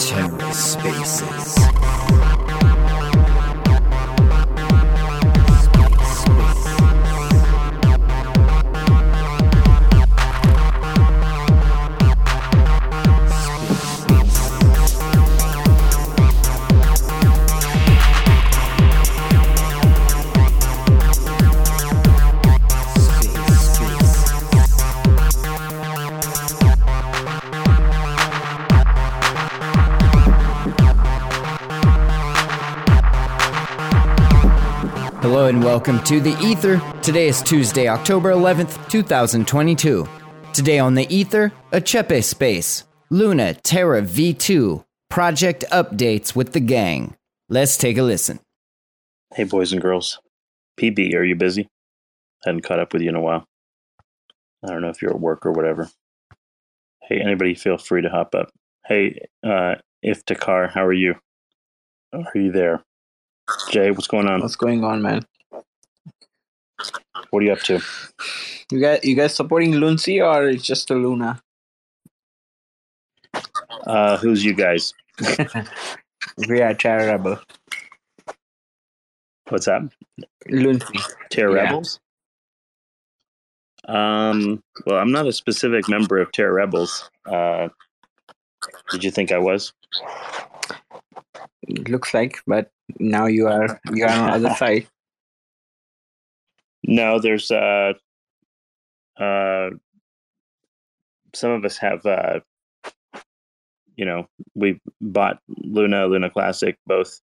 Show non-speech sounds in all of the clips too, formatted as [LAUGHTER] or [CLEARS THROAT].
TerraSpaces. Welcome to The Ether. Today is Tuesday, October 11th, 2022. Today on The Ether, a Cephii space, Luna Terra V2, project updates with the gang. Let's take a listen. Hey, boys and girls. PB, are you busy? I Hadn't caught up with you in a while. I don't know if you're at work or whatever. Hey, anybody feel free to hop up. Hey, uh, Iftikhar, how are you? Are you there? Jay, what's going on? What's going on, man? What are you up to? You guys, you guys supporting Luncy or it's just a Luna? Uh, who's you guys? [LAUGHS] We are Rebel. What's that? Luncy. Terra Yeah. Rebels? Um, well, I'm not a specific member of Terra Rebels. Uh, did you think I was? It looks like, but now you are you are on the other [LAUGHS] side. No, there's uh uh some of us have uh you know, we bought Luna, Luna Classic, both.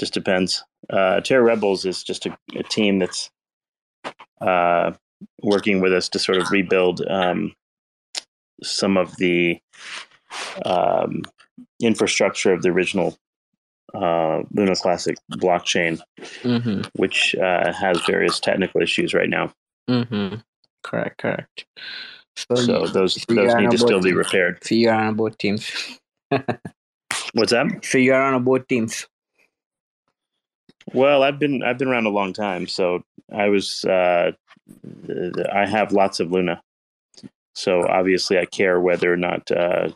Just depends. Uh Terra Rebels is just a, a team that's uh working with us to sort of rebuild um some of the um infrastructure of the original uh Luna Classic blockchain Mm-hmm. which uh, has various technical issues right now. Mm-hmm. Correct, correct. So, So those so those need to still both be repaired. So you are on both teams. [LAUGHS] What's that? So you are on both teams. Well, I've been I've been around a long time, so I was uh, th- th- I have lots of Luna. So obviously, I care whether or not uh,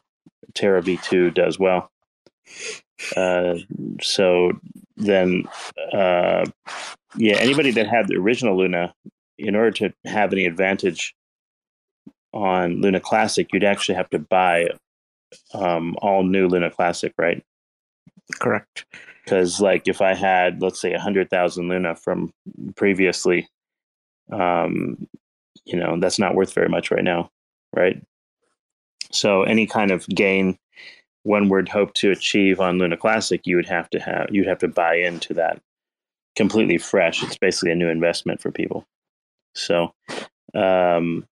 Terra V two does well. Uh, so then, uh, yeah, anybody that had the original Luna, in order to have any advantage on Luna Classic, you'd actually have to buy um, all new Luna Classic, right? Correct. because like if i had let's say a hundred thousand luna from previously um you know that's not worth very much right now right so any kind of gain one would hope to achieve on luna classic you would have to have you'd have to buy into that completely fresh. It's basically a new investment for people. So um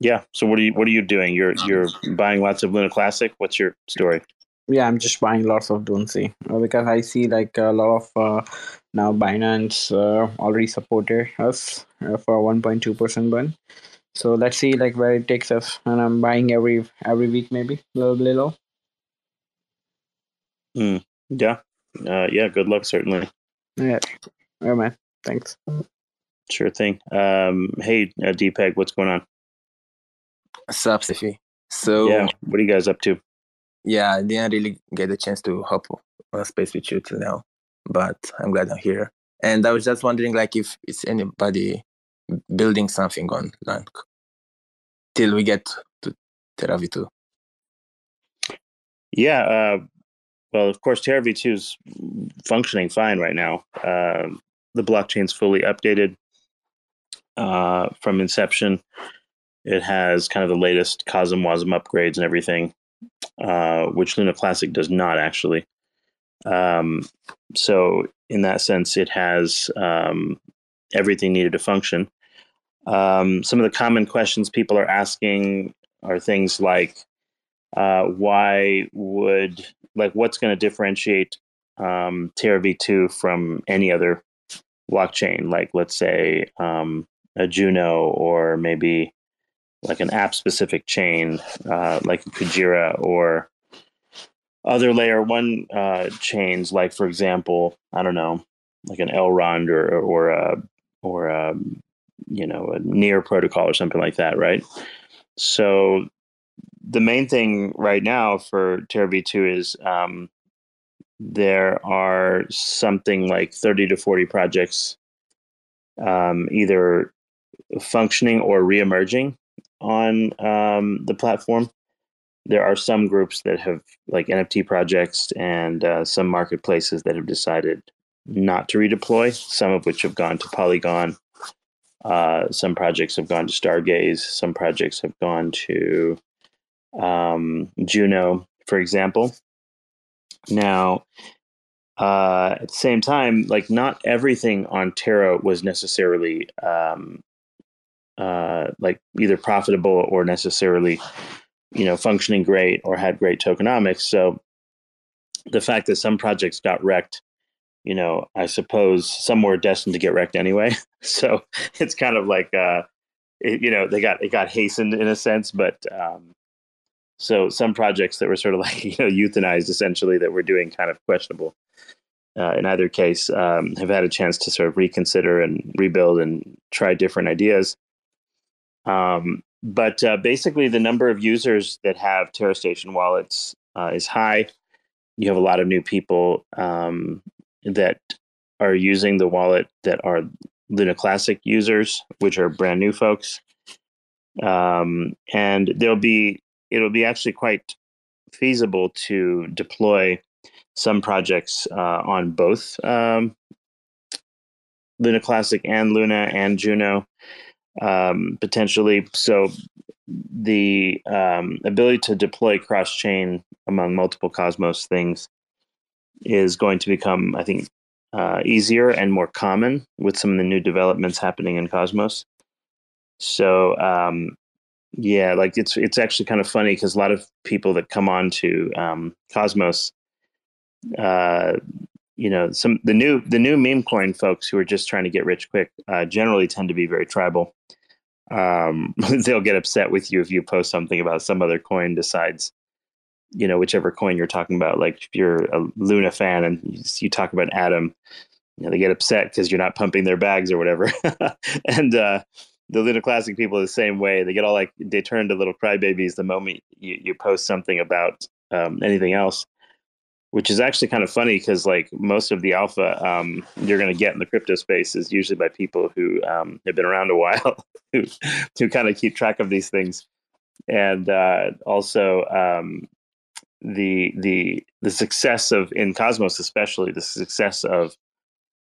yeah. So what are you what are you doing? You're you're buying lots of luna classic? What's your story? Yeah, I'm just buying lots of Luncy uh, because I see like a lot of uh, now Binance uh, already supported us uh, for 1.2 percent burn. So let's see like where it takes us, and I'm buying every every week maybe a little little. yeah uh yeah good luck certainly Yeah, yeah, man. Thanks. Sure thing. Um, hey, uh, Depeg, what's going on? What's up, Cephii? So yeah, yeah. what are you guys up to? Yeah, I didn't really get the chance to hop on space with you till now, but I'm glad I'm here. And I was just wondering, like, if it's anybody building something on Lank till we get to Terra V2. Yeah, uh, well, of course, Terra V2 is functioning fine right now. Um the blockchain's fully updated uh, from inception. It has kind of the latest CosmWasm upgrades and everything, uh, which Luna Classic does not actually. Um, so, in that sense, it has um, everything needed to function. Um, some of the common questions people are asking are things like, uh, why would like what's going to differentiate um, Terra V2 from any other blockchain, like let's say um, a Juno or maybe like an app specific chain, uh, like Kujira or other layer one uh, chains, like for example, I don't know, like an Elrond or or a or a you know a near protocol or something like that, right? So the main thing right now for Terra V2 is um, there are something like 30 to 40 projects um, either functioning or reemerging on um, the platform. There are some groups that have, like NFT projects, and uh, some marketplaces that have decided not to redeploy, some of which have gone to Polygon. Uh, some projects have gone to Stargaze. Some projects have gone to um, Juno, for example. Now, uh, at the same time, like not everything on Terra was necessarily um, uh, like either profitable or necessarily, you know, functioning great or had great tokenomics. So the fact that some projects got wrecked, you know, I suppose some were destined to get wrecked anyway. [LAUGHS] so it's kind of like, uh, it, you know, they got it got hastened in a sense, but um, so some projects that were sort of [LAUGHS] like you know euthanized essentially that were doing kind of questionable. Uh, in either case, um, have had a chance to sort of reconsider and rebuild and try different ideas. Um, but uh, basically, the number of users that have TerraStation wallets uh, is high. You have a lot of new people um, that are using the wallet that are Luna Classic users, which are brand new folks. Um, and there'll be it'll be actually quite feasible to deploy some projects uh, on both um, Luna Classic and Luna and Juno um, potentially. So the um, ability to deploy cross chain among multiple Cosmos things is going to become, I think, uh, easier and more common with some of the new developments happening in Cosmos. So um, yeah, like it's it's actually kind of funny because a lot of people that come on to um, Cosmos, uh, you know, some the new the new meme coin folks who are just trying to get rich quick uh, generally tend to be very tribal. Um, [LAUGHS] they'll get upset with you if you post something about some other coin besides, you know, whichever coin you're talking about. Like if you're a Luna fan and you, talk about Atom, you know, they get upset because you're not pumping their bags or whatever. [LAUGHS] and uh, the Luna Classic people are the same way. They get all like they turn into little crybabies the moment you, you post something about um, anything else, which is actually kind of funny because like most of the alpha um, you're going to get in the crypto space is usually by people who um, have been around a [LAUGHS] while, who who kind of keep track of these things, and uh, also um, the the the success of in Cosmos especially the success of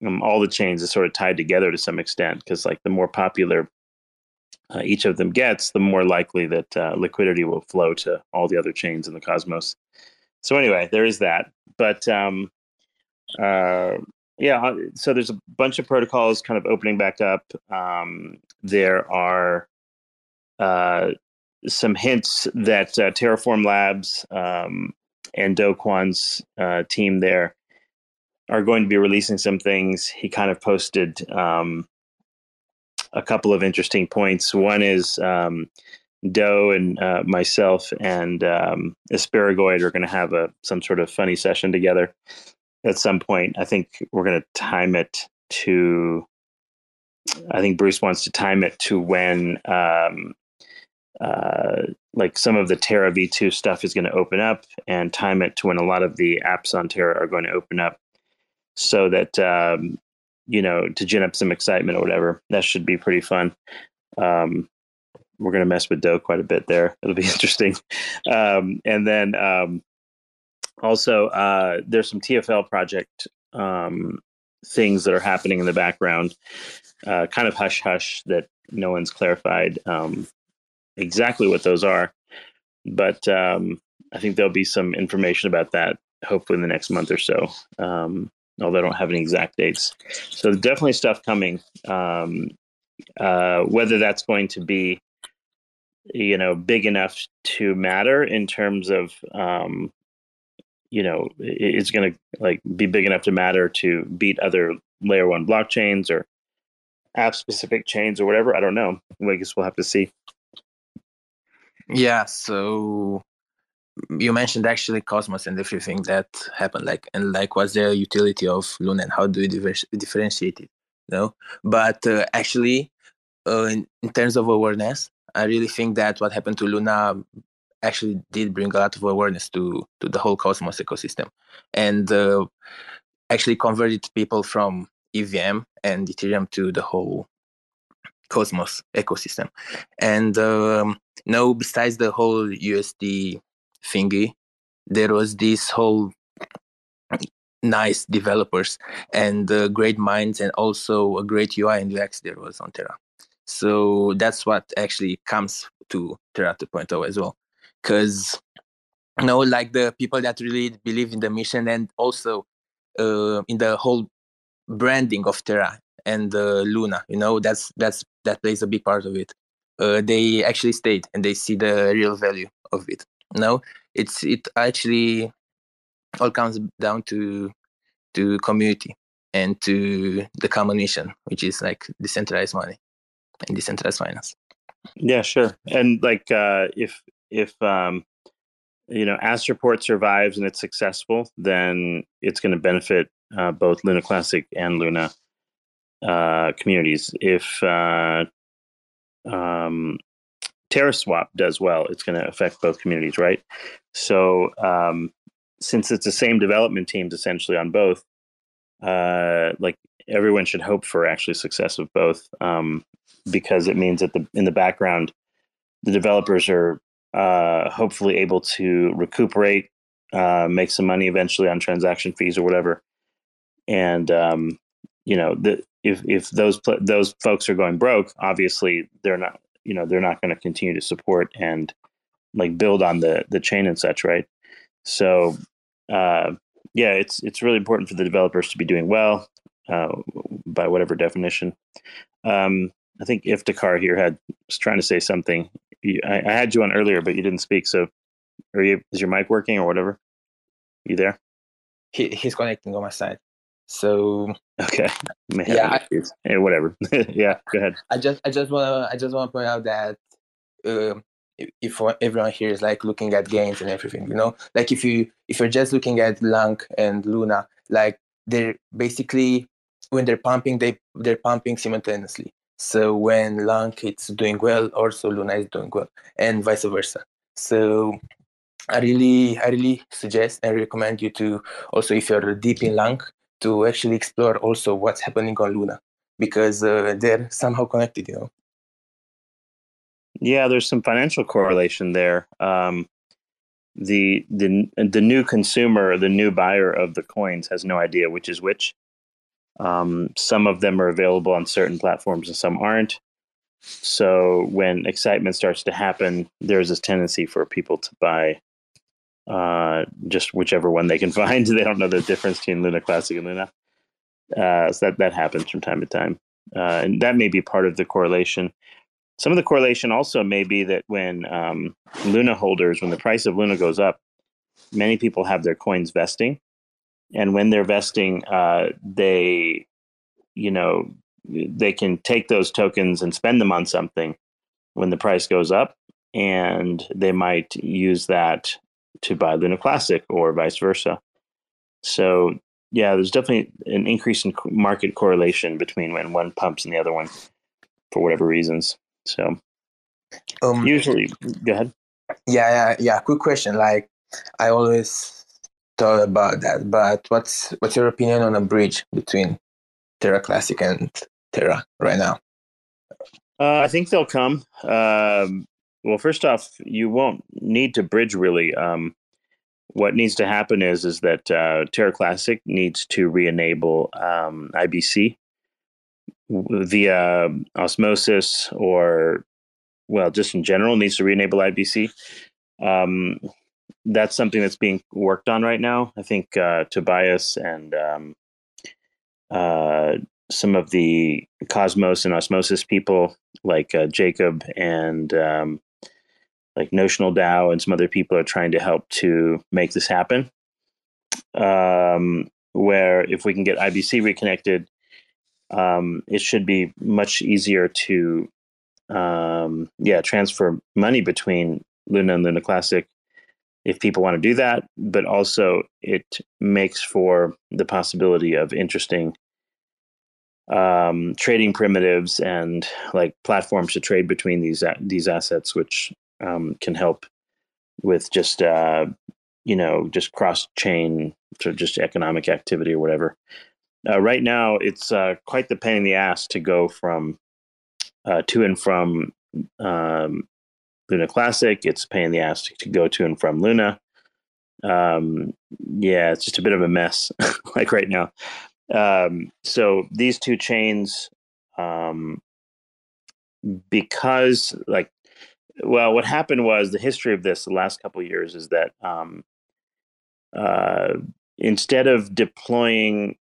um, all the chains is sort of tied together to some extent because like the more popular uh, each of them gets, the more likely that uh, liquidity will flow to all the other chains in the cosmos. So anyway, there is that. But um, uh, yeah, uh, so there's a bunch of protocols kind of opening back up. Um, there are uh, some hints that uh, Terraform Labs um, and Do Kwon's team there are going to be releasing some things. He kind of posted um, a couple of interesting points. One is um, Do and uh, myself and um, Asparagoid are going to have a some sort of funny session together at some point. I think we're going to time it to. I think Bruce wants to time it to when, um, uh, like some of the Terra V2 stuff is going to open up, and time it to when a lot of the apps on Terra are going to open up, so that um, you know, to gin up some excitement or whatever. That should be pretty fun. Um, we're going to mess with Do quite a bit there. [LAUGHS] It'll be interesting. Um, and then um, also, uh, there's some TFL project um, things that are happening in the background, uh, kind of hush hush that no one's clarified um, exactly what those are. But um, I think there'll be some information about that hopefully in the next month or so. Um, although I don't have any exact dates. So definitely stuff coming. Um, uh, whether that's going to be, you know, big enough to matter in terms of, um, you know, it's going to like be big enough to matter to beat other layer one blockchains or app specific chains or whatever. I don't know. I guess we'll have to see. Yeah. So you mentioned actually Cosmos and everything that happened, like and like what's the utility of Luna and how do we differentiate it? You know, but uh, actually, uh, in, in terms of awareness, I really think that what happened to Luna actually did bring a lot of awareness to to the whole Cosmos ecosystem, and uh, actually converted people from EVM and Ethereum to the whole Cosmos ecosystem. And um, now, besides the whole USD thingy, there was this whole nice developers and uh, great minds, and also a great UI and UX there was on Terra. So that's what actually comes to Terra 2.0 as well, because you know, like the people that really believe in the mission and also uh, in the whole branding of Terra and uh, Luna. You know, that's that's that plays a big part of it. Uh, they actually stayed and they see the real value of it. No, it's it actually all comes down to to community and to the common mission, which is like decentralized money and decentralized finance. Yeah, sure. And like uh, if if um, you know Astroport survives and it's successful, then it's going to benefit uh, both Luna Classic and Luna uh, communities. If uh, um, TerraSwap does well, it's going to affect both communities, right? So um, since it's the same development teams essentially on both, uh, like everyone should hope for actually success of both, um, because it means that the in the background, the developers are uh, hopefully able to recuperate, uh, make some money eventually on transaction fees or whatever, and um, you know the, if if those those folks are going broke, obviously they're not you know they're not going to continue to support and like build on the the chain and such, right? So uh, yeah, it's it's really important for the developers to be doing well uh, by whatever definition. Um, I think if Iftikhar here had was trying to say something. I, I, had you on earlier, but you didn't speak. So, are you? Is your mic working or whatever? You there? He, he's connecting on my side. So okay, [LAUGHS] yeah, I, yeah, whatever. [LAUGHS] yeah, go ahead. I just I just wanna I just wanna point out that uh, if everyone here is like looking at gains and everything, you know, like if you if you're just looking at LUNC and Luna, like they're basically when they're pumping, they they're pumping simultaneously. So when LUNC it's doing well, also Luna is doing well, and vice versa. So I really I really suggest and recommend you to also if you're deep in LUNC to actually explore also what's happening on Luna because uh, they're somehow connected, you know. Yeah, there's some financial correlation there. Um, the the the new consumer, the new buyer of the coins, has no idea which is which. Um, some of them are available on certain platforms and some aren't. So when excitement starts to happen, there's this tendency for people to buy uh, just whichever one they can [LAUGHS] find. they don't know the difference between Luna Classic and Luna. Uh, so that that happens from time to time, uh, and that may be part of the correlation. Some of the correlation also may be that when um, Luna holders, when the price of Luna goes up, many people have their coins vesting, and when they're vesting, uh, they, you know, they can take those tokens and spend them on something when the price goes up, and they might use that to buy Luna Classic or vice versa. So yeah, there's definitely an increase in market correlation between when one pumps and the other one for whatever reasons. So um, usually, go ahead. Yeah, yeah, yeah. Quick question. Like I always thought about that, but what's what's your opinion on a bridge between Terra Classic and Terra right now? Uh, I think they'll come. Um, well, first off, you won't need to bridge really. Um, what needs to happen is is that uh, Terra Classic needs to re-enable um, IBC via osmosis or well, just in general needs to re-enable IBC. Um, that's something that's being worked on right now. I think uh, Tobias and um, uh, some of the Cosmos and Osmosis people, like uh, Jacob and um, like Notional DAO and some other people are trying to help to make this happen. Um, where if we can get IBC reconnected, um, it should be much easier to, um, yeah, transfer money between Luna and Luna Classic if people want to do that. But also, it makes for the possibility of interesting um, trading primitives and like platforms to trade between these these assets, which um, can help with just uh, you know just cross chain sort of just economic activity or whatever. Uh, right now, it's uh, quite the pain in the ass to go from uh, to and from um, Luna Classic. It's pain in the ass to, to go to and from Luna. Um, yeah, it's just a bit of a mess, [LAUGHS] like right now. Um, so these two chains, um, because like, well, what happened was the history of this the last couple of years is that um, uh, instead of deploying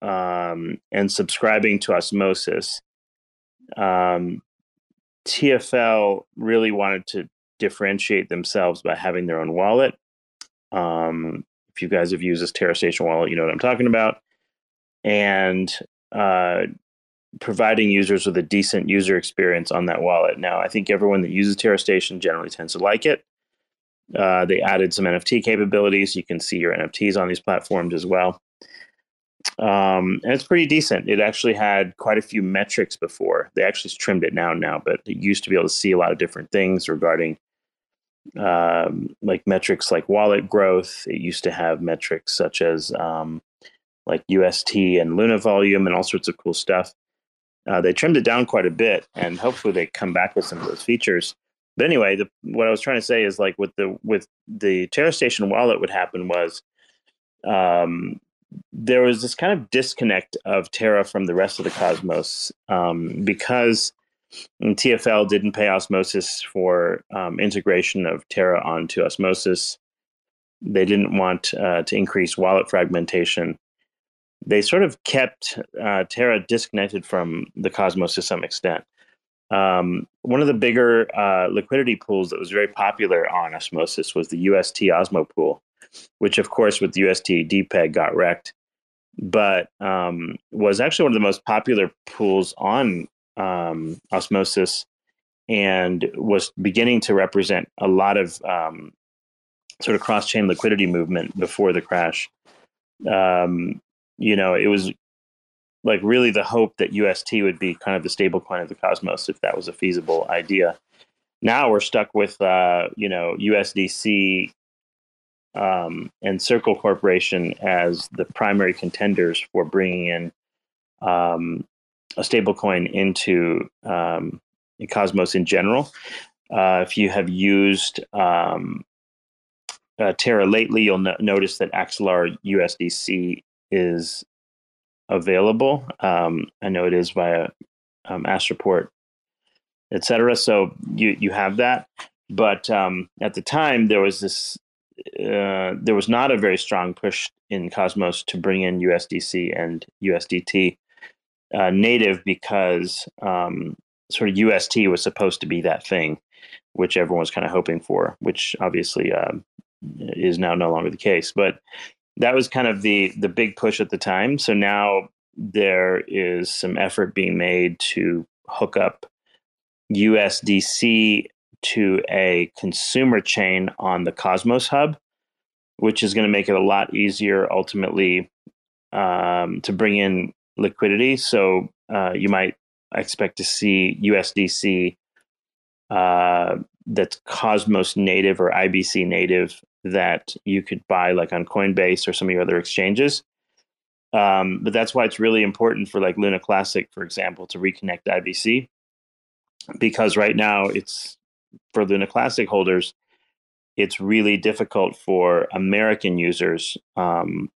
um, and subscribing to Osmosis, um, TFL really wanted to differentiate themselves by having their own wallet. Um, if you guys have used this Terra Station wallet, you know what I'm talking about and uh, providing users with a decent user experience on that wallet. Now, I think everyone that uses Terra Station generally tends to like it. Uh, they added some NFT capabilities. You can see your NFTs on these platforms as well. Um, and it's pretty decent. It actually had quite a few metrics before. They actually trimmed it now, now, but it used to be able to see a lot of different things regarding um, like metrics like wallet growth. It used to have metrics such as um, like UST and Luna volume and all sorts of cool stuff. Uh, they trimmed it down quite a bit, and hopefully they come back with some of those features. But anyway, the, what I was trying to say is like with the with the Terra Station wallet, what happened was um, there was this kind of disconnect of Terra from the rest of the cosmos um, because TFL didn't pay Osmosis for um, integration of Terra onto Osmosis. They didn't want uh, to increase wallet fragmentation they sort of kept uh, Terra disconnected from the cosmos to some extent. Um, one of the bigger uh, liquidity pools that was very popular on Osmosis was the UST Osmo pool, which, of course, with UST DPEG got wrecked, but um, was actually one of the most popular pools on um, Osmosis and was beginning to represent a lot of um, sort of cross chain liquidity movement before the crash. Um, you know, it was like really the hope that UST would be kind of the stable coin of the cosmos if that was a feasible idea. Now we're stuck with, uh, you know, USDC um, and Circle Corporation as the primary contenders for bringing in um, a stable coin into um, Cosmos in general. Uh, if you have used um, uh, Terra lately, you'll no- notice that Axelar USDC is available. Um, I know it is via um, Astroport, etc. So you you have that, but um, at the time there was this uh, there was not a very strong push in Cosmos to bring in USDC and USDT uh, native because um, sort of UST was supposed to be that thing, which everyone was kind of hoping for, which obviously uh, is now no longer the case. But that was kind of the the big push at the time. So now there is some effort being made to hook up USDC to a consumer chain on the Cosmos Hub, which is going to make it a lot easier ultimately um, to bring in liquidity. So uh, you might expect to see USDC uh, that's Cosmos native or IBC native that you could buy like on Coinbase or some of your other exchanges. Um, but that's why it's really important for like Luna Classic, for example, to reconnect IBC because right now it's for Luna Classic holders, it's really difficult for American users um,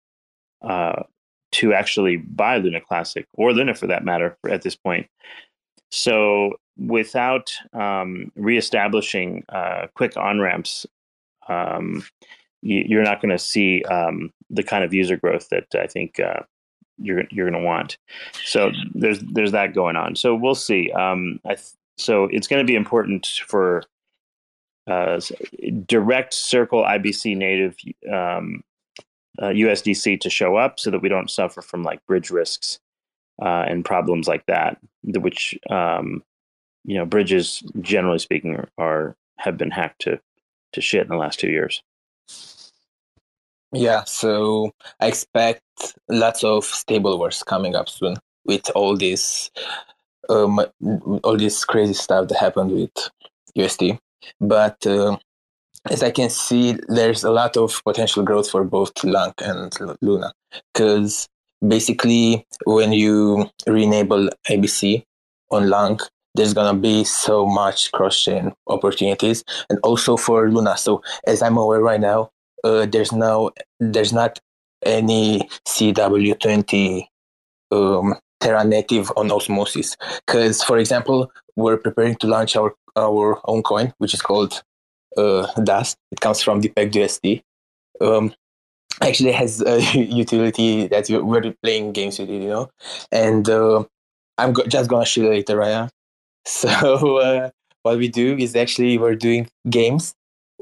uh, to actually buy Luna Classic or Luna for that matter at this point. So without um, reestablishing uh, quick on ramps um, you, are not going to see um, the kind of user growth that I think uh, you're you're going to want. So there's there's that going on. So we'll see. Um, th- so it's going to be important for uh, direct Circle IBC native um, uh, USDC to show up, so that we don't suffer from like bridge risks uh, and problems like that, which um, you know bridges generally speaking are, are have been hacked to to shit in the last two years. Yeah, so I expect lots of stable wars coming up soon. with all this um, all this crazy stuff that happened with UST. But uh, as I can see, there's a lot of potential growth for both LUNC and Luna because basically when you re-enable IBC on LUNC, there's gonna be so much cross-chain opportunities, and also for Luna. So as I'm aware right now, uh, there's no, there's not any CW20 um, Terra native on Osmosis. Because, for example, we're preparing to launch our our own coin, which is called uh, Dust. It comes from the USD. Um, actually has a [LAUGHS] utility that we're playing games with it, you know. And uh, I'm go- just gonna show you later, right? So [LAUGHS] uh, what we do is actually we're doing games,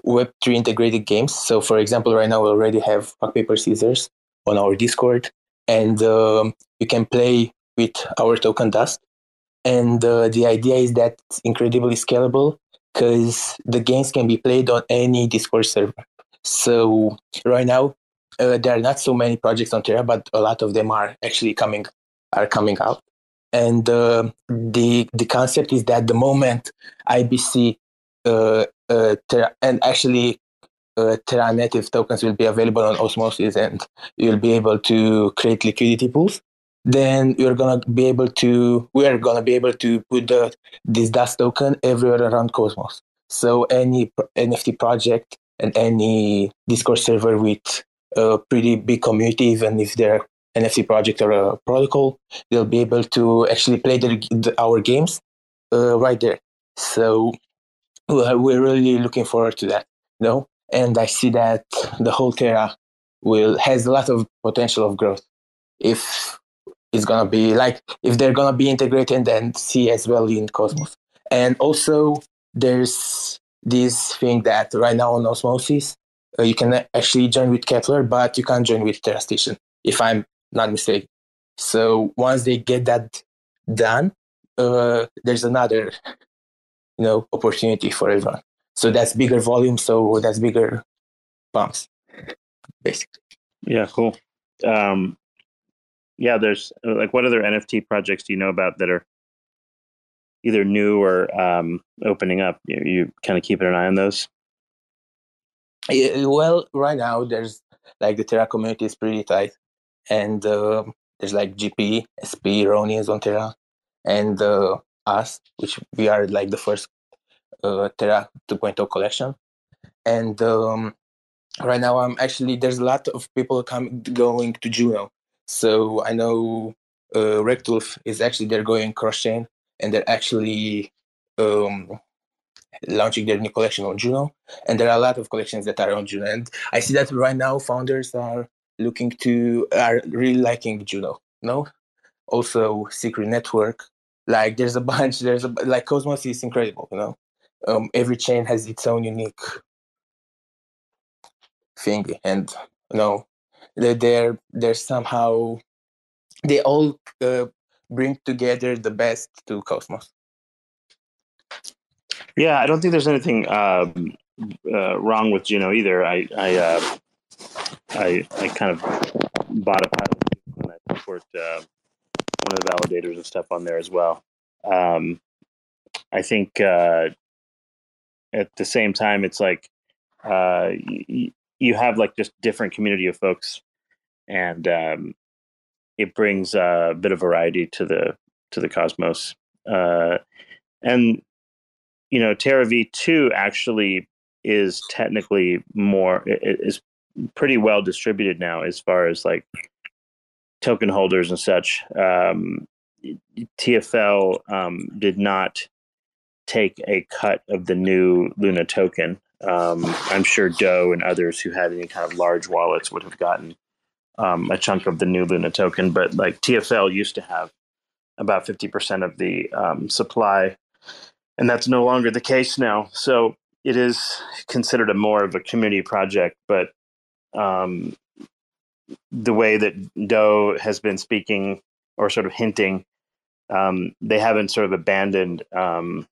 Web3 integrated games. So for example, right now we already have rock paper scissors on our Discord, and um, you can play with our token Dust. And uh, the idea is that it's incredibly scalable because the games can be played on any Discord server. So right now, uh, there are not so many projects on Terra, but a lot of them are actually coming are coming out. And uh, the the concept is that the moment IBC uh, uh, Terra, and actually uh, Terra native tokens will be available on Osmosis, and you'll be able to create liquidity pools. Then you're gonna be able to we are gonna be able to put the this dust token everywhere around Cosmos. So any NFT project and any Discord server with a pretty big community, even if they're NFT project or a protocol, they'll be able to actually play our games uh, right there. So we're really looking forward to that, you know? And I see that the whole Terra will has a lot of potential of growth if it's gonna be like if they're gonna be integrated and see as well in Cosmos. And also there's this thing that right now on Osmosis, uh, you can actually join with Keplr, but you can't join with TerraStation, if I'm not mistaken. So once they get that done, uh, there's another, [LAUGHS] you know, opportunity for everyone. So that's bigger volume. So that's bigger bumps, basically. Yeah, cool. Um, yeah, there's like what other NFT projects do you know about that are either new or um, opening up? You, you kind of keeping an eye on those? Yeah, well, right now there's like the Terra community is pretty tight, and uh, there's like GP, SP, Roni is on Terra, and uh, us, which we are like the first uh, Terra 2.0 collection, and um, right now I'm actually there's a lot of people coming going to Juno, so I know uh, Rectulf is actually they're going cross chain, and they're actually um, launching their new collection on Juno, and there are a lot of collections that are on Juno. And I see that right now founders are looking to are really liking Juno. No, also Secret Network. Like there's a [LAUGHS] bunch. There's a like Cosmos is incredible. You know, um, every chain has its own unique thing, and you know, they're they're, they're somehow they all uh, bring together the best to Cosmos. Yeah, I don't think there's anything um, uh, wrong with Juno either. I I, uh, I I kind of bought a pilot and I support uh, one of the validators and stuff on there as well. Um, I think uh, at the same time, it's like uh, y- you have like just different community of folks, and um, it brings a bit of variety to the to the cosmos. Uh, and you know, Terra V2 actually is technically more is pretty well distributed now as far as like token holders and such. Um, TFL um, did not take a cut of the new Luna token. Um, I'm sure Do and others who had any kind of large wallets would have gotten um, a chunk of the new Luna token, but like TFL used to have about 50% of the um, supply and that's no longer the case now. So it is considered a more of a community project, but um, the way that Do has been speaking or sort of hinting, um, they haven't sort of abandoned um,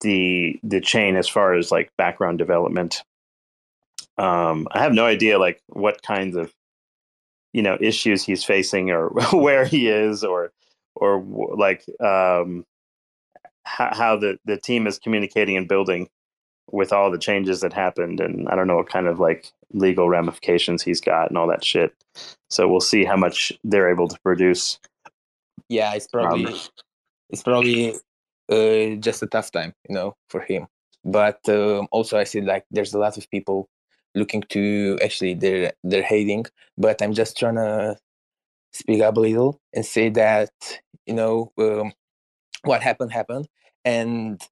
the the chain as far as like background development. Um, I have no idea like what kinds of you know issues he's facing or [LAUGHS] where he is or or like um, how, how the the team is communicating and building with all the changes that happened and i don't know what kind of like legal ramifications he's got and all that shit. So we'll see how much they're able to produce. Yeah it's probably um, it's probably uh, just a tough time you know for him. But um, also i see like there's a lot of people looking to actually they're they're hating but i'm just trying to speak up a little and say that you know um, what happened happened. And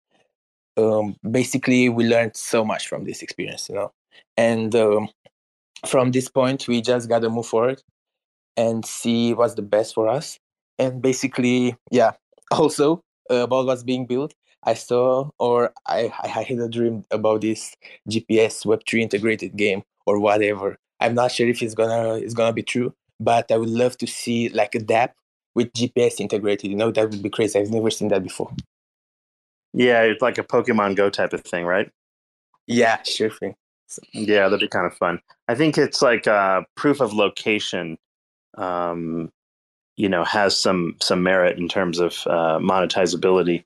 um, basically we learned so much from this experience you know? And um, from this point we just gotta move forward and see what's the best for us. And basically yeah [LAUGHS] also uh, about what's being built i saw or I, I had a dream about this gps web3 integrated game or whatever. I'm not sure if it's gonna it's gonna be true but i would love to see like a dApp with gps integrated you know? That would be crazy. I've never seen that before yeah it's like a pokemon go type of thing right yeah sure thing yeah that'd be kind of fun i think it's like uh, proof of location um, you know has some some merit in terms of uh, monetizability.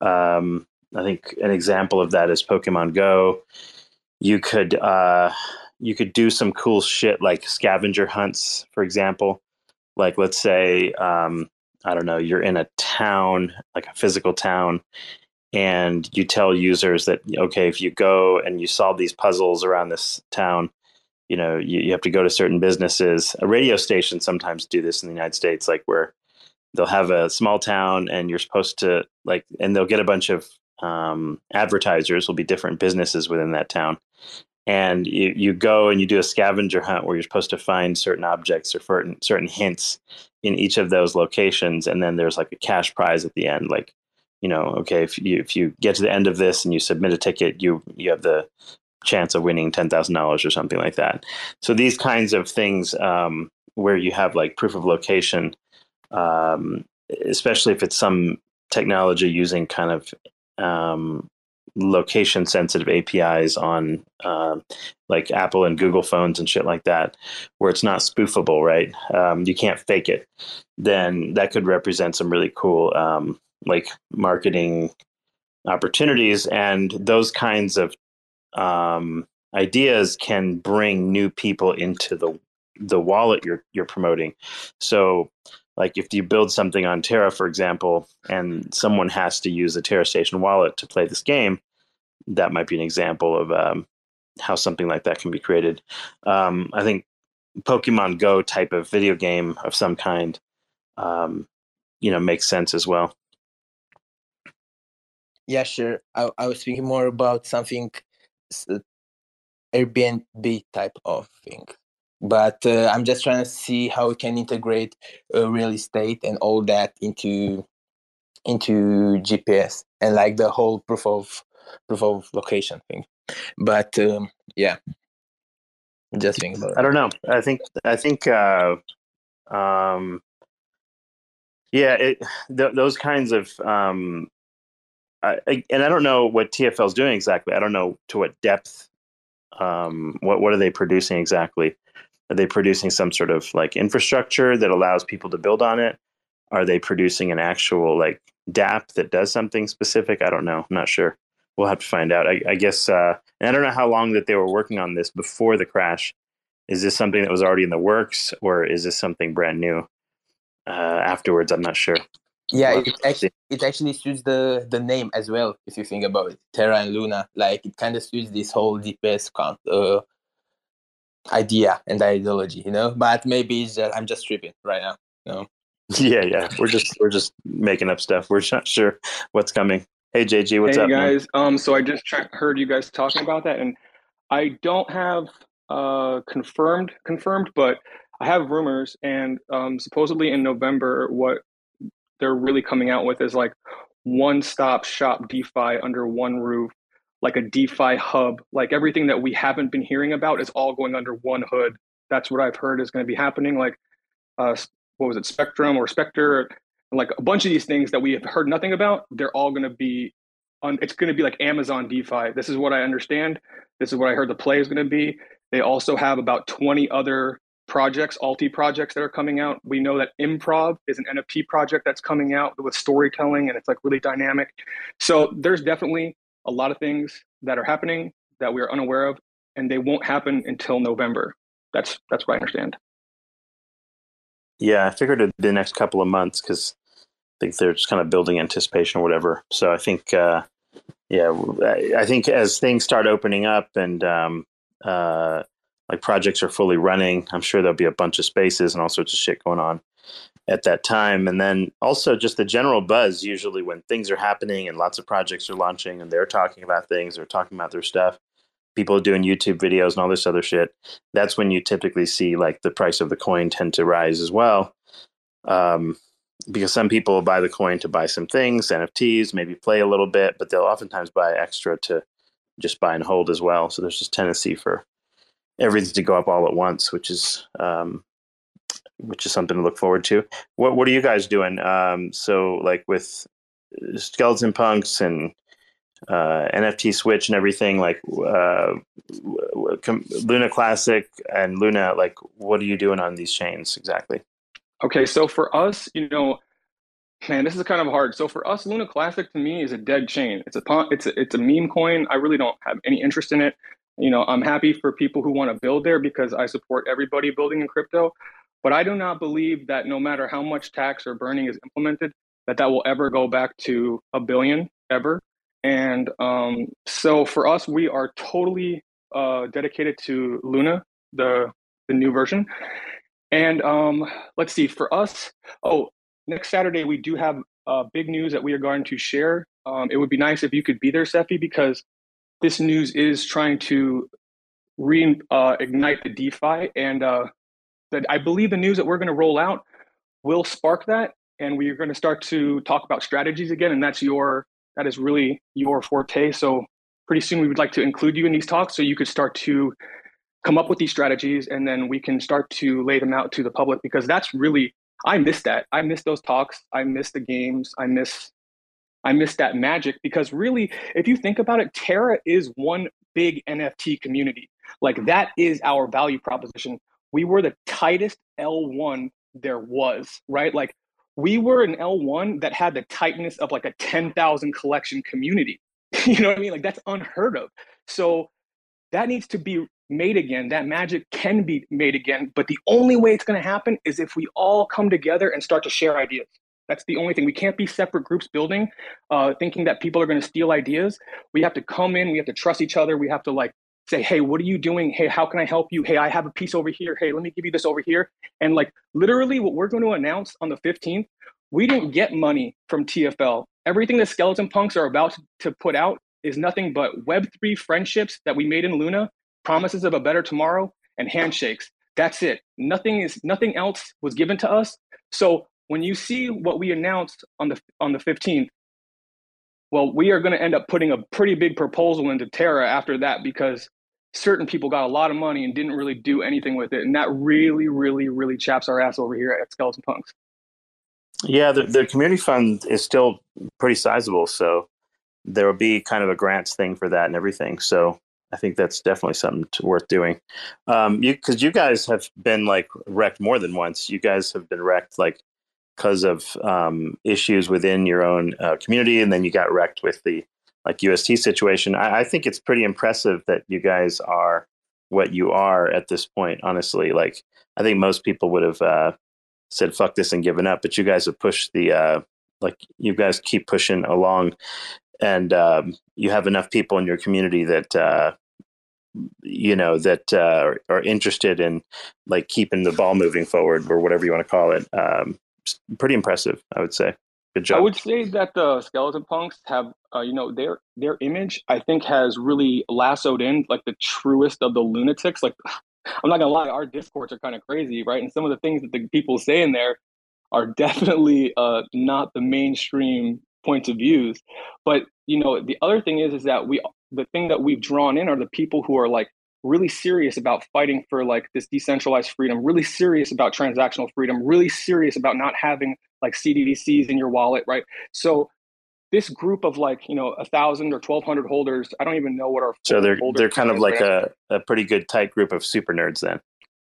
Um, I think an example of that is Pokemon Go. You could uh, you could do some cool shit like scavenger hunts, for example. Like let's say um, I don't know, you're in a town, like a physical town, and you tell users that okay, if you go and you solve these puzzles around this town, you know you, you have to go to certain businesses. A radio station sometimes do this in the united states like where they'll have a small town and you're supposed to like and they'll get a bunch of um, advertisers will be different businesses within that town. And you, you go and you do a scavenger hunt where you're supposed to find certain objects or certain certain hints in each of those locations and then there's like a cash prize at the end like you know okay if you if you get to the end of this and you submit a ticket you you have the chance of winning ten thousand dollars or something like that. So these kinds of things um, where you have like proof of location, um, especially if it's some technology using kind of um, location sensitive APIs on uh, like Apple and Google phones and shit like that, where it's not spoofable, right? Um, you can't fake it. Then that could represent some really cool um, like marketing opportunities and those kinds of um, ideas can bring new people into the the wallet you're you're promoting. So, like if you build something on Terra, for example, and someone has to use a Terra Station wallet to play this game, that might be an example of um, how something like that can be created. Um, I think Pokemon Go type of video game of some kind, um, you know, makes sense as well. Yeah, sure. I, I was thinking more about something Airbnb type of thing. But uh, I'm just trying to see how we can integrate uh, real estate and all that into into GPS and like the whole proof of proof of location thing. But um, yeah, just think about it. I don't know. I think I think uh, um, yeah, it, [SIGHS] th- those kinds of um, I, and I don't know what TFL is doing exactly. I don't know to what depth. Um, what what are they producing exactly? Are they producing some sort of like infrastructure that allows people to build on it? Are they producing an actual like DAP that does something specific? I don't know. I'm not sure. We'll have to find out. I, I guess, uh, and I don't know how long that they were working on this before the crash. Is this something that was already in the works, or is this something brand new uh, afterwards? I'm not sure yeah it actually it? actually suits the the name as well if you think about it. Terra and luna like it kind of suits this whole dps count uh, idea and ideology you know? But maybe it's just, i'm just tripping right now you know? [LAUGHS] Yeah yeah. We're just we're just making up stuff. We're not sure what's coming. Hey jg what's hey up guys. Man? um so i just heard you guys talking about that and i don't have uh confirmed confirmed but I have rumors, and um, supposedly in November, what they're really coming out with is like one stop shop DeFi under one roof, like a DeFi hub. Like everything that we haven't been hearing about is all going under one hood. That's what I've heard is going to be happening. Like, uh, what was it, Spectrum or Spectre? Like a bunch of these things that we have heard nothing about, they're all going to be on. It's going to be like Amazon DeFi. This is what I understand. This is what I heard the play is going to be. They also have about 20 other projects, alti projects that are coming out. We know that Improv is an NFT project that's coming out with storytelling and it's like really dynamic. So there's definitely a lot of things that are happening that we are unaware of, and they won't happen until November. That's that's what I understand. Yeah, I figured it'd be the next couple of months because I think they're just kind of building anticipation or whatever. So I think, uh, yeah, I think as things start opening up and um, uh, like projects are fully running, I'm sure there'll be a bunch of spaces and all sorts of shit going on at that time. And then also just the general buzz, usually when things are happening and lots of projects are launching and they're talking about things or talking about their stuff, people doing YouTube videos and all this other shit. That's when you typically see like the price of the coin tend to rise as well. Um, because some people buy the coin to buy some things, NFTs, maybe play a little bit, but they'll oftentimes buy extra to just buy and hold as well. So there's this tendency for everything to go up all at once, which is um, which is something to look forward to. What what are you guys doing? Um, so like with skeleton punks and uh, NFT Switch and everything, like uh, Luna Classic and Luna, like what are you doing on these chains exactly? Okay, so for us, you know, man, this is kind of hard. So for us, Luna Classic to me is a dead chain. It's a it's a, it's a meme coin. I really don't have any interest in it. You know, I'm happy for people who want to build there because I support everybody building in crypto. But I do not believe that no matter how much tax or burning is implemented, that that will ever go back to a billion ever. And um, so for us, we are totally uh, dedicated to Luna, the the new version. And um, let's see, for us, oh, next Saturday we do have uh, big news that we are going to share. Um, it would be nice if you could be there, Cephii, because this news is trying to reignite uh, the DeFi, and uh, that I believe the news that we're going to roll out will spark that, and we are going to start to talk about strategies again, and that's your that is really your forte. So pretty soon we would like to include you in these talks, so you could start to come up with these strategies, and then we can start to lay them out to the public because that's really I miss that. I miss those talks. I miss the games. I miss I miss that magic because really, if you think about it, Terra is one big NFT community. Like that is our value proposition. We were the tightest L1 there was, right? Like we were an L1 that had the tightness of like a 10,000 collection community. [LAUGHS] you know what I mean? Like that's unheard of. So that needs to be made again. That magic can be made again. But the only way it's going to happen is if we all come together and start to share ideas. That's the only thing. We can't be separate groups building, uh, thinking that people are going to steal ideas. We have to come in. We have to trust each other. We have to like say, hey, what are you doing? Hey, how can I help you? Hey, I have a piece over here. Hey, let me give you this over here. And like literally, what we're going to announce on the 15th, we didn't get money from TFL. Everything the skeleton punks are about to put out is nothing but Web3 friendships that we made in Luna, promises of a better tomorrow, and handshakes. That's it. Nothing is nothing else was given to us. So when you see what we announced on the on the 15th well we are going to end up putting a pretty big proposal into terra after that because certain people got a lot of money and didn't really do anything with it and that really really really chaps our ass over here at skeleton punks yeah the, the community fund is still pretty sizable so there will be kind of a grants thing for that and everything so I think that's definitely something to, worth doing. Um, you because you guys have been like wrecked more than once. You guys have been wrecked like because of um, issues within your own uh, community, and then you got wrecked with the like UST situation. I, I, think it's pretty impressive that you guys are what you are at this point. Honestly, like I think most people would have uh, said "fuck this" and given up, but you guys have pushed the uh, like you guys keep pushing along, and um, you have enough people in your community that uh, you know that uh, are interested in like keeping the ball moving forward or whatever you want to call it um, pretty impressive, I would say. Good job. I would say that the skeleton punks have, uh, you know, their their image. I think has really lassoed in like the truest of the lunatics. Like, [SIGHS] I'm not gonna lie, our discords are kind of crazy, right? And some of the things that the people say in there are [LAUGHS] definitely uh, not the mainstream points of views. But you know, the other thing is, is that we the thing that we've drawn in are the people who are like really serious about fighting for like this decentralized freedom, really serious about transactional freedom, really serious about not having like CBDCs in your wallet, right? So this group of like you know a thousand or twelve hundred holders, I don't even know what our so they're they're kind of like a, a pretty good tight group of super nerds then.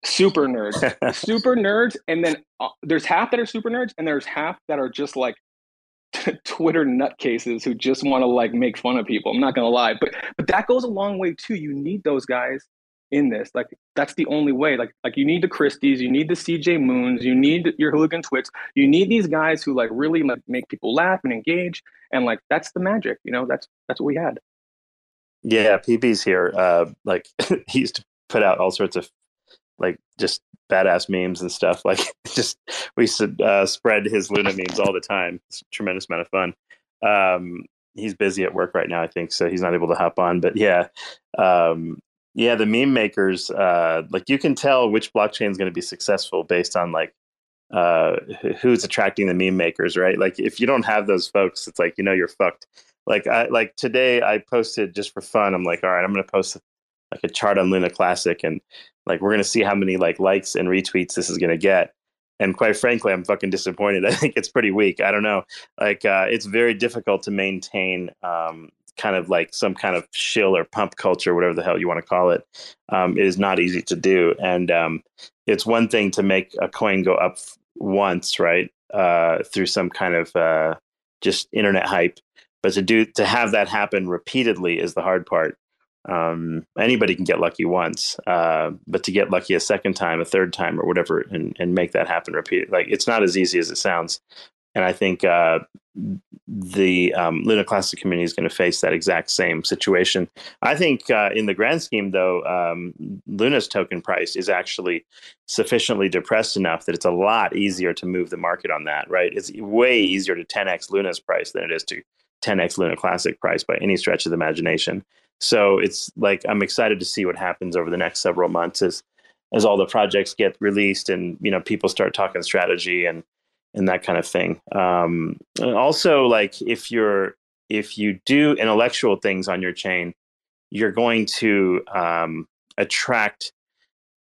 super nerds, [LAUGHS] super nerds, and then uh, there's half that are super nerds, and there's half that are just like [LAUGHS] Twitter nutcases who just want to like make fun of people. I'm not gonna lie, but but that goes a long way too. You need those guys in this. Like that's the only way. Like like you need the Christies, you need the CJ Moons, you need your hooligan twits, you need these guys who like really like make people laugh and engage. And like that's the magic, you know. That's that's what we had. Yeah, PB's here. Uh, like [LAUGHS] he used to put out all sorts of like just badass memes and stuff. Like [LAUGHS] just we uh, spread his Luna memes all the time. It's a tremendous amount of fun. Um, he's busy at work right now, I think, so he's not able to hop on. But yeah, um, yeah, the meme makers, uh, like you can tell which blockchain is going to be successful based on like uh, who's attracting the meme makers, right? Like if you don't have those folks, it's like you know you're fucked. Like I like today, I posted just for fun. I'm like, all right, I'm going to post like a chart on Luna Classic, and like we're going to see how many like likes and retweets this is going to get. And quite frankly, I'm fucking disappointed. [LAUGHS] I think it's pretty weak. I don't know. Like uh, it's very difficult to maintain um, kind of like some kind of shill or pump culture, whatever the hell you want to call it. Um, it is not easy to do, and um, it's one thing to make a coin go up once, right, uh, through some kind of uh, just internet hype, but to do to have that happen repeatedly is the hard part. Um, anybody can get lucky once, uh, but to get lucky a second time, a third time, or whatever, and, and make that happen repeat, like it's not as easy as it sounds. And I think uh, the um, Luna Classic community is going to face that exact same situation. I think uh, in the grand scheme, though, um, Luna's token price is actually sufficiently depressed enough that it's a lot easier to move the market on that, right? It's way easier to 10x Luna's price than it is to 10x Luna Classic price by any stretch of the imagination. So it's like I'm excited to see what happens over the next several months as as all the projects get released and you know people start talking strategy and and that kind of thing. Um, also, like if you're if you do intellectual things on your chain, you're going to um, attract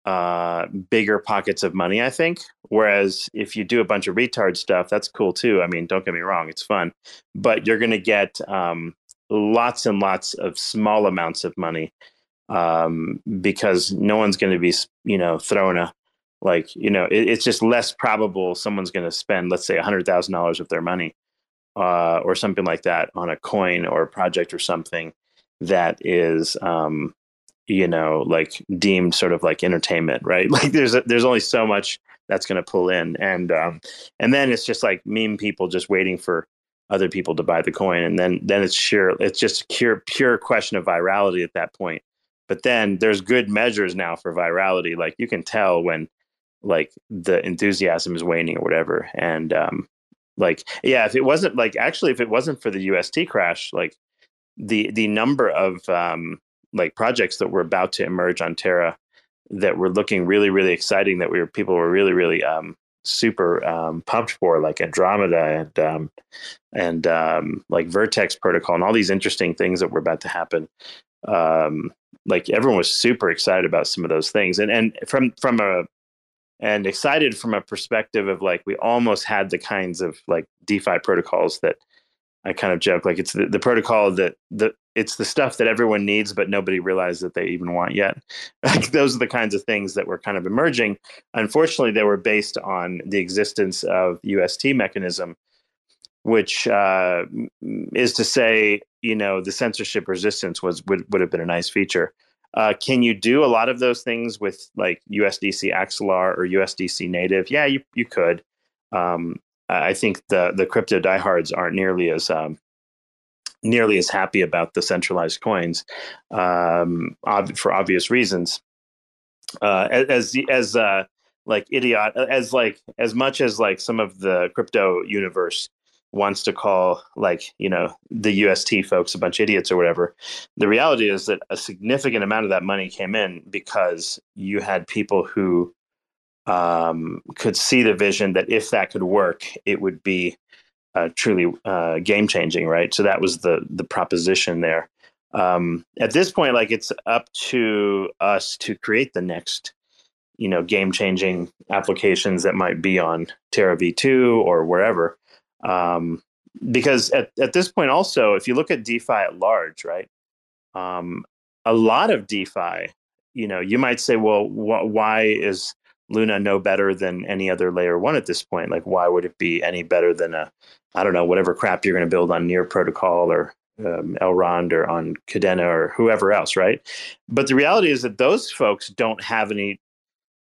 uh, bigger pockets of money, I think. Whereas if you do a bunch of retard stuff, that's cool too. I mean, don't get me wrong, it's fun, but you're going to get um, lots and lots of small amounts of money um, because no one's going to be, you know, throwing a like you know it, it's just less probable someone's going to spend let's say $100000 of their money uh, or something like that on a coin or a project or something that is um, you know like deemed sort of like entertainment right? [LAUGHS] Like there's a, there's only so much that's going to pull in and um, and then it's just like meme people just waiting for other people to buy the coin and then then it's sure it's just pure pure question of virality at that point but then there's good measures now for virality like you can tell when like the enthusiasm is waning or whatever. And um, like, yeah, if it wasn't like actually, if it wasn't for the UST crash, like the the number of um, like projects that were about to emerge on Terra that were looking really really exciting that we were people were really really um, super um, pumped for, like Andromeda and um, and um, like Vertex Protocol and all these interesting things that were about to happen. Um, like everyone was super excited about some of those things, and and from from a and excited from a perspective of like we almost had the kinds of like DeFi protocols that I kind of joke like it's the, the protocol that the it's the stuff that everyone needs but nobody realized that they even want yet. [LAUGHS] Like those are the kinds of things that were kind of emerging. Unfortunately, they were based on the existence of UST mechanism, which uh, is to say, you know, the censorship resistance was would, would have been a nice feature. Uh, can you do a lot of those things with like USDC Axelar or USDC native? Yeah, you you could. Um, I think the the crypto diehards aren't nearly as um, nearly as happy about the centralized coins um, ob- for obvious reasons. Uh, as as uh, like idiot as like as much as like some of the crypto universe wants to call like you know the UST folks a bunch of idiots or whatever. The reality is that a significant amount of that money came in because you had people who um, could see the vision that if that could work, it would be uh, truly uh, game changing, right? So that was the the proposition there. Um, at this point, like it's up to us to create the next, you know, game changing applications that might be on Terra V2 or wherever. Um, because at, at this point, also, if you look at DeFi at large, right, um, a lot of DeFi you know, you might say, well, wh- why is Luna no better than any other layer one at this point? Like, why would it be any better than a, I don't know, whatever crap you're going to build on Near Protocol or um, Elrond or on Kadena or whoever else, right? But the reality is that those folks don't have any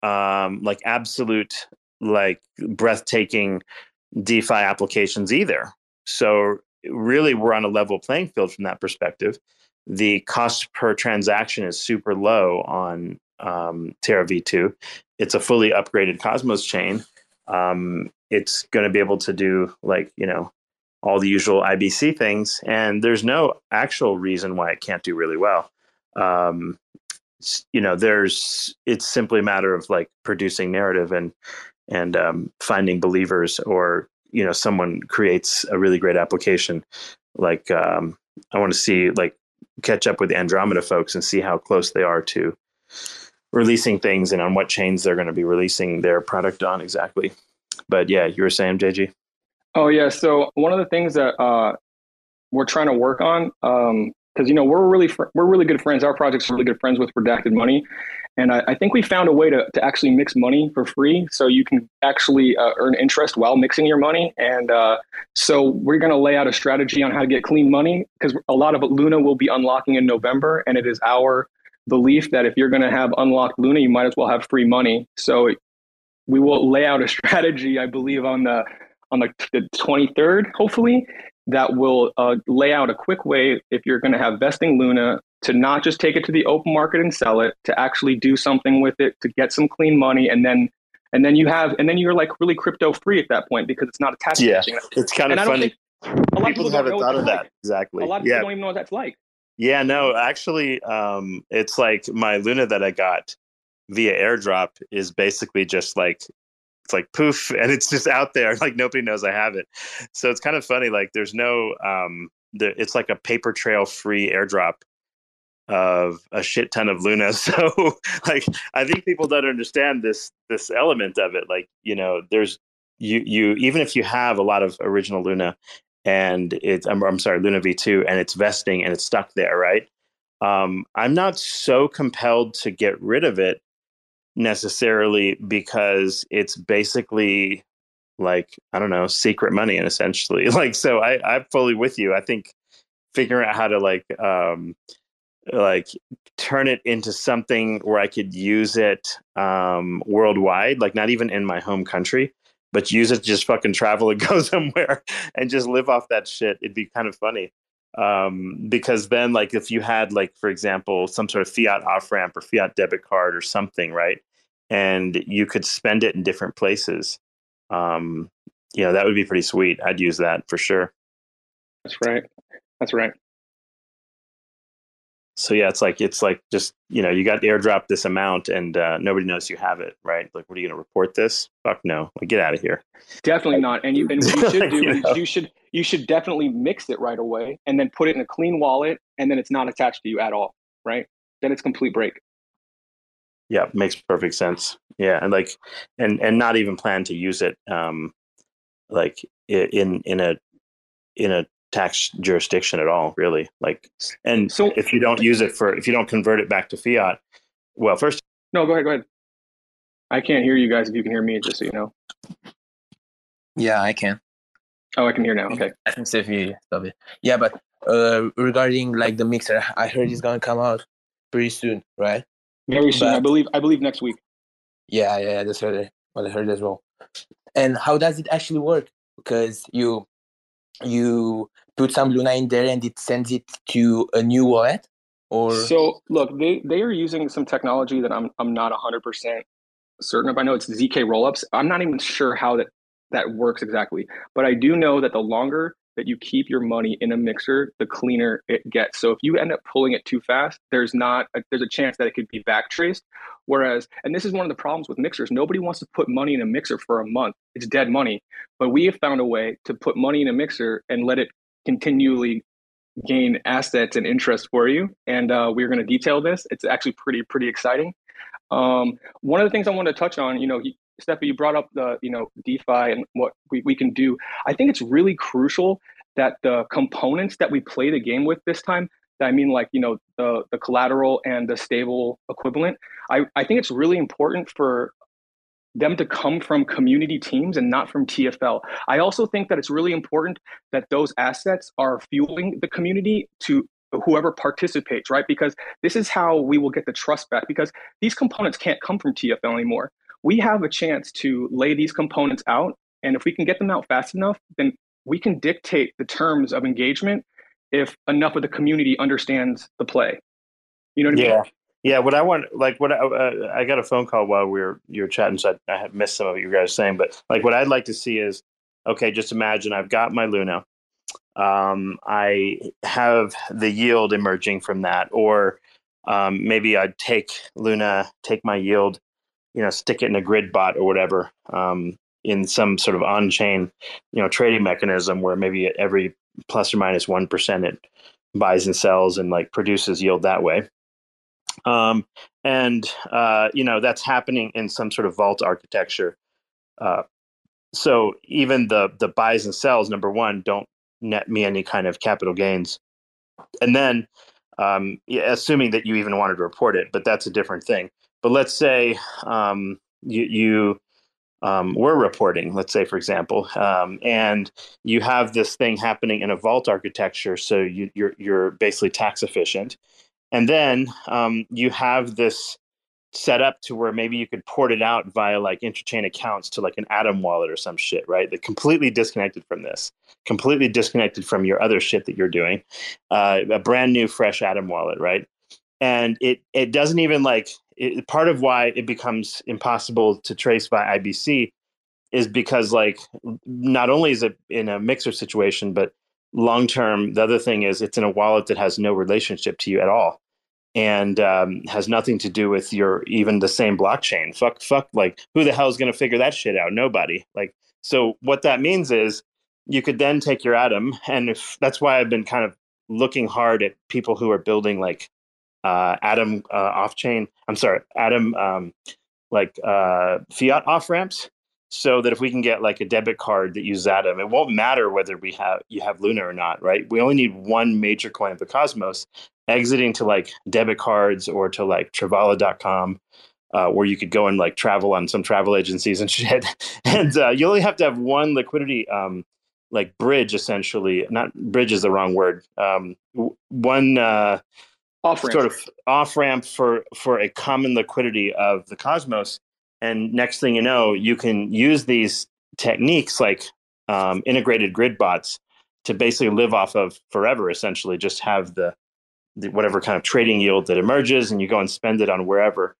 um, like absolute, like breathtaking DeFi applications either. So really, we're on a level playing field from that perspective. The cost per transaction is super low on um, Terra V2. It's a fully upgraded Cosmos chain. Um, it's going to be able to do like you know all the usual IBC things, and there's no actual reason why it can't do really well. Um, you know, there's it's simply a matter of like producing narrative and and um, finding believers, or you know, someone creates a really great application. Like um, I want to see like catch up with Andromeda folks and see how close they are to releasing things and on what chains they're going to be releasing their product on exactly. But yeah, you were saying, JG. Oh yeah. So one of the things that uh, we're trying to work on, because um, you know we're really fr- we're really good friends. Our project's really good friends with Redacted Money, and I, I, think we found a way to to actually mix money for free, so you can actually uh, earn interest while mixing your money. And uh, so we're going to lay out a strategy on how to get clean money because a lot of Luna will be unlocking in November, and it is our belief that if you're going to have unlocked Luna, you might as well have free money. So we will lay out a [LAUGHS] strategy, I believe, on the on the, the 23rd, hopefully, that will uh, lay out a quick way if you're going to have vesting Luna to not just take it to the open market and sell it, to actually do something with it, to get some clean money, and then and then you have and then you're like really crypto free at that point because it's not attached. Yeah, to it's kind of funny. a lot people, people haven't thought of that like. exactly. A lot of people don't even know what that's like. Yeah, no, actually, um, it's like my Luna that I got via airdrop is basically just like it's like poof [LAUGHS] and it's just out there like nobody knows i have it. So it's kind of funny like there's no um it's like a paper trail free airdrop of a shit ton of luna [LAUGHS] so like i think people don't understand this this element of it like you know there's you you even if you have a lot of original luna and it's i'm, I'm sorry luna v2 and it's vesting and it's stuck there right um, i'm not so compelled to get rid of it necessarily because it's basically like I don't know secret money and essentially [LAUGHS] like so I I'm fully with you. I think figuring out how to like um like turn it into something where I could use it um worldwide, like not even in my home country, but use it to just fucking travel and [LAUGHS] go somewhere and just live off that shit. It'd be kind of funny. Um, because then like if you had like for example some sort of fiat off ramp or fiat debit card or something right and you could spend it in different places um, you know that would be pretty sweet. I'd use that for sure. That's right. That's right so yeah it's like it's like just you know you got airdrop this amount and uh, nobody knows you have it right? Like what are you going to report this? Fuck no. Like, get out of here. Definitely not. And you and what you should [LAUGHS] do you, know? you should you should definitely mix it right away and then put it in a clean wallet and then it's not attached to you at all right? Then it's complete break. Yeah makes perfect sense. Yeah and like and and not even plan to use it um like in in a in a tax jurisdiction at all really like and so if you don't use it for if you don't convert it back to fiat well first no go ahead go ahead i can't hear you guys if you can hear me just so you know yeah i can oh i can hear now okay i can see if you stop it yeah but uh regarding like the mixer i heard it's gonna come out pretty soon right very soon, but, I believe. I believe next week. Yeah, yeah, that's what I, what I heard as well. And how does it actually work? Because you you put some Luna in there and it sends it to a new wallet, or so. Look, they they are using some technology that I'm I'm not hundred percent certain of. I know it's zk rollups. I'm not even sure how that that works exactly, but I do know that the longer that you keep your money in a mixer, the cleaner it gets. So if you end up pulling it too fast, there's not a, there's a chance that it could be back traced. Whereas, and this is one of the problems with mixers, nobody wants to put money in a mixer for a month. It's dead money. But we have found a way to put money in a mixer and let it continually gain assets and interest for you. And uh, we're going to detail this. It's actually pretty pretty exciting. Um, one of the things I want to touch on, you know, Cephii, you brought up the you know DeFi and what we, we can do. I think it's really crucial that the components that we play the game with this time I mean like you know the the collateral and the stable equivalent. I I think it's really important for them to come from community teams and not from TFL. I also think that it's really important that those assets are fueling the community to whoever participates, right? Because this is how we will get the trust back because these components can't come from TFL anymore. We have a chance to lay these components out. And if we can get them out fast enough, then we can dictate the terms of engagement if enough of the community understands the play. You know what I yeah. mean? Yeah, what I want, like, what I, uh, I got a phone call while we were you were chatting, so I, I missed some of what you guys saying. But like, what I'd like to see is, okay, just imagine I've got my Luna, um, I have the yield emerging from that, or um, maybe I'd take Luna, take my yield, you know, stick it in a grid bot or whatever, um, in some sort of on-chain, you know, trading mechanism where maybe every plus or minus one percent it buys and sells and like produces yield that way. Um, and uh, you know that's happening in some sort of vault architecture. Uh, so even the the buys and sells, number one, don't net me any kind of capital gains. And then, um, assuming that you even wanted to report it, but that's a different thing. But let's say um, you, you um, were reporting, let's say, for example, um, and you have this thing happening in a vault architecture, so you, you're you're basically tax efficient, and then um, you have this set up to where maybe you could port it out via like interchain accounts to like an Atom wallet or some shit, right? That completely disconnected from this, completely disconnected from your other shit that you're doing. Uh, a brand new, fresh Atom wallet, right? And it it doesn't even like it, part of why it becomes impossible to trace by IBC is because like not only is it in a mixer situation, but long term, the other thing is it's in a wallet that has no relationship to you at all and um, has nothing to do with your even the same blockchain. Fuck, fuck, like who the hell is going to figure that shit out? Nobody. Like, so what that means is you could then take your atom, and if that's why I've been kind of looking hard at people who are building like uh, atom uh, off chain. I'm sorry, atom um, like uh, fiat off ramps. So that if we can get like a debit card that uses Atom, it won't matter whether we have you have Luna or not, right? We only need one major coin of the Cosmos, exiting to like debit cards or to like Travala.com, uh, where you could go and like travel on some travel agencies and [LAUGHS] shit. and uh, you only have to have one liquidity um, like bridge, essentially. Not bridge is the wrong word. Um, one uh, off-ramp. sort of off ramp for for a common liquidity of the Cosmos. And next thing you know, you can use these techniques like um, integrated grid bots to basically live off of forever. Essentially, just have the the, whatever kind of trading yield that emerges and you go and spend it on wherever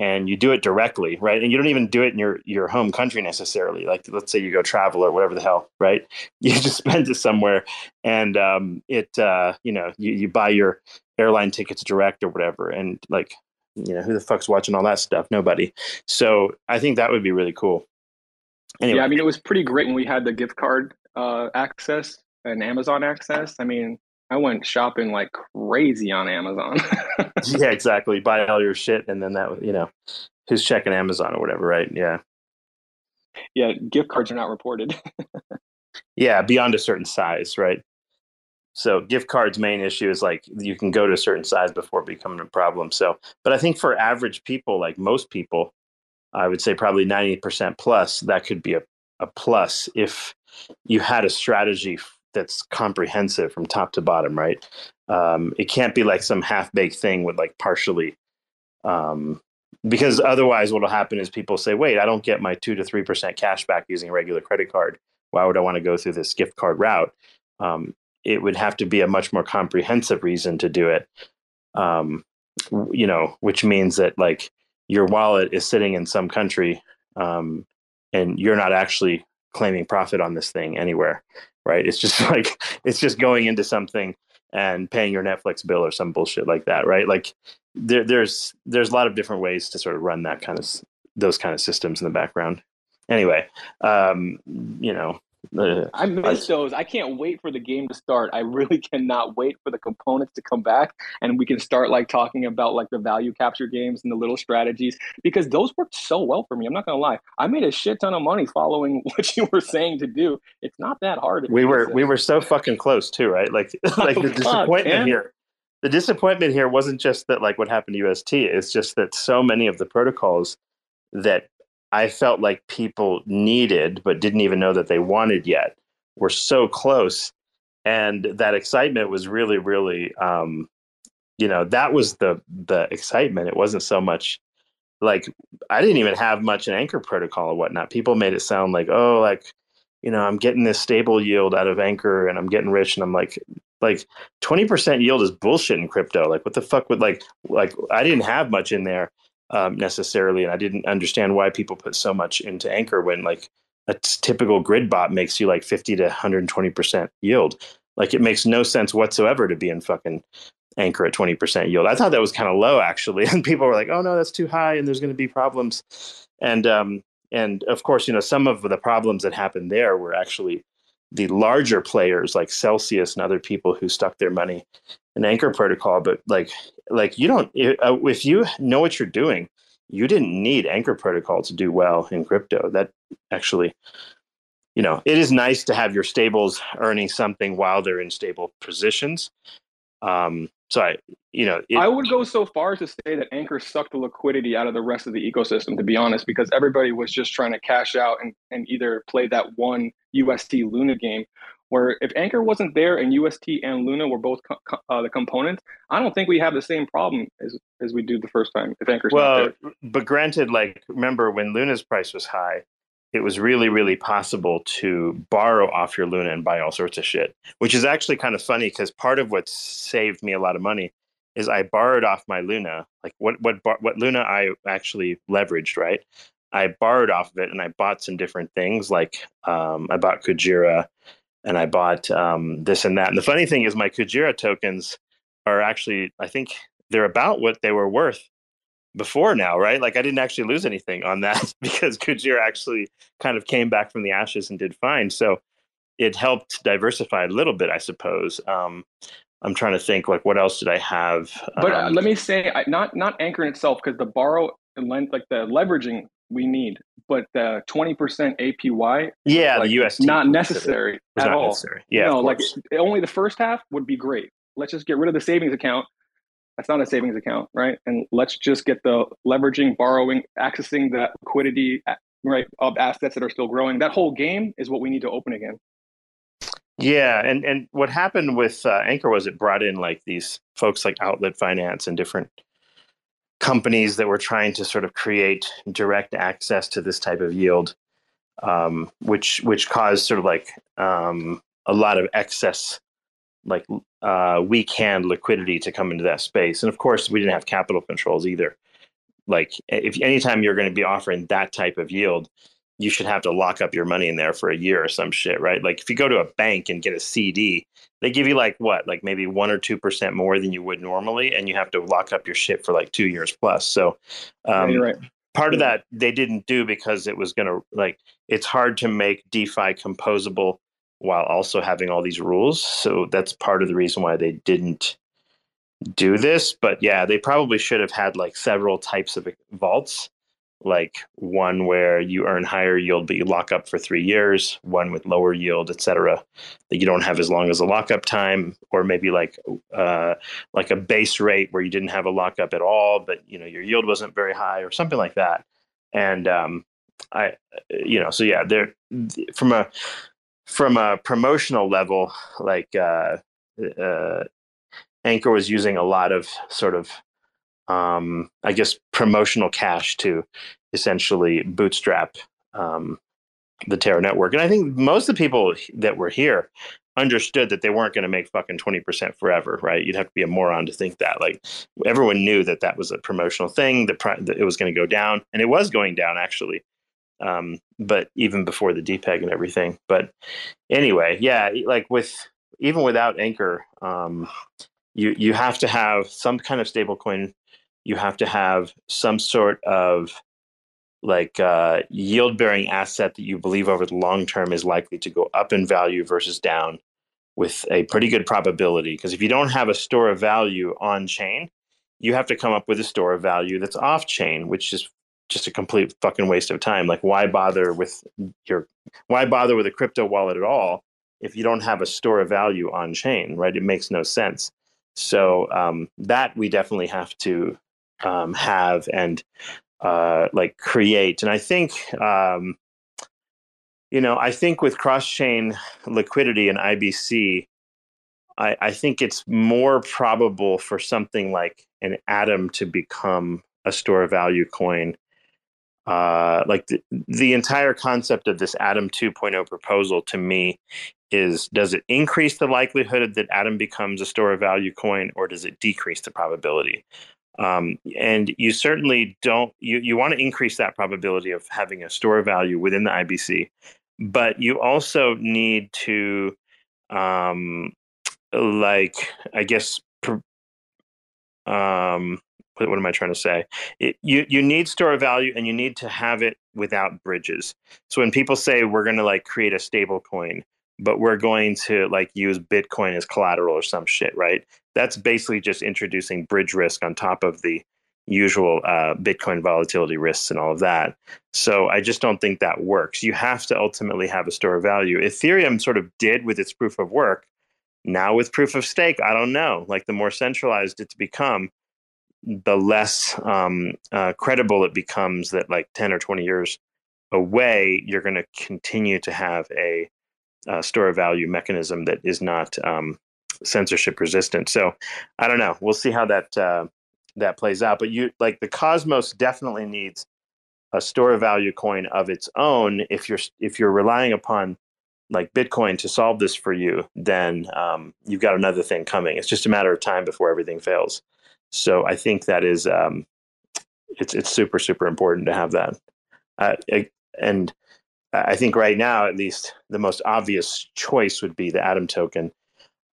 and you do it directly right? And you don't even do it in your your home country necessarily. Like let's say you go travel or whatever the hell right? [LAUGHS] You just spend it somewhere and um, it uh, you know you, you buy your airline tickets direct or whatever. And like you know who the fuck's watching all that stuff? Nobody. So i think that would be really cool. Anyway. yeah i mean it was pretty great when we had the gift card uh, access and amazon access. I mean I went shopping like crazy on Amazon. [LAUGHS] yeah, exactly. Buy all your shit, and then that was, you know, who's checking Amazon or whatever, right? Yeah. Yeah, gift cards are not reported. [LAUGHS] yeah, beyond a certain size, right? So gift cards' main issue is like you can go to a certain size before becoming a problem. So, but I think for average people, like most people, I would say probably ninety percent plus, that could be a, a plus if you had a strategy that's comprehensive from top to bottom, right? Um, it can't be like some half baked thing with like partially, um, because otherwise, what'll happen is people say, "Wait, I don't get my two to three percent cash back using a regular credit card. Why would I want to go through this gift card route?" Um, it would have to be a much more comprehensive reason to do it. Um, you know, which means that like your wallet is sitting in some country, um, and you're not actually claiming profit on this thing anywhere right? It's just [LAUGHS] like it's just going into something and paying your Netflix bill or some bullshit like that, right? Like there, there's there's a lot of different ways to sort of run that kind of those kind of systems in the background. Anyway, um, you know, [LAUGHS] I miss those. I can't wait for the game to start. I really [LAUGHS] cannot wait for the components to come back and we can start like talking about like the value capture games and the little strategies because those worked so well for me. I'm not gonna lie. I made a shit ton of money following [LAUGHS] what you were saying to do. It's not that hard. We were we were so fucking close too, right? Like like oh, the disappointment here the disappointment here wasn't just that like what happened to UST. It's just that so many of the protocols that I felt like people needed but didn't even know that they wanted yet were so close, and that excitement was really, really, um, you know, that was the the excitement. It wasn't so much like I didn't even have much an anchor protocol or whatnot. People made it sound like, oh, like you know, I'm getting this stable yield out of Anchor and I'm getting rich. And I'm like, like 20% yield is bullshit in crypto. Like, what the fuck would like, like I didn't have much in there um, necessarily. And I didn't understand why people put so much into Anchor when like a typical grid bot makes you like 50 to 120% yield. Like, it makes no sense whatsoever to be in fucking Anchor at 20% yield. I thought that was kind of low actually. [LAUGHS] And people were like, oh no, that's too high and there's going to be problems. And, um, and of course, you know, some of the problems that happened there were actually the larger players like Celsius and other people who stuck their money in Anchor Protocol. But like, like you don't uh, if you know what you're doing, you didn't need Anchor Protocol to do well in crypto. That actually, you know, it is nice to have your stables earning something while they're in stable positions. Um, so I, you know, it, I would go so far to say that Anchor sucked the liquidity out of the rest of the ecosystem, to be honest, because everybody was just trying to cash out and, and either play that one UST Luna game. Where if Anchor wasn't there and UST and Luna were both co- uh, the components, I don't think we have the same problem as as we do the first time if Anchor's well, not there. But granted, like remember when Luna's price was high, it was really, really possible to borrow off your Luna and buy all sorts of shit, which is actually kind of funny because part of what saved me a lot of money is I borrowed off my Luna, like what what what Luna I actually leveraged, right? I borrowed off of it and I bought some different things, like um, I bought Kujira and I bought um, this and that. And the funny thing is, my Kujira tokens are actually, I think, they're about what they were worth before now, right? Like I didn't actually lose anything on that [LAUGHS] because Kujira actually kind of came back from the ashes and did fine. So it helped diversify a little bit, I suppose. Um, I'm trying to think like what else did I have? But uh, um, let me say, not not anchor in itself because the borrow and lend like the leveraging we need, but the 20% APY, yeah, like, the UST not necessary at not all. Necessary. Yeah, no, like only the first half would be great. Let's just get rid of the savings account that's not a savings account, right? And let's just get the leveraging, borrowing, accessing the liquidity, right, of assets that are still growing. That whole game is what we need to open again. Yeah, and and what happened with uh, Anchor was it brought in like these folks like Outlet Finance and different companies that were trying to sort of create direct access to this type of yield, um, which which caused sort of like um, a lot of excess like uh, weak hand liquidity to come into that space. And of course, we didn't have capital controls either. Like if anytime you're going to be offering that type of yield, you should have to lock up your money in there for a year or some shit, right? Like if you go to a bank and get a CD, they give you like what, like maybe one or two percent more than you would normally, and you have to lock up your shit for like two years plus. So, um, yeah, right. part of that they didn't do because it was going to like it's hard to make DeFi composable while also having all these rules. So that's part of the reason why they didn't do this. But yeah, they probably should have had like several types of vaults, like one where you earn higher yield but you lock up for three years, one with lower yield, etc. That you don't have as long as a lockup time, or maybe like uh, like a base rate where you didn't have a lockup at all, but you know your yield wasn't very high, or something like that. And um, I, you know, so yeah, there from a from a promotional level, like uh, uh, Anchor was using a lot of sort of, um, I guess, promotional cash to essentially bootstrap um, the Terra network. And I think most of the people that were here understood that they weren't going to make fucking 20% forever, right? You'd have to be a moron to think that. Like everyone knew that that was a promotional thing, that, that it was going to go down, and it was going down actually um, but even before the depeg and everything but anyway yeah like with even without anchor um, you you have to have some kind of stablecoin. you have to have some sort of like uh, yield bearing asset that you believe over the long term is likely to go up in value versus down with a pretty good probability because if you don't have a store of value on chain you have to come up with a store of value that's off chain which is just a complete fucking waste of time. Like, why bother with your, why bother with a crypto wallet at all if you don't have a store of value on chain, right? It makes no sense. So um, that we definitely have to um, have and uh, like create. And I think, um, you know, I think with cross chain liquidity and IBC, I, I think it's more probable for something like an atom to become a store of value coin. Uh, like the, the entire concept of this Atom 2.0 proposal to me is does it increase the likelihood that Atom becomes a store of value coin or does it decrease the probability? Um, and you certainly don't, you, you want to increase that probability of having a store of value within the IBC, but you also need to, um, like, I guess, um, what, am I trying to say? It, you you need store of value and you need to have it without bridges. So when people say we're going to like create a stable coin, but we're going to like use Bitcoin as collateral or some shit, right? That's basically just introducing bridge risk on top of the usual uh, Bitcoin volatility risks and all of that. So I just don't think that works. You have to ultimately have a store of value. Ethereum sort of did with its proof of work. Now with proof of stake, I don't know. Like the more centralized it's become, the less um, uh, credible it becomes that like 10 or 20 years away, you're going to continue to have a, a, store of value mechanism that is not um, censorship resistant. So I don't know. We'll see how that uh, that plays out. But you like the Cosmos definitely needs a store of value coin of its own. If you're if you're relying upon like Bitcoin to solve this for you, then um, you've got another thing coming. It's just a matter of time before everything fails. So I think that is um, it's it's super super important to have that. Uh, and I think right now, at least, the most obvious choice would be the Atom token.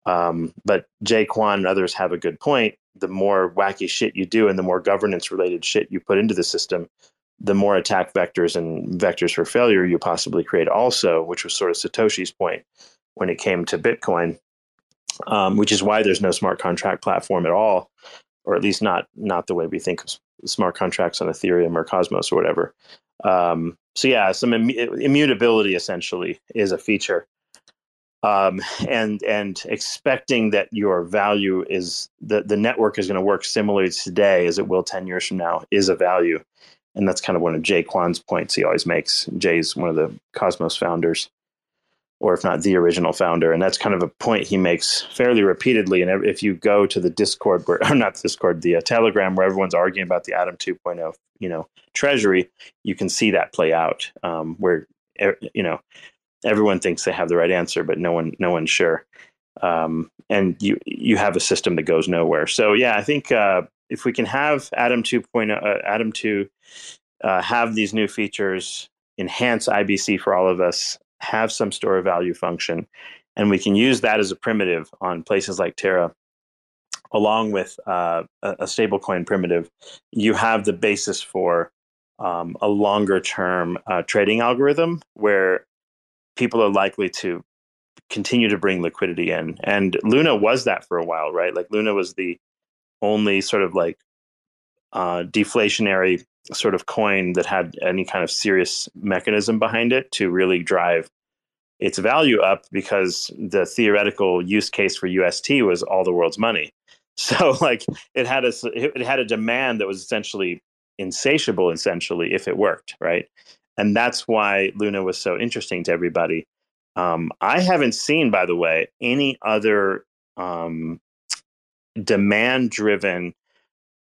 Um, but Jae Kwon and others have a good point. The more wacky shit you do and the more governance related shit you put into the system, the more attack vectors and vectors for failure you possibly create, also, which was sort of Satoshi's point when it came to Bitcoin, um, which is why there's no smart contract platform at all or at least not not the way we think of smart contracts on Ethereum or Cosmos or whatever. Um, so yeah, some Im- immutability essentially is a feature, um, and and expecting that your value is the the network is going to work similarly today as it will ten years from now is a value, and that's kind of one of Jae Kwon's points he always makes. Jae's one of the Cosmos founders or if not the original founder. And that's kind of a point he makes fairly repeatedly. And if you go to the Discord, where, [LAUGHS] or not Discord, the uh, Telegram, where everyone's arguing about the Atom 2.0, you know, treasury, you can see that play out um, where, you know, everyone thinks they have the right answer, but no one, no one's sure. Um, and you, you have a system that goes nowhere. So yeah, I think uh, if we can have Atom 2.0, uh, Atom 2 uh, have these new features, enhance IBC for all of us, have some store of value function. And we can use that as a primitive on places like Terra, along with uh, a, stablecoin primitive. You have the basis for um, a longer term uh, trading algorithm where people are likely to continue to bring liquidity in. And Luna was that for a while, right? Like Luna was the only sort of like uh, deflationary sort of coin that had any kind of serious mechanism behind it to really drive its value up because the theoretical use case for UST was all the world's money. [LAUGHS] So like it had a it had a demand that was essentially insatiable essentially if it worked, right? And that's why Luna was so interesting to everybody. Um, I haven't seen, by the way, any other um, demand driven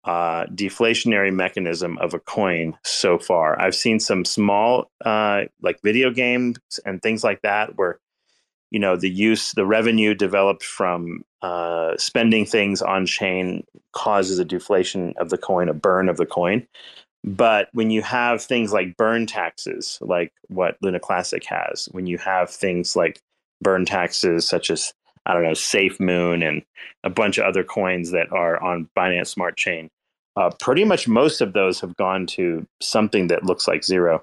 uh, deflationary mechanism of a coin so far. I've seen some small, uh, like video games and things like that, where you know the use, the revenue developed from uh, spending things on chain causes a deflation of the coin, a burn of the coin. But when you have things like burn taxes, like what Luna Classic has, when you have things like burn taxes such as I don't know, Safe Moon and a bunch of other coins that are on Binance Smart Chain uh, pretty much most of those have gone to something that looks like zero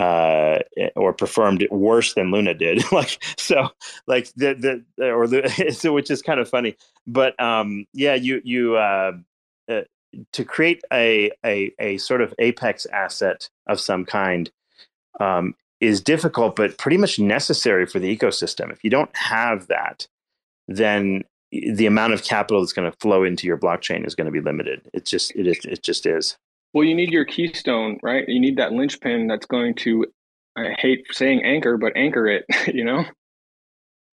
uh, or performed worse than Luna did. [LAUGHS] like so, like the the or the, [LAUGHS] so which is kind of funny. But um, yeah, you you uh, uh, to create a, a a sort of apex asset of some kind um, is difficult, but pretty much necessary for the ecosystem. If you don't have that, then the amount of capital that's going to flow into your blockchain is going to be limited. It just it is it just is. Well, you need your keystone, right? You need that linchpin that's going to I hate saying anchor, but anchor it, [LAUGHS] you know?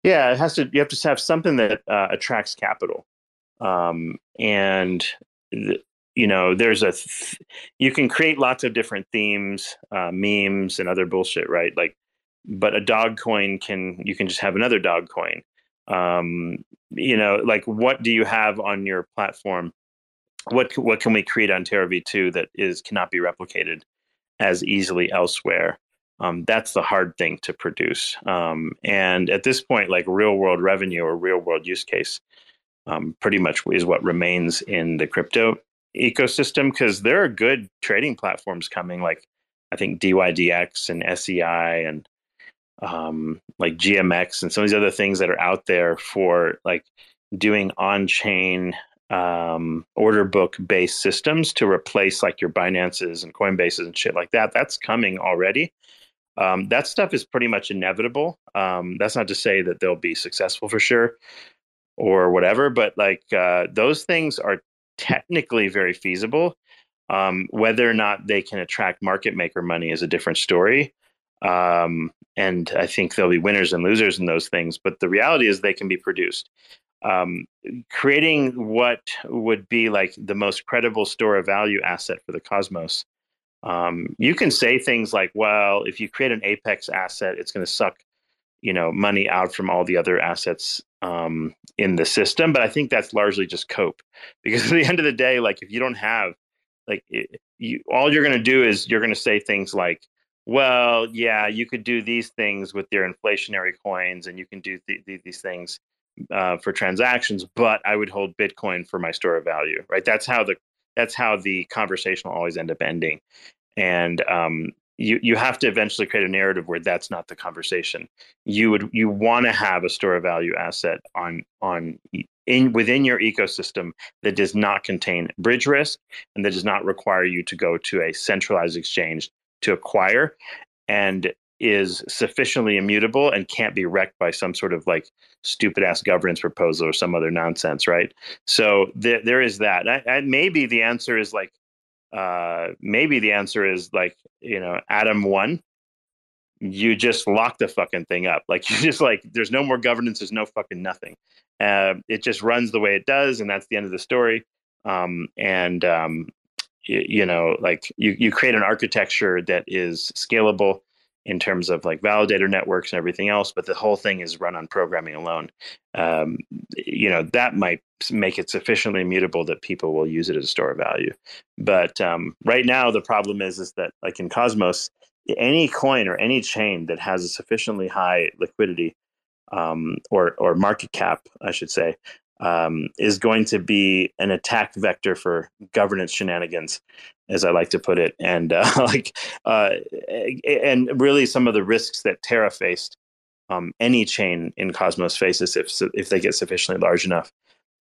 Yeah, it has to you have to have something that uh, attracts capital. Um, and th- you know, there's a th- you can create lots of different themes, uh, memes and other bullshit, right? Like but a dog coin can you can just have another dog coin um, you know like what do you have on your platform? What what can we create on terra v2 that is cannot be replicated as easily elsewhere? Um, that's the hard thing to produce. Um, and at this point like real world revenue or real world use case um, pretty much is what remains in the crypto ecosystem because there are good trading platforms coming like i think dydx and sei and um, like GMX and some of these other things that are out there for like doing on chain um, order book based systems to replace like your Binances and Coinbases and shit like that. That's coming already. Um, that stuff is pretty much inevitable. Um, that's not to say that they'll be successful for sure or whatever, but like uh, those things are technically very feasible. Um, whether or not they can attract market maker money is a different story. Um, and I think there'll be winners and losers in those things. But the reality is they can be produced. Um, creating what would be like the most credible store of value asset for the Cosmos. Um, you can say things like, "Well, if you create an Apex asset, it's going to suck, you know, money out from all the other assets um, in the system." But I think that's largely just cope, [LAUGHS] because at the end of the day, like if you don't have, like, it, you, all you're going to do is you're going to say things like, well, yeah, you could do these things with your inflationary coins, and you can do th- th- these things uh, for transactions. But I would hold Bitcoin for my store of value, right? That's how the that's how the conversation will always end up ending, and um, you you have to eventually create a narrative where that's not the conversation. You would you want to have a store of value asset on on in within your ecosystem that does not contain bridge risk and that does not require you to go to a centralized exchange to acquire and is sufficiently immutable and can't be wrecked by some sort of like stupid ass governance proposal or some other nonsense, right? So there, there is that. And maybe the answer is like, uh, maybe the answer is like, you know, Atom one. You just lock the fucking thing up. Like [LAUGHS] you just like, there's no more governance. There's no fucking nothing. Uh, it just runs the way it does, and that's the end of the story. Um, and um, you know like you, you create an architecture that is scalable in terms of like validator networks and everything else but the whole thing is run on programming alone. Um, you know that might make it sufficiently immutable that people will use it as a store of value. But um, right now the problem is is that like in cosmos any coin or any chain that has a sufficiently high liquidity um, or or market cap i should say um, is going to be an attack vector for governance shenanigans, as I like to put it, and uh, [LAUGHS] like uh, and really some of the risks that Terra faced, um, any chain in Cosmos faces if if they get sufficiently large enough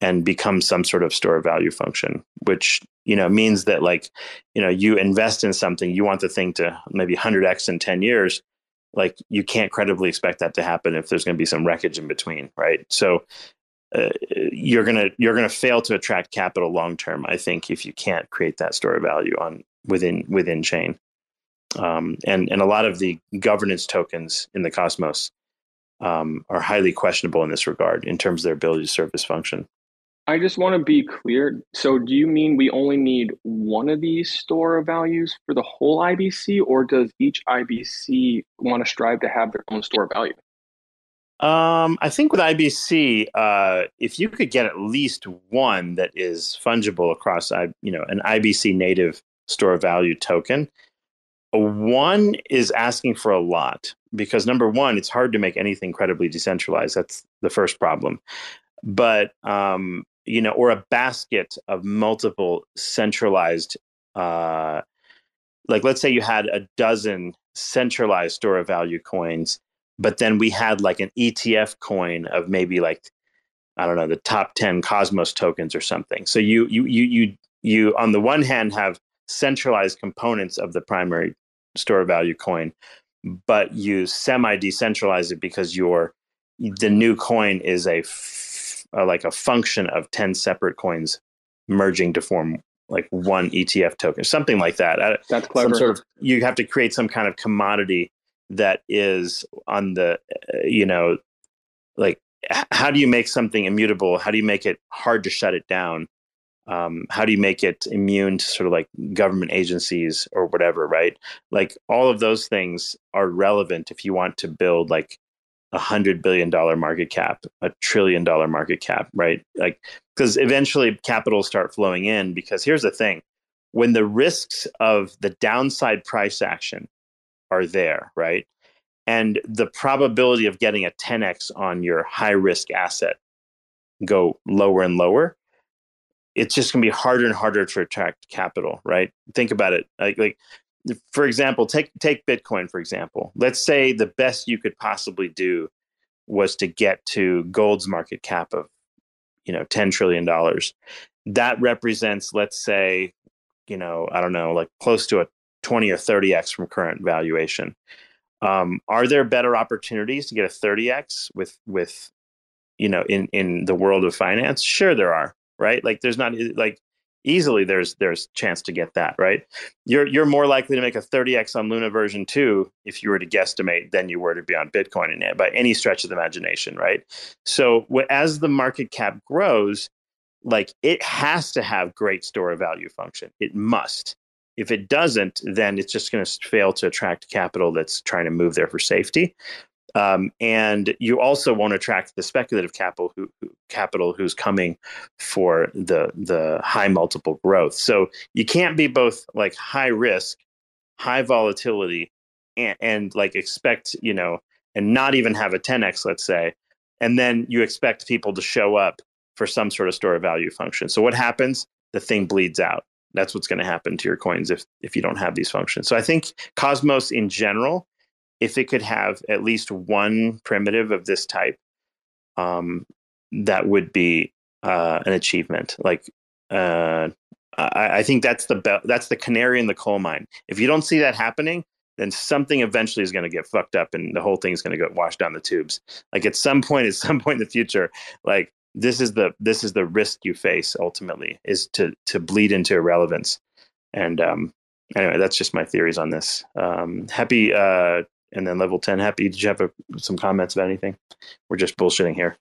and become some sort of store of value function, which you know means that like you know you invest in something, you want the thing to maybe hundred x in ten years. Like you can't credibly expect that to happen if there's going to be some wreckage in between, right? So uh, you're gonna you're gonna fail to attract capital long term. I think if you can't create that store of value on within within chain, um, and and a lot of the governance tokens in the Cosmos um, are highly questionable in this regard in terms of their ability to serve this function. I just want to be clear. So, do you mean we only need one of these store of values for the whole IBC, or does each IBC want to strive to have their own store of value? Um, I think with IBC, uh, if you could get at least one that is fungible across, you know, an IBC native store of value token, one is asking for a lot because number one, it's hard to make anything credibly decentralized. That's the first problem. But um, you know, or a basket of multiple centralized, uh, like let's say you had a dozen centralized store of value coins but then we had like an ETF coin of maybe like I don't know the top 10 Cosmos tokens or something. So you you you you you on the one hand have centralized components of the primary store value coin, but you semi decentralize it because your the new coin is a f- uh, like a function of 10 separate coins merging to form like one ETF token, something like that. That's clever. Some sort of you have to create some kind of commodity that is on the uh, you know like how do you make something immutable? How do you make it hard to shut it down? Um, how do you make it immune to sort of like government agencies or whatever, right? Like all of those things are relevant if you want to build like a hundred billion dollar market cap, a trillion dollar market cap, right? Like because eventually capital start flowing in. Because here's the thing: when the risks of the downside price action are there, right? And the probability of getting a 10x on your high risk asset go lower and lower, it's just going to be harder and harder to attract capital, right? Think about it. Like, like for example, take take Bitcoin for example. Let's say the best you could possibly do was to get to gold's market cap of you know 10 trillion dollars. That represents let's say you know, I don't know, like close to a 20 or 30x from current valuation. Um, are there better opportunities to get a 30x with with you know in in the world of finance? Sure there are, right? Like there's not like easily there's there's chance to get that right you're you're more likely to make a 30x on luna version 2 if you were to guesstimate than you were to be on bitcoin in it by any stretch of the imagination right so as the market cap grows like it has to have great store of value function it must if it doesn't then it's just going to fail to attract capital that's trying to move there for safety um, and you also won't attract the speculative capital who, who, capital who's coming for the the high multiple growth. So you can't be both like high risk, high volatility, and, and like expect you know, and not even have a 10x, let's say, and then you expect people to show up for some sort of store of value function. So what happens? The thing bleeds out. That's what's going to happen to your coins if if you don't have these functions. So I think Cosmos in general if it could have at least one primitive of this type, um, that would be uh, an achievement. Like, uh, I, I, think that's the be- that's the canary in the coal mine. If you don't see that happening, then something eventually is going to get fucked up, and the whole thing is going to get washed down the tubes. Like at some point, at some point in the future, like this is the this is the risk you face ultimately is to to bleed into irrelevance. And um, anyway, that's just my theories on this. Um, happy uh, and then level 10 happy did you have a, some comments about anything we're just bullshitting here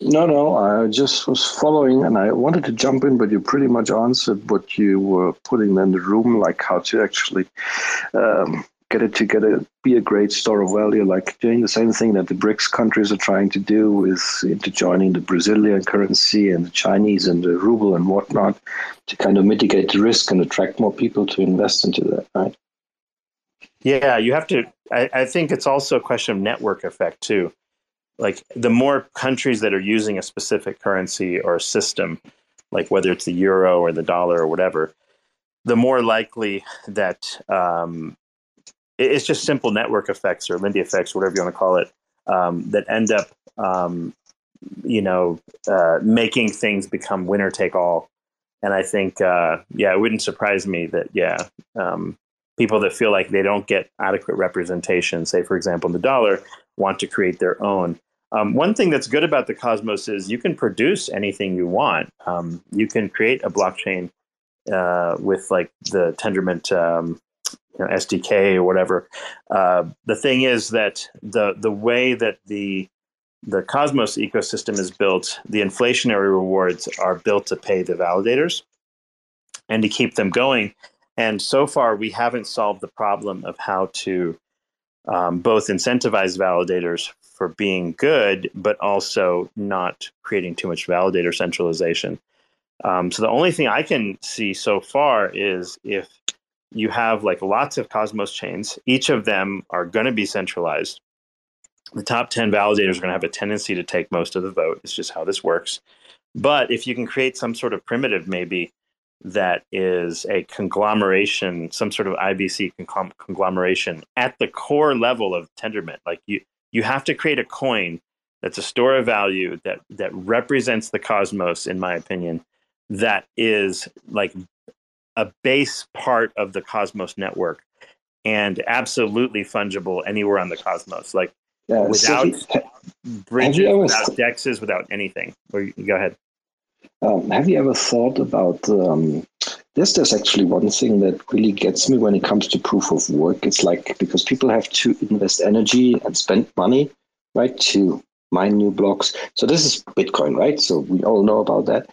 no no i just was following and i wanted to jump in but you pretty much answered what you were putting in the room like how to actually um, get it together, be a great store of value like doing the same thing that the brics countries are trying to do is into joining the brazilian currency and the chinese and the ruble and whatnot to kind of mitigate the risk and attract more people to invest into that right yeah, you have to. I, I, think it's also a question of network effect too. Like the more countries that are using a specific currency or system, like whether it's the euro or the dollar or whatever, the more likely that um, it's just simple network effects or Lindy effects, whatever you want to call it, um, that end up, um, you know, uh, making things become winner take all. And I think, uh, yeah, it wouldn't surprise me that, yeah, um, people that feel like they don't get adequate representation, say, for example, in the dollar, want to create their own. Um, one thing that's good about the Cosmos is you can produce anything you want. Um, you can create a blockchain uh, with like the Tendermint um, you know, SDK or whatever. Uh, the thing is that the the way that the the Cosmos ecosystem is built, the inflationary rewards are built to pay the validators and to keep them going. And so far, we haven't solved the problem of how to um, both incentivize validators for being good, but also not creating too much validator centralization. Um, so the only thing I can see so far is if you have like lots of Cosmos chains, each of them are going to be centralized. The top 10 validators are going to have a tendency to take most of the vote. It's just how this works. But if you can create some sort of primitive, maybe that is a conglomeration, some sort of IBC conglomeration at the core level of Tendermint. Like you, you have to create a coin that's a store of value that that represents the cosmos, in my opinion. That is like a base part of the cosmos network and absolutely fungible anywhere on the cosmos. Like Yeah, without Sophie, bridges, without dexes, without anything. Or you, go ahead. Um, have you ever thought about um, this? There's actually one thing that really gets me when it comes to proof of work. It's like because people have to invest energy and spend money, right, to mine new blocks. So this is Bitcoin, right? So we all know about that.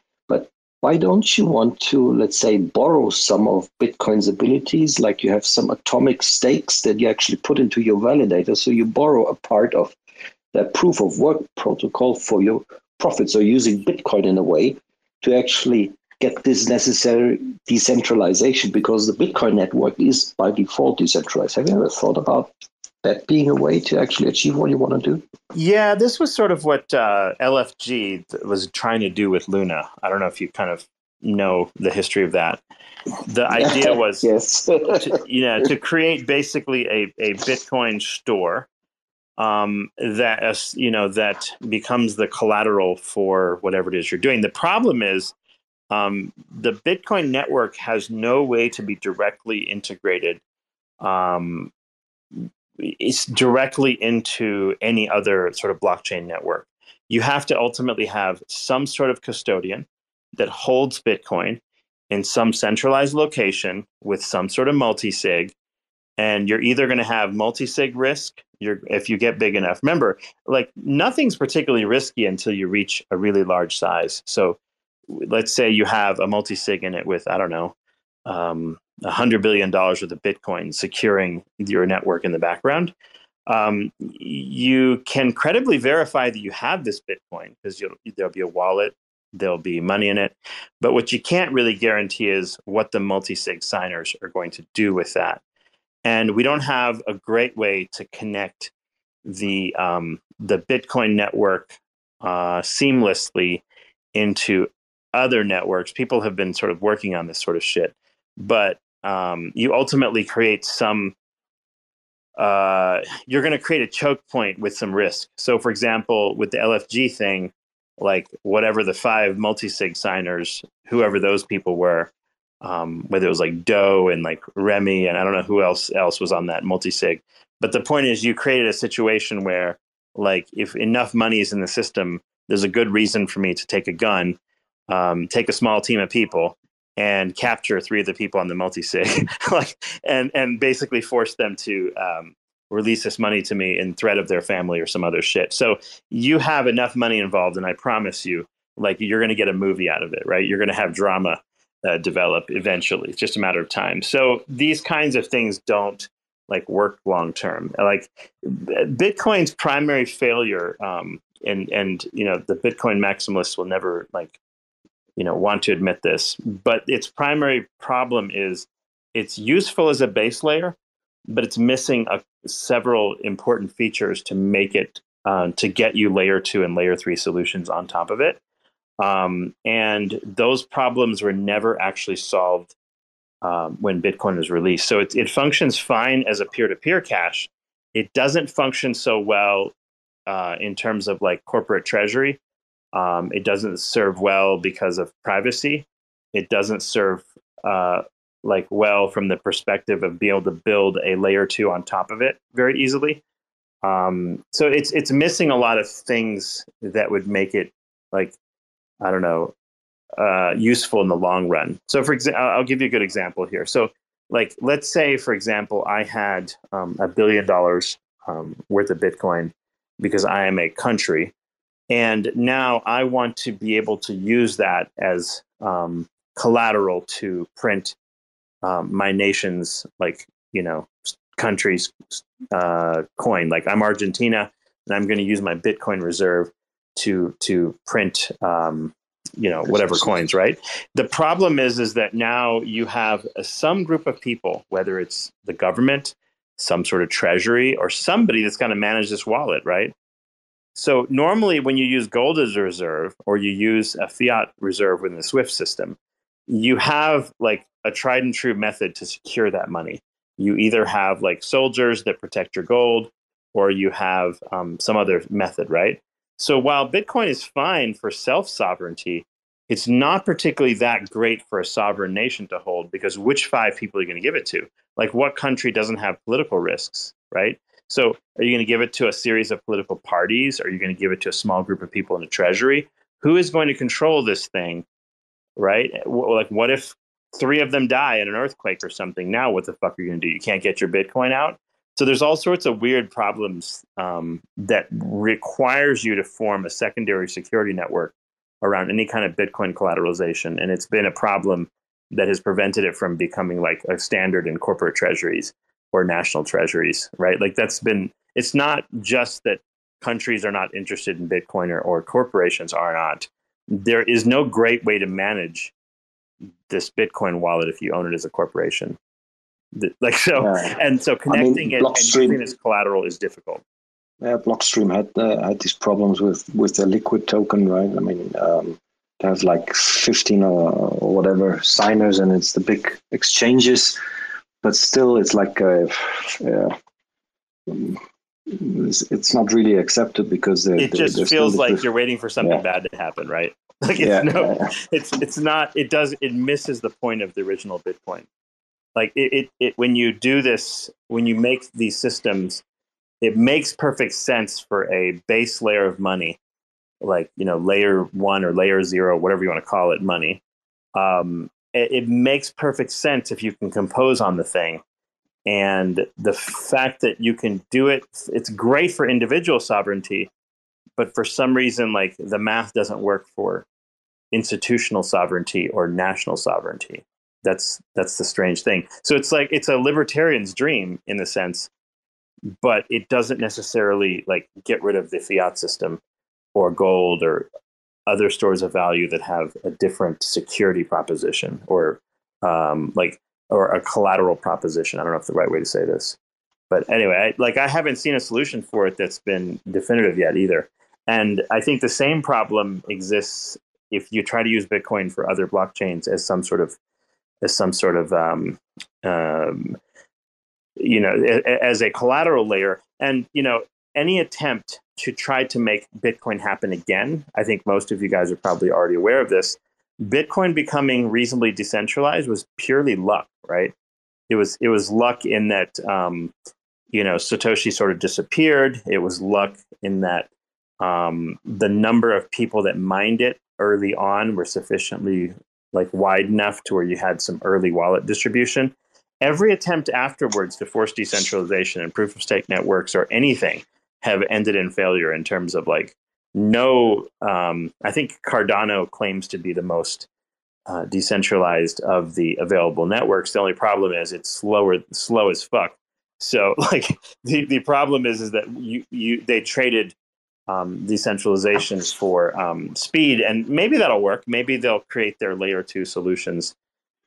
Why don't you want to, let's say, borrow some of Bitcoin's abilities? Like you have some atomic stakes that you actually put into your validator. So you borrow a part of that proof of work protocol for your profits or using Bitcoin in a way to actually get this necessary decentralization because the Bitcoin network is by default decentralized. Have you ever thought about that being a way to actually achieve what you want to do? Yeah, this was sort of what uh, LFG was trying to do with Luna. I don't know if you kind of know the history of that. The [LAUGHS] idea was, yes, to, you know, to create basically a, a Bitcoin store um, that you know that becomes the collateral for whatever it is you're doing. The problem is um, the Bitcoin network has no way to be directly integrated. Um, it's directly into any other sort of blockchain network. You have to ultimately have some sort of custodian that holds Bitcoin in some centralized location with some sort of multi-sig and you're either going to have multi-sig risk you're if you get big enough remember like nothing's particularly risky until you reach a really large size so let's say you have a multi-sig in it with i don't know um, $100 billion worth of bitcoin securing your network in the background um, you can credibly verify that you have this bitcoin because there'll be a wallet there'll be money in it. But what you can't really guarantee is what the multi-sig signers are going to do with that. And we don't have a great way to connect the um, the Bitcoin network uh, seamlessly into other networks. People have been sort of working on this sort of shit, but um, you ultimately create some. Uh, you're going to create a choke point with some risk. So, for example, with the LFG thing, like whatever the five multi-sig signers, whoever those people were, um, whether it was like Do and like Remi and I don't know who else else was on that multi-sig. But the point is, you created a situation where, like, if enough money is in the system, there's a good reason for me to take a gun, um, take a small team of people, and capture three of the people on the multi-sig, [LAUGHS] like, and and basically force them to um, release this money to me in threat of their family or some other shit. So you have enough money involved, and I promise you, like, you're going to get a movie out of it, right? You're going to have drama uh, develop eventually. It's just a matter of time. So these kinds of things don't like work long term. Like Bitcoin's primary failure, um, and and you know the Bitcoin maximalists will never like you know want to admit this, but its primary problem is it's useful as a base layer, but it's missing a, several important features to make it uh, to get you layer two and layer three solutions on top of it. Um, and those problems were never actually solved um, when Bitcoin was released. So it, it functions fine as a peer to peer cash. It doesn't function so well uh, in terms of like corporate treasury. Um, it doesn't serve well because of privacy. It doesn't serve uh, like well from the perspective of being able to build a layer two on top of it very easily. Um, so it's it's missing a lot of things that would make it like I don't know, uh, useful in the long run. So, for example, I'll give you a good example here. So, like, let's say, for example, I had um, a billion dollars um, worth of Bitcoin because I am a country, and now I want to be able to use that as um, collateral to print um, my nation's, like, you know, country's uh, coin. Like, I'm Argentina, and I'm going to use my Bitcoin reserve to to print um, you know whatever coins right? The problem is is that now you have some group of people whether it's the government some sort of treasury or somebody that's going to manage this wallet right so normally when you use gold as a reserve or you use a fiat reserve within the swift system you have like a tried and true method to secure that money you either have like soldiers that protect your gold or you have um, some other method right so while Bitcoin is fine for self sovereignty, it's not particularly that great for a sovereign nation to hold because which five people are you going to give it to? Like, what country doesn't have political risks, right? So, are you going to give it to a series of political parties? Are you going to give it to a small group of people in the treasury? Who is going to control this thing? Right? Like, what if three of them die in an earthquake or something? Now, what the fuck are you going to do? You can't get your Bitcoin out. So there's all sorts of weird problems um, that requires you to form a secondary security network around any kind of Bitcoin collateralization, and it's been a problem that has prevented it from becoming like a standard in corporate treasuries or national treasuries, right? Like that's been, it's not just that countries are not interested in Bitcoin or, or corporations are not. There is no great way to manage this Bitcoin wallet if you own it as a corporation. Like so, yeah. and so connecting I mean, it and using as collateral is difficult. Yeah, Blockstream had uh, had these problems with with the liquid token, right? I mean, um, they have like 15 or, or whatever signers and it's the big exchanges but still it's like a, yeah, it's, it's, not really accepted because they're, it just they're, feels like you're waiting for something yeah. bad to happen right [LAUGHS] like it's yeah, no yeah. it's it's not it does it misses the point of the original bitcoin like it, it, it when you do this when you make these systems it makes perfect sense for a base layer of money like you know layer one or layer zero, whatever you want to call it, money. Um, it, it makes perfect sense if you can compose on the thing, and the fact that you can do it, it's great for individual sovereignty, but for some reason, like the math doesn't work for institutional sovereignty or national sovereignty. That's that's the strange thing. So it's like it's a libertarian's dream in the sense, but it doesn't necessarily like get rid of the fiat system or gold or other stores of value that have a different security proposition or um, like or a collateral proposition. I don't know if the right way to say this, but anyway, I, like I haven't seen a solution for it that's been definitive yet either. And I think the same problem exists if you try to use Bitcoin for other blockchains as some sort of as some sort of um, um, you know as a collateral layer. And you know any attempt to try to make Bitcoin happen again, I think most of you guys are probably already aware of this. Bitcoin becoming reasonably decentralized was purely luck, right? It was it was luck in that um, you know Satoshi sort of disappeared. It was luck in that um, the number of people that mined it early on were sufficiently like wide enough to where you had some early wallet distribution. Every attempt afterwards to force decentralization and proof of stake networks or anything have ended in failure in terms of like no um, i think cardano claims to be the most uh, decentralized of the available networks. The only problem is it's slower slow as fuck. So [LAUGHS] like the, the problem is is that you, you they traded um, decentralizations for um, speed and maybe that'll work. Maybe they'll create their layer two solutions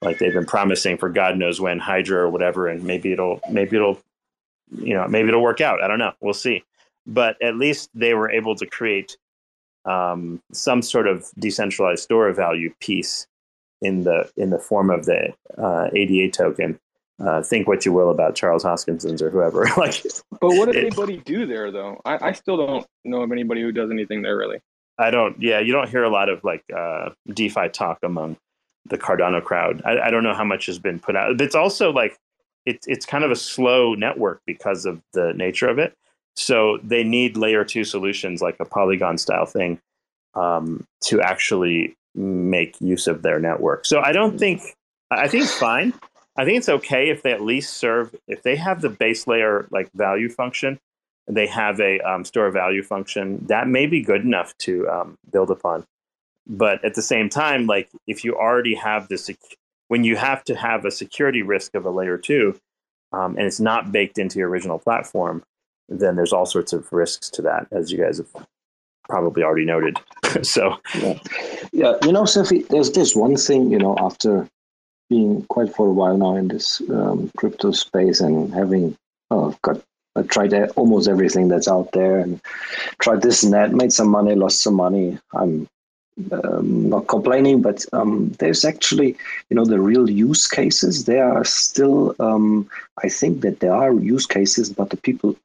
like they've been promising for god knows when hydra or whatever and maybe it'll maybe it'll you know maybe it'll work out. I don't know. We'll see but at least they were able to create um, some sort of decentralized store of value piece in the in the form of the uh, ADA token. Uh, think what you will about Charles Hoskinson's or whoever. [LAUGHS] like, but what did it, anybody do there though? I, I still don't know of anybody who does anything there really. I don't. Yeah, you don't hear a lot of like uh, DeFi talk among the Cardano crowd. I, I don't know how much has been put out. It's also like it's it's kind of a slow network because of the nature of it. So they need layer two solutions like a Polygon style thing um, to actually make use of their network. So I don't think I think it's fine. I think it's okay if they at least serve if they have the base layer like value function, and they have a um, store value function that may be good enough to um, build upon. But at the same time, like if you already have this, sec- when you have to have a security risk of a layer two, um, and it's not baked into your original platform, then there's all sorts of risks to that, as you guys have probably already noted. [LAUGHS] so, yeah. yeah, you know, Sophie, there's this one thing, you know, after being quite for a while now in this um, crypto space and having uh, got I tried almost everything that's out there and tried this and that, made some money, lost some money. I'm um, not complaining, but um, there's actually, you know, the real use cases. There are still, um, I think that there are use cases, but the people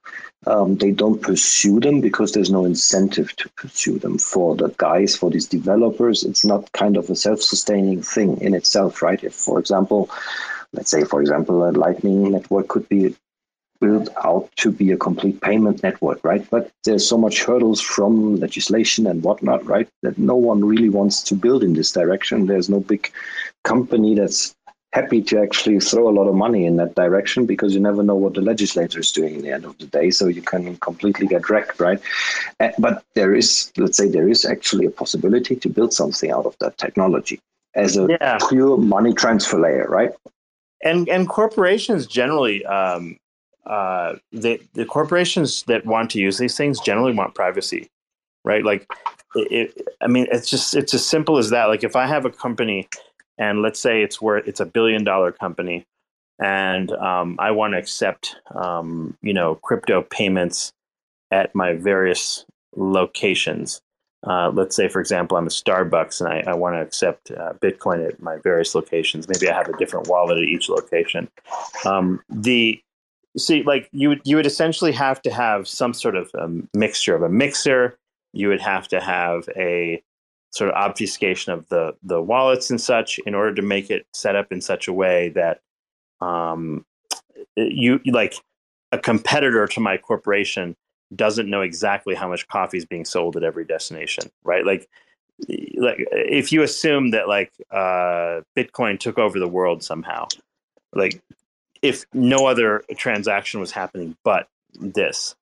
um, they don't pursue them because there's no incentive to pursue them for the guys, for these developers. It's not kind of a self-sustaining thing in itself, right? If, for example, let's say, for example, a Lightning network could be built out to be a complete payment network, right? But there's so much hurdles from legislation and whatnot, right? That no one really wants to build in this direction. There's no big company that's happy to actually throw a lot of money in that direction because you never know what the legislator is doing in the end of the day. So you can completely get wrecked, right? Uh, but there is, let's say, there is actually a possibility to build something out of that technology as a yeah. pure money transfer layer, right? And and corporations generally, um, uh, the the corporations that want to use these things generally want privacy, right? Like, it, it, I mean, it's just it's as simple as that. Like, if I have a company, and let's say it's worth it's a billion dollar company, and um, I want to accept um, you know crypto payments at my various locations. Uh, let's say, for example, I'm a Starbucks and I, I want to accept uh, Bitcoin at my various locations. Maybe I have a different wallet at each location. Um, the see, like you would you would essentially have to have some sort of um, mixture of a mixer. You would have to have a sort of obfuscation of the the wallets and such in order to make it set up in such a way that um, you like a competitor to my corporation doesn't know exactly how much coffee is being sold at every destination, right? Like, like if you assume that like uh, Bitcoin took over the world somehow, like if no other transaction was happening but this,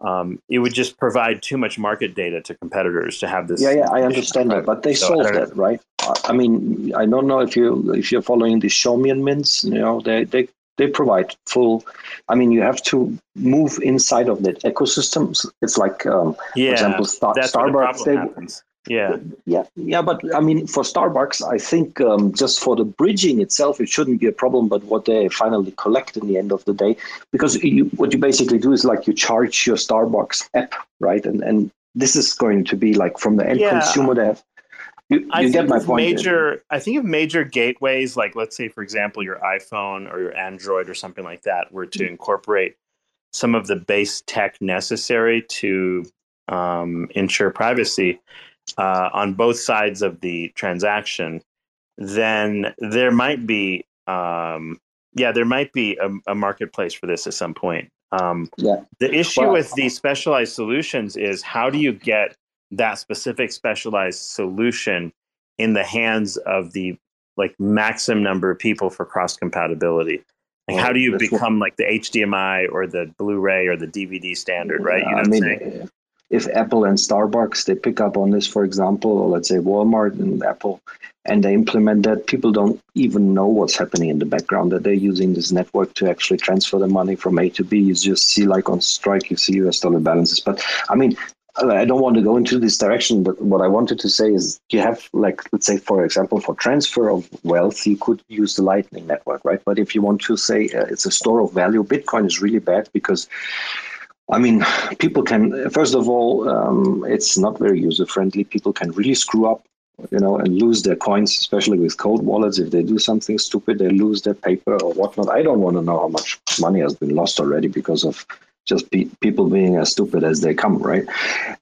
um, it would just provide too much market data to competitors to have this. Yeah, yeah, I understand that, but they so solved that, right? I mean, I don't know if you if you're following the Chaumian mints. You know, they they they provide full i mean you have to move inside of that ecosystem it's like um, yeah, for example Star- starbucks they, happens. Yeah yeah yeah but i mean for starbucks i think um, just for the bridging itself it shouldn't be a problem but what they finally collect in the end of the day because you, what you basically do is like you charge your starbucks app right and and this is going to be like from the end yeah. consumer they have you, you I get my point. Major, I think of major gateways, like let's say, for example, your iPhone or your Android or something like that, were to incorporate some of the base tech necessary to um, ensure privacy uh, on both sides of the transaction, then there might be, um, yeah, there might be a, a, marketplace for this at some point. Um, yeah. The issue well, with these specialized solutions is how do you get that specific specialized solution in the hands of the like maximum number of people for cross compatibility. Like, how do you become like the HDMI or the Blu-ray or the DVD standard, right? You know what I mean, if Apple and Starbucks they pick up on this, for example, or let's say Walmart and Apple, and they implement that, people don't even know what's happening in the background. That they're using this network to actually transfer the money from A to B. You just see like on Strike, you see US dollar balances. But I mean, I don't want to go into this direction, but what I wanted to say is you have, like, let's say, for example, for transfer of wealth, you could use the Lightning Network, right? But if you want to say uh, it's a store of value, Bitcoin is really bad because, I mean, people can, first of all, um, it's not very user friendly. People can really screw up you know, and lose their coins, especially with cold wallets. If they do something stupid, they lose their paper or whatnot. I don't want to know how much money has been lost already because of just be, people being as stupid as they come, right?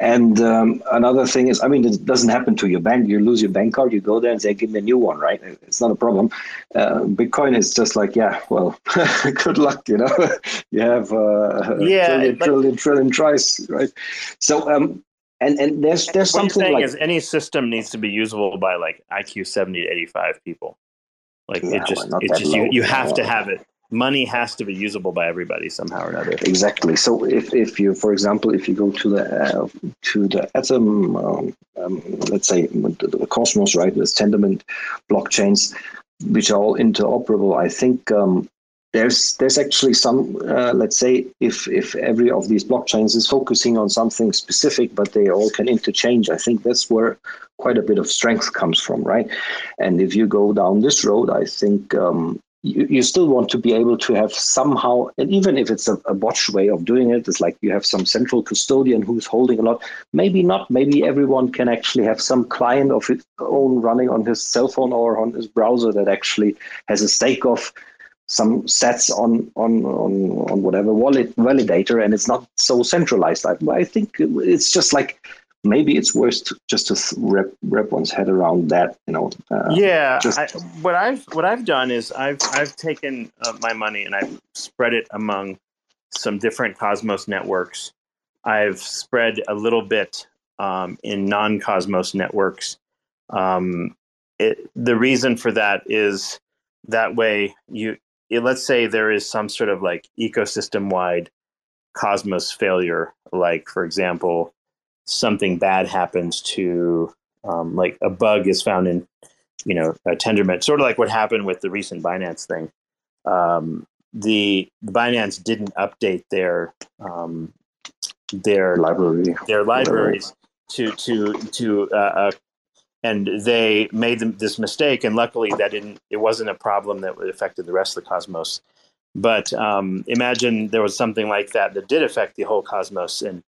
And um, another thing is, I mean, it doesn't happen to your bank. You lose your bank card, you go there and say, give me a new one, right? It's not a problem. Uh, Bitcoin is just like, yeah, well, [LAUGHS] good luck, you know. [LAUGHS] you have uh, yeah, trillion, but, trillion, trillion tries, right? So, um, and and there's there's what something saying like is any system needs to be usable by like IQ seventy to eighty five people. Like yeah, it just, it just you, you have to have it money has to be usable by everybody somehow or another. Exactly. So if, if you, for example, if you go to the uh, to the Atom, um, um, let's say the, Cosmos, right, with Tendermint blockchains, which are all interoperable, I think um, there's there's actually some, uh, let's say, if if every of these blockchains is focusing on something specific, but they all can interchange, I think that's where quite a bit of strength comes from, right? And if you go down this road, I think um, you, you still want to be able to have somehow, and even if it's a, a botched way of doing it, it's like you have some central custodian who's holding a lot. Maybe not. Maybe everyone can actually have some client of his own running on his cell phone or on his browser that actually has a stake of some sets on on on, on whatever wallet validator, and it's not so centralized. I, I think it's just like maybe it's worth to, just to wrap, wrap one's head around that you know uh, yeah just... I, what i've what i've done is i've i've taken uh, my money and i've spread it among some different Cosmos networks. I've spread a little bit um, in non Cosmos networks. Um, it, the reason for that is that way you it, let's say there is some sort of like ecosystem wide Cosmos failure, like for example, something bad happens to um, like a bug is found in you know a Tendermint, sort of like what happened with the recent Binance thing. Um, the Binance didn't update their um, their library. their libraries to to to uh, uh, and they made them this mistake and luckily that didn't it wasn't a problem that affected the rest of the cosmos. But um, imagine there was something like that that did affect the whole cosmos and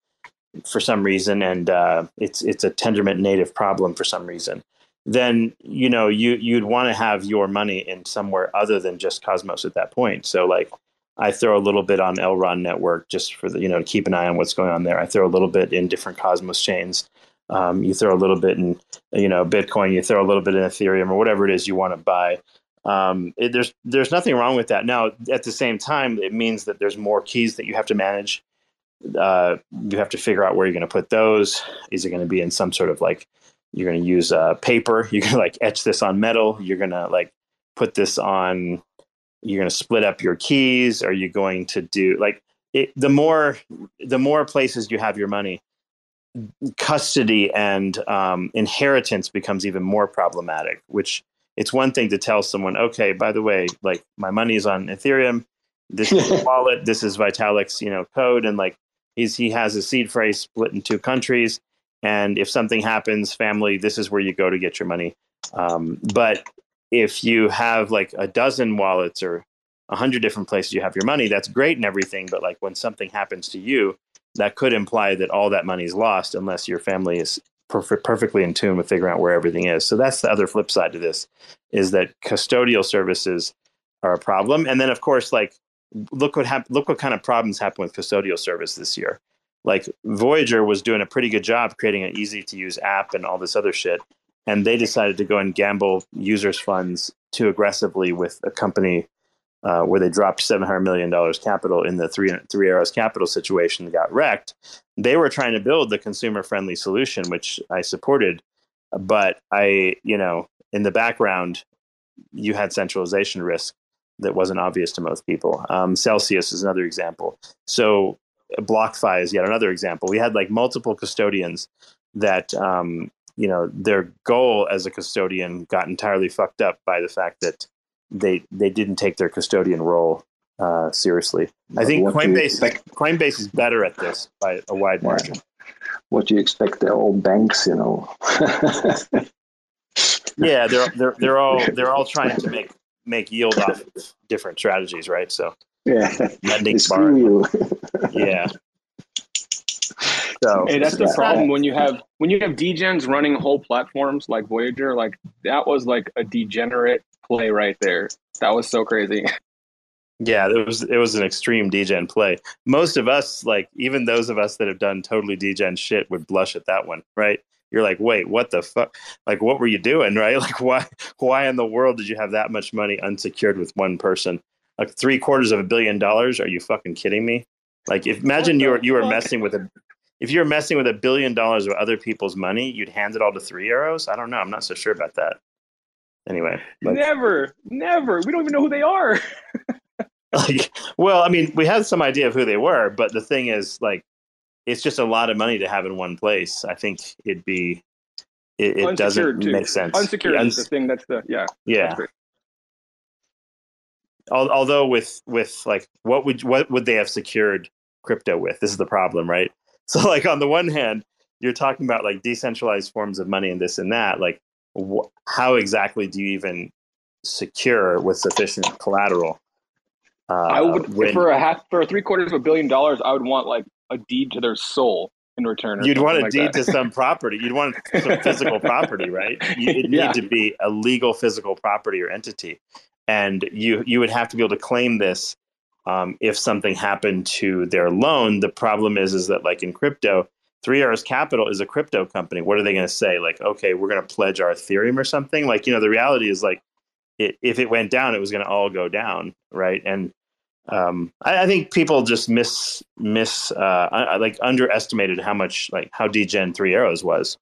for some reason and uh, it's it's a tendermint native problem for some reason then you know you you'd want to have your money in somewhere other than just cosmos at that point so like I throw a little bit on Elrond network just for the you know to keep an eye on what's going on there. I throw a little bit in different Cosmos chains. Um, you throw a little bit in you know Bitcoin. You throw a little bit in Ethereum or whatever it is you want to buy. Um, it, there's there's nothing wrong with that. Now at the same time, it means that there's more keys that you have to manage. Uh, you have to figure out where you're going to put those. Is it going to be in some sort of like you're going to use uh, paper? [LAUGHS] You're going to like etch this on metal. You're going to like put this on you're going to split up your keys are you going to do like it, the more the more places you have your money custody and um, inheritance becomes even more problematic which it's one thing to tell someone okay by the way like my money is on ethereum this is [LAUGHS] wallet this is vitalik's you know code and like he's he has a seed phrase split in two countries and if something happens family this is where you go to get your money um, but if you have like a dozen wallets or a hundred different places you have your money, that's great and everything. But like when something happens to you, that could imply that all that money is lost unless your family is perf- perfectly in tune with figuring out where everything is. So that's the other flip side to this is that custodial services are a problem. And then of course, like look what hap- look what kind of problems happen with custodial service this year. Like Voyager was doing a pretty good job creating an easy to use app and all this other shit and they decided to go and gamble users' funds too aggressively with a company uh, where they dropped seven hundred million dollars capital in the three three arrows capital situation got wrecked. They were trying to build the consumer friendly solution, which I supported, but I you know in the background you had centralization risk that wasn't obvious to most people. Um, Celsius is another example. So BlockFi is yet another example. We had like multiple custodians that um, you know their goal as a custodian got entirely fucked up by the fact that they they didn't take their custodian role uh, seriously. I think Coinbase Coinbase is better at this by a wide margin. What do you expect? They're all banks, you know. yeah, they're they're they're all they're all trying to make make yield off of different strategies, right? So yeah, lending, [LAUGHS] borrowing. yeah. [LAUGHS] So hey, that's the problem when you have when you have degens running whole platforms like Voyager. Like that was like a degenerate play right there. That was so crazy. [LAUGHS] Yeah, it was it was an extreme degen play. Most of us, like even those of us that have done totally degen shit, would blush at that one, right? You're like, wait, what the fuck? Like, what were you doing, [LAUGHS] right? Like, why why in the world did you have that much money unsecured with one person? Like three quarters of a billion dollars? Are you fucking kidding me? Like, if imagine you were you were messing with a if you're messing with a billion dollars of other people's money, you'd hand it all to three arrows. I don't know. I'm not so sure about that. Anyway, like, never, never. We don't even know who they are. [LAUGHS] like, well, I mean, we had some idea of who they were, but the thing is, like, it's just a lot of money to have in one place. I think it'd be, it, it doesn't too. make sense. Unsecured uns- is the thing. That's the yeah. Yeah. Although with with like what would what would they have secured crypto with? This is the problem, right? [LAUGHS] So like on the one hand, you're talking about like decentralized forms of money and this and that. Like wh- how exactly do you even secure with sufficient collateral? Uh, I would when, for a half for three quarters of a billion dollars. I would want like a deed to their soul in return. You'd want a like deed to some property. You'd want some [LAUGHS] physical property, right? It yeah. need to be a legal physical property or entity, and you you would have to be able to claim this um, if something happened to their loan. The problem is is that like in crypto, Three Arrows Capital is a crypto company. What are they going to say? Like, okay, we're going to pledge our Ethereum or something? Like, you know, the reality is like, it, if it went down, it was going to all go down, right? And um, I, I, think people just miss miss uh, like underestimated how much like how degen three arrows was.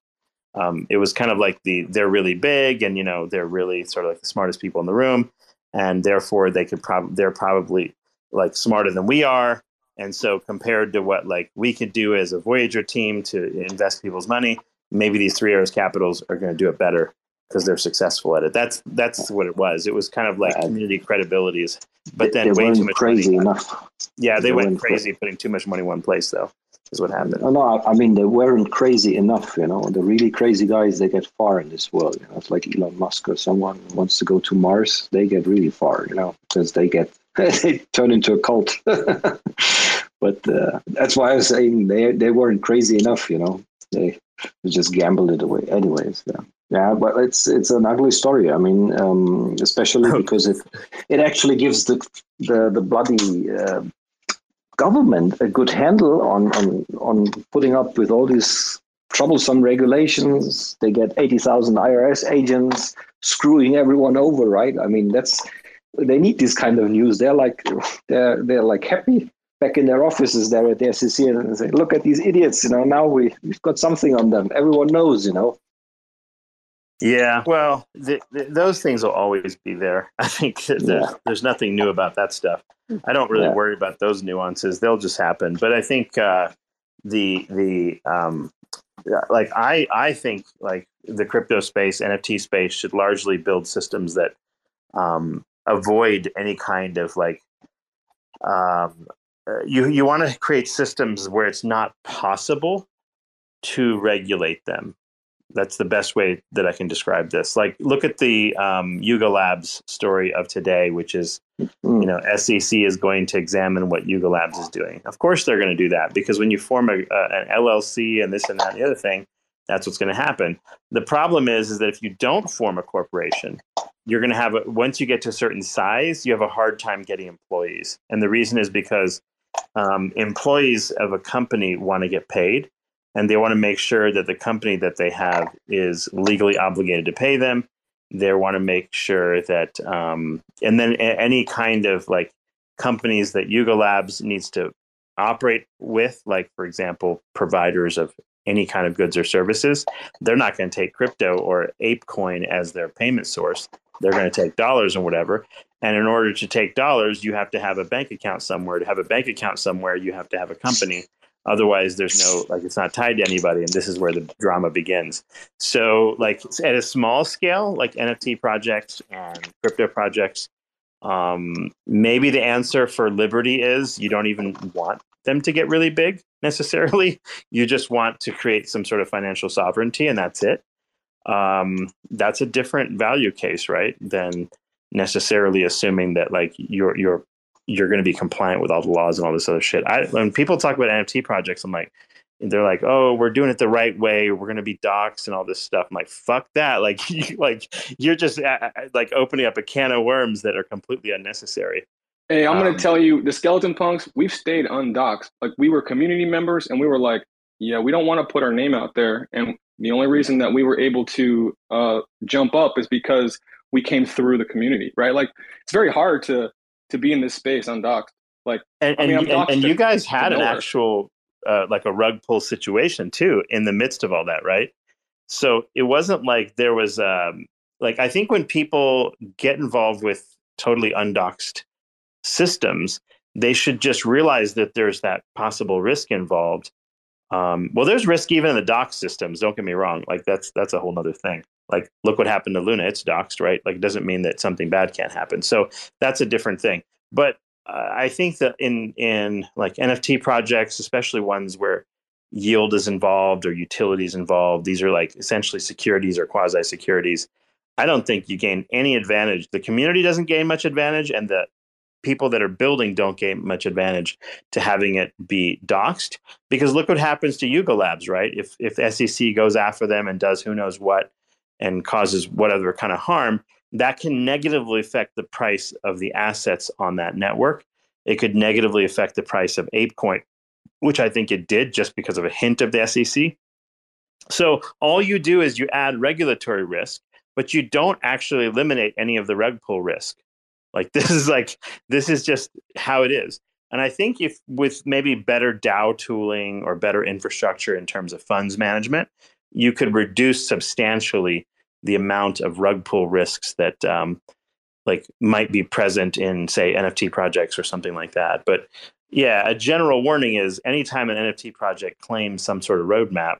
Um, it was kind of like the they're really big and you know they're really sort of like the smartest people in the room, and therefore they could probably they're probably like smarter than we are. And so compared to what like we could do as a Voyager team to invest people's money, maybe these three arrows capitals are going to do it better because they're successful at it. That's that's what it was. It was kind of like community credibility is, but then they way too much crazy money. enough. Yeah, they, they went crazy putting too much money in one place though. Is what happened. No, no, I mean they weren't crazy enough. You know, the really crazy guys they get far in this world. You know, it's like Elon Musk or someone wants to go to Mars. They get really far. You know, because they get [LAUGHS] they turn into a cult. [LAUGHS] but uh, that's why I was saying they they weren't crazy enough. You know, they, they just gambled it away. Anyways, yeah. Yeah, but it's it's an ugly story. I mean, um, especially [LAUGHS] because it it actually gives the the the bloody uh, government a good handle on on on putting up with all these troublesome regulations. They get eighty thousand IRS agents screwing everyone over, right? I mean, that's they need this kind of news. They're like [LAUGHS] they're they're like happy back in their offices there at the SEC and say, look at these idiots. You know, now we we've got something on them. Everyone knows. You know. Yeah, well, the, the, those things will always be there. [LAUGHS] I think there's, yeah. there's nothing new about that stuff. I don't really yeah. worry about those nuances; they'll just happen. But I think uh, the the um, like I I think like the crypto space, NFT space should largely build systems that um, avoid any kind of like um, uh, you you want to create systems where it's not possible to regulate them that's the best way that I can describe this. Like, look at the um, Yuga Labs story of today, which is, mm. you know, SEC is going to examine what Yuga Labs is doing. Of course, they're going to do that because when you form a, uh, an LLC and this and that and the other thing, that's what's going to happen. The problem is, is that if you don't form a corporation, you're going to have a, once you get to a certain size, you have a hard time getting employees, and the reason is because um, employees of a company want to get paid and they want to make sure that the company that they have is legally obligated to pay them. They want to make sure that, um, and then any kind of like companies that Yuga Labs needs to operate with, like for example, providers of any kind of goods or services, they're not going to take crypto or ApeCoin as their payment source. They're going to take dollars and whatever. And in order to take dollars, you have to have a bank account somewhere. To have a bank account somewhere, you have to have a company. Otherwise, there's no like it's not tied to anybody, and this is where the drama begins. So, like at a small scale, like NFT projects and crypto projects, um, maybe the answer for Liberty is you don't even want them to get really big [LAUGHS] necessarily. You just want to create some sort of financial sovereignty, and that's it. Um, that's a different value case, right? Than necessarily assuming that like your your you're going to be compliant with all the laws and all this other shit. I, when people talk about NFT projects, I'm like, they're like, oh, we're doing it the right way. We're going to be docs and all this stuff. I'm like, fuck that. [LAUGHS] Like, you, like you're just uh, like opening up a can of worms that are completely unnecessary. Hey, I'm um, going to tell you, the skeleton punks, we've stayed undoxed. Like, we were community members, and we were like, yeah, we don't want to put our name out there. And the only reason that we were able to uh, jump up is because we came through the community, right? Like, it's very hard to to be in this space undoxed. Like, and I mean, and, and, and you guys had an actual uh, like a rug pull situation too in the midst of all that, right? So it wasn't like there was um, like I think when people get involved with totally undoxed systems, they should just realize that there's that possible risk involved. Um, well, there's risk even in the dox systems. Don't get me wrong; like that's that's a whole other thing. Like look what happened to luna it's doxed right? Like it doesn't mean that something bad can't happen. So that's a different thing. But uh, i think that in in like nft projects especially ones where yield is involved or utilities involved these are like essentially securities or quasi securities i don't think you gain any advantage. The community doesn't gain much advantage and the people that are building don't gain much advantage to having it be doxed because look what happens to yuga labs right if if sec goes after them and does who knows what and causes whatever kind of harm, that can negatively affect the price of the assets on that network. It could negatively affect the price of ApeCoin, which I think it did just because of a hint of the SEC. So all you do is you add regulatory risk, but you don't actually eliminate any of the rug pull risk. Like [LAUGHS] this is like this is just how it is. And I think if with maybe better DAO tooling or better infrastructure in terms of funds management, you could reduce substantially the amount of rug pull risks that um, like might be present in say NFT projects or something like that. But yeah, a general warning is anytime an NFT project claims some sort of roadmap,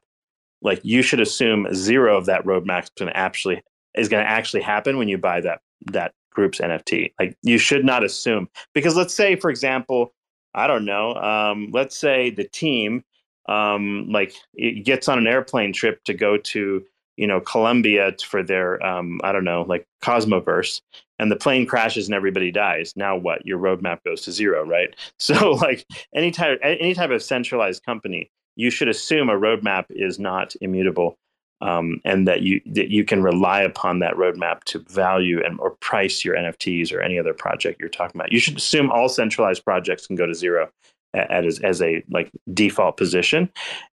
like you should assume zero of that roadmap is going to actually is going to actually happen when you buy that that group's NFT. Like you should not assume because let's say, for example, I don't know, um, let's say the team um, like gets on an airplane trip to go to you know Colombia for their um, I don't know like Cosmoverse, and the plane crashes and everybody dies. Now what? Your roadmap goes to zero, right? [LAUGHS] So like any type any type of centralized company, you should assume a roadmap is not immutable. Um, and that you that you can rely upon that roadmap to value and or price your NFTs or any other project you're talking about. You should assume all centralized projects can go to zero as as a like default position,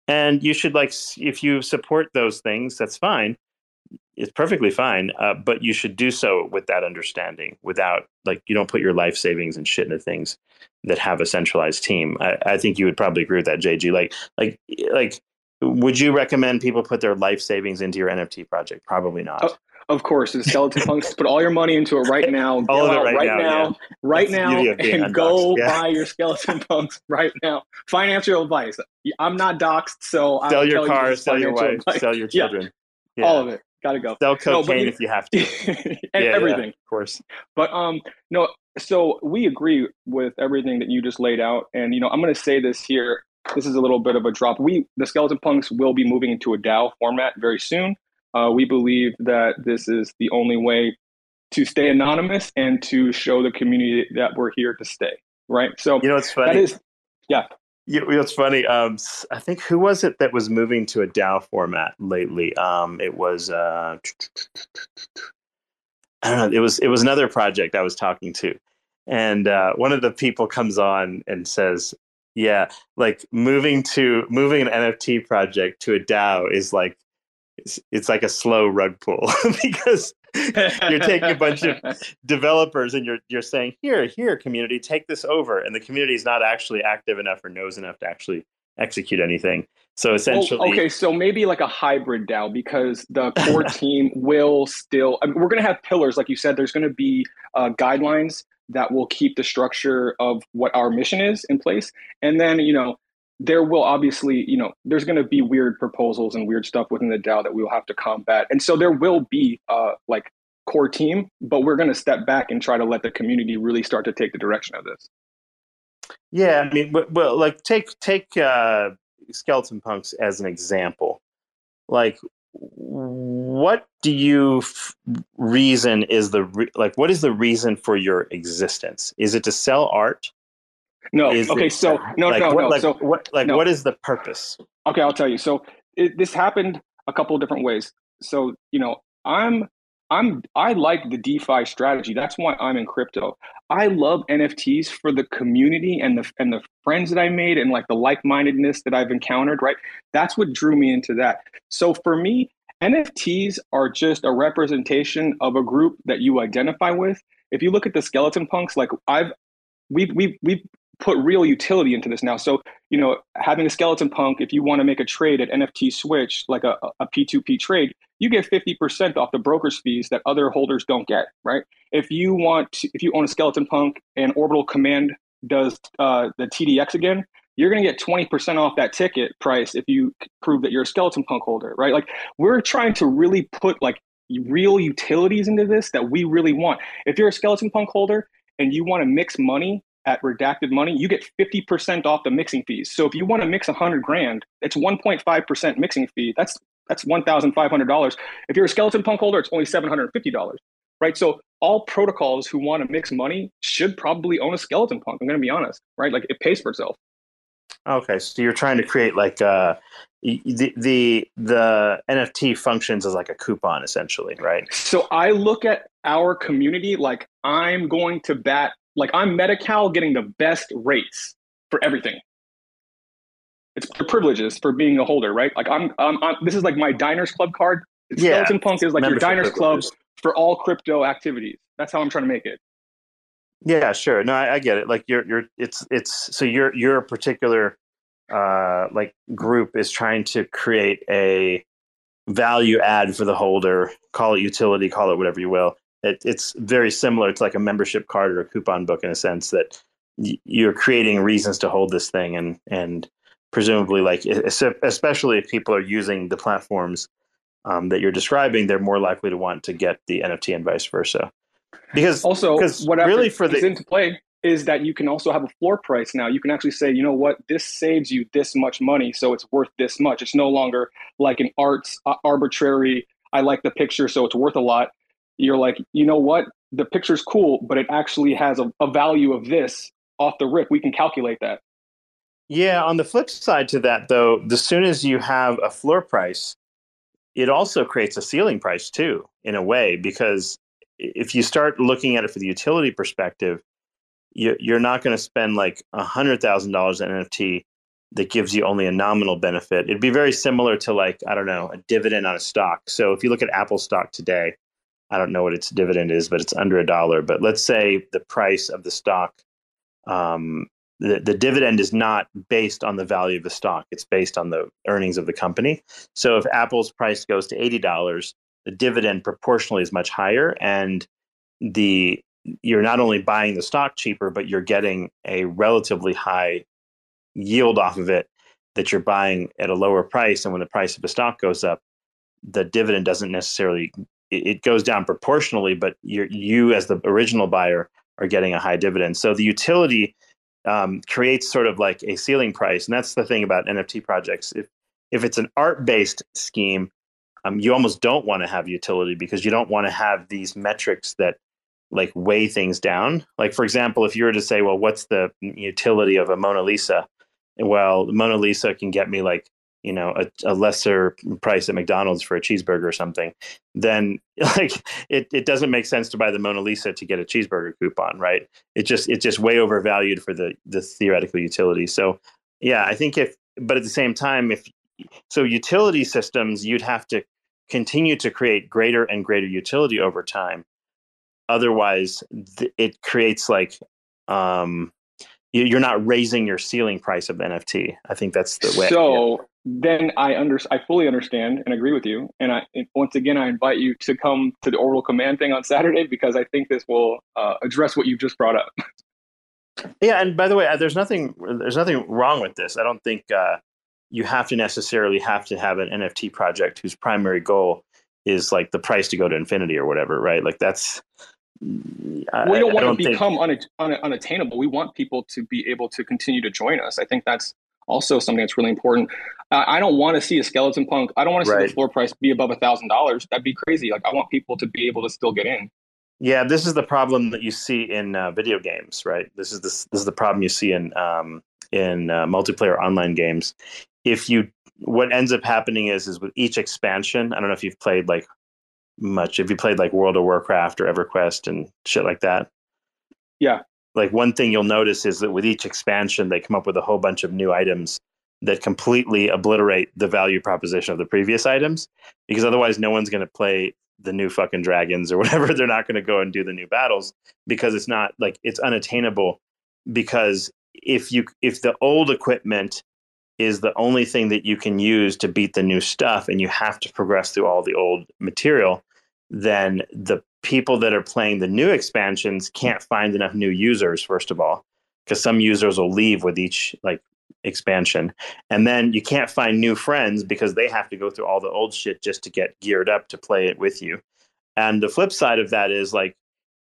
and you should like if you support those things, that's fine. It's perfectly fine, uh, but you should do so with that understanding. Without like you don't put your life savings and shit into things that have a centralized team. I, I think you would probably agree with that, JG. Like like like would you recommend people put their life savings into your NFT project? Probably not. Oh, of course, the skeleton [LAUGHS] punks. Put all your money into it right now. all of it right, right now, now, yeah. right That's now, and go yeah. buy your skeleton [LAUGHS] punks right now. Financial advice. I'm not doxxed, so Sell I'll your tell you car, this sell your wife, advice. sell your [LAUGHS] children. Yeah. All of it. Got to go. Sell cocaine you- if you have to. and everything. of course. But um, no. So we agree with everything that you just laid out, and you know, I'm going to say this here. This is a little bit of a drop. We, the Skeleton Punks, will be moving into a DAO format very soon. Uh, we believe that this is the only way to stay anonymous and to show the community that we're here to stay. Right. So You know it's funny? that is, yeah. You know what's funny? Um, I think who was it that was moving to a DAO format lately? Um, it was uh, I don't know. It was it was another project I was talking to, and uh, one of the people comes on and says, "Yeah, like moving to moving an NFT project to a DAO is like it's, it's like a slow rug pull [LAUGHS] because you're taking a bunch of [LAUGHS] developers and you're you're saying here here community take this over and the community is not actually active enough or knows enough to actually execute anything so essentially okay, so maybe like a hybrid DAO because the core [LAUGHS] team will still. I mean, we're going to have pillars, like you said. There's going to be uh, guidelines that will keep the structure of what our mission is in place, and then you know there will obviously you know there's going to be weird proposals and weird stuff within the DAO that we will have to combat, and so there will be uh, like core team, but we're going to step back and try to let the community really start to take the direction of this. yeah i mean well like take take uh skeleton punks as an example. Like what do you f- reason is the re- like what is the reason for your existence is it to sell art No, is okay, it- so no, like, no, what, no. like, so what like no. what is the purpose Okay, I'll tell you. So it, this happened a couple of different ways. So you know, I'm I'm I like the DeFi strategy. That's why I'm in crypto. I love NFTs for the community and the and the friends that I made and like the like-mindedness that I've encountered. Right, that's what drew me into that. So for me, NFTs are just a representation of a group that you identify with. If you look at the skeleton punks, like I've we've we've we've put real utility into this now. So you know, having a skeleton punk, if you want to make a trade at NFT Switch, like a, a P2P trade, you get 50% off the broker's fees that other holders don't get, right? If you want, to, if you own a skeleton punk and Orbital Command does uh, the TDX again, you're going to get 20% off that ticket price if you prove that you're a skeleton punk holder, right? Like we're trying to really put like real utilities into this that we really want. If you're a skeleton punk holder and you want to mix money at redacted money, you get 50% off the mixing fees. So if you want to mix 100 grand, it's 1.5% mixing fee. That's that's $1,500. If you're a skeleton punk holder, it's only $750, right? So all protocols who want to mix money should probably own a skeleton punk. I'm going to be honest, right? Like it pays for itself. Okay, so you're trying to create like uh, the the the NFT functions as like a coupon, essentially, right? So I look at our community like I'm going to bat, like I'm Medi-Cal getting the best rates for everything. It's the privileges for being a holder, right? Like I'm, I'm, I'm this is like my Diners Club card. Yeah, Skeleton Punk is like your Membership Diners Club privileges. for all crypto activities. That's how I'm trying to make it. Yeah, sure. No, I, I get it. Like you're you're it's it's so you're you're a particular uh like group is trying to create a value add for the holder, call it utility, call it whatever you will. It, it's very similar to like a membership card or a coupon book in a sense that y- you're creating reasons to hold this thing and and presumably like especially if people are using the platforms um, that you're describing, they're more likely to want to get the NFT and vice versa. Because also, because what really for the into play is that you can also have a floor price now. You can actually say, you know what, this saves you this much money, so it's worth this much. It's no longer like an arts uh, arbitrary. I like the picture, so it's worth a lot. You're like, you know what, the picture's cool, but it actually has a, a value of this off the rip. We can calculate that. Yeah. On the flip side to that, though, as soon as you have a floor price, it also creates a ceiling price too, in a way, because if you start looking at it for the utility perspective, you're not going to spend like a hundred thousand dollars in NFT that gives you only a nominal benefit. It'd be very similar to like I don't know a dividend on a stock. So if you look at Apple stock today, I don't know what its dividend is, but it's under a dollar. But let's say the price of the stock, um, the, the dividend is not based on the value of the stock; it's based on the earnings of the company. So if Apple's price goes to eighty dollars, the dividend proportionally is much higher, and the you're not only buying the stock cheaper, but you're getting a relatively high yield off of it that you're buying at a lower price. And when the price of the stock goes up, the dividend doesn't necessarily it, goes down proportionally, but you you as the original buyer are getting a high dividend. So the utility um, creates sort of like a ceiling price, and that's the thing about NFT projects. If if it's an art based scheme, um, you almost don't want to have utility because you don't want to have these metrics that like weigh things down. Like for example, if you were to say, well, what's the utility of a Mona Lisa? Well, Mona Lisa can get me like you know a, a, lesser price at McDonald's for a cheeseburger or something, then [LAUGHS] like it, it doesn't make sense to buy the Mona Lisa to get a cheeseburger coupon, right? It just it's just way overvalued for the the theoretical utility. So yeah, I think if but at the same time, if so utility systems, you'd have to continue to create greater and greater utility over time otherwise th- it creates like um you're not raising your ceiling price of the nft i think that's the way so then i under i fully understand and agree with you and i once again i invite you to come to the Orbital Command thing on saturday because i think this will uh, address what you've just brought up [LAUGHS] yeah and by the way uh, there's nothing there's nothing wrong with this i don't think uh, you have to necessarily have to have an nft project whose primary goal is like the price to go to infinity or whatever right like that's we don't want don't to become think... un, un, unattainable. We want people to be able to continue to join us. I think that's also something that's really important. I don't want to see a skeleton punk. I don't want to see the floor price be above a thousand dollars. That'd be crazy. Like I want people to be able to still get in. Yeah, this is the problem that you see in uh, video games, right? This is this, this is the problem you see in um, in uh, multiplayer online games. If you what ends up happening is is with each expansion. I don't know if you've played like much. If you played like World of Warcraft or EverQuest and shit like that. Yeah. Like one thing you'll notice is that with each expansion, they come up with a whole bunch of new items that completely obliterate the value proposition of the previous items because otherwise no one's going to play the new fucking dragons or [LAUGHS] whatever. They're not going to go and do the new battles because it's not like it's unattainable because if you if the old equipment is the only thing that you can use to beat the new stuff and you have to progress through all the old material then the people that are playing the new expansions can't find enough new users first of all because some users will leave with each like expansion. And then you can't find new friends because they have to go through all the old shit just to get geared up to play it with you. And the flip side of that is like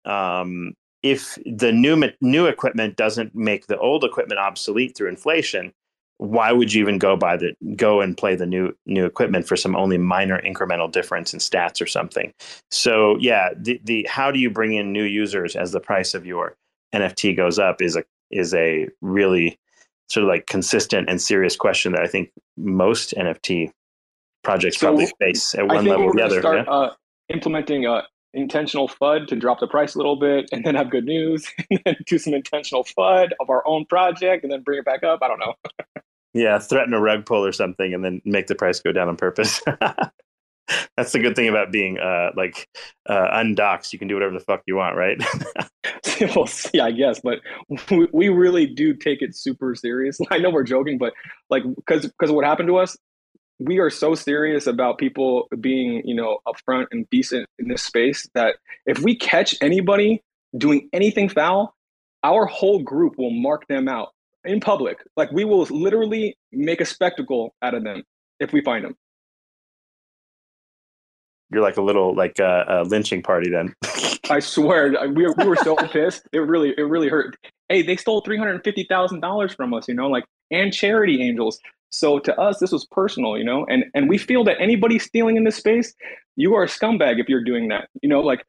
um, if the new new equipment doesn't make the old equipment obsolete through inflation why would you even go by the go and play the new new equipment for some only minor incremental difference in stats or something? So yeah the, the how do you bring in new users as the price of your nft goes up is a is a really sort of like consistent and serious question that i think most nft projects so probably face at one level or the other start, yeah? uh, implementing a intentional FUD to drop the price a little bit and then have good news [LAUGHS] and then do some intentional FUD of our own project and then bring it back up. I don't know. [LAUGHS] Yeah, threaten a rug pull or something, and then make the price go down on purpose. [LAUGHS] [LAUGHS] That's the good thing about being uh, like uh, undoxed. You can do whatever the fuck you want, right? [LAUGHS] well, see, I guess, but we, we really do take it super serious. [LAUGHS] I know we're joking, but like because because what happened to us, we are so serious about people being you know upfront and decent in this space that if we catch anybody doing anything foul, our whole group will mark them out in public. Like we will literally make a spectacle out of them if we find them. You're like a little like a, uh, a lynching party then. I [LAUGHS] swear, we were, we were so pissed. It really, it really hurt. Hey, they stole three hundred fifty thousand dollars from us, you know, like and charity angels. So to us, this was personal, you know, and and we feel that anybody stealing in this space, you are a scumbag if you're doing that. You know, like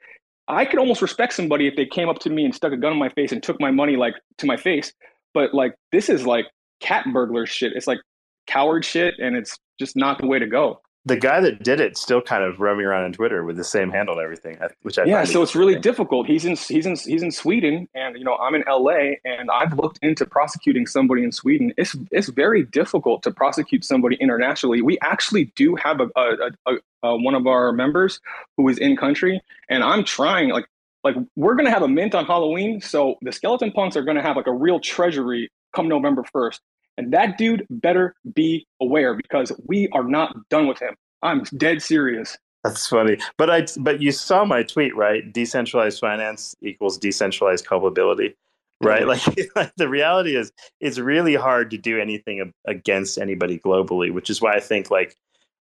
I could almost respect somebody if they came up to me and stuck a gun in my face and took my money like to my face. But like this is like cat burglar shit. It's like coward shit, and it's just not the way to go the guy that did it still kind of roaming around on Twitter with the same handle and everything, which I yeah. So it's really difficult. He's in he's in he's in Sweden, and you know I'm in LA, and I've looked into prosecuting somebody in Sweden. It's it's very difficult to prosecute somebody internationally. We actually do have a, a, a, a one of our members who is in country, and I'm trying like like we're gonna have a mint on Halloween, so the skeleton punks are gonna have like a real treasury come November first. And that dude better be aware because we are not done with him. I'm dead serious. That's funny. But I but you saw my tweet, right? Decentralized finance equals decentralized culpability. Right? [LAUGHS] Like, like the reality is it's really hard to do anything against anybody globally, which is why I think like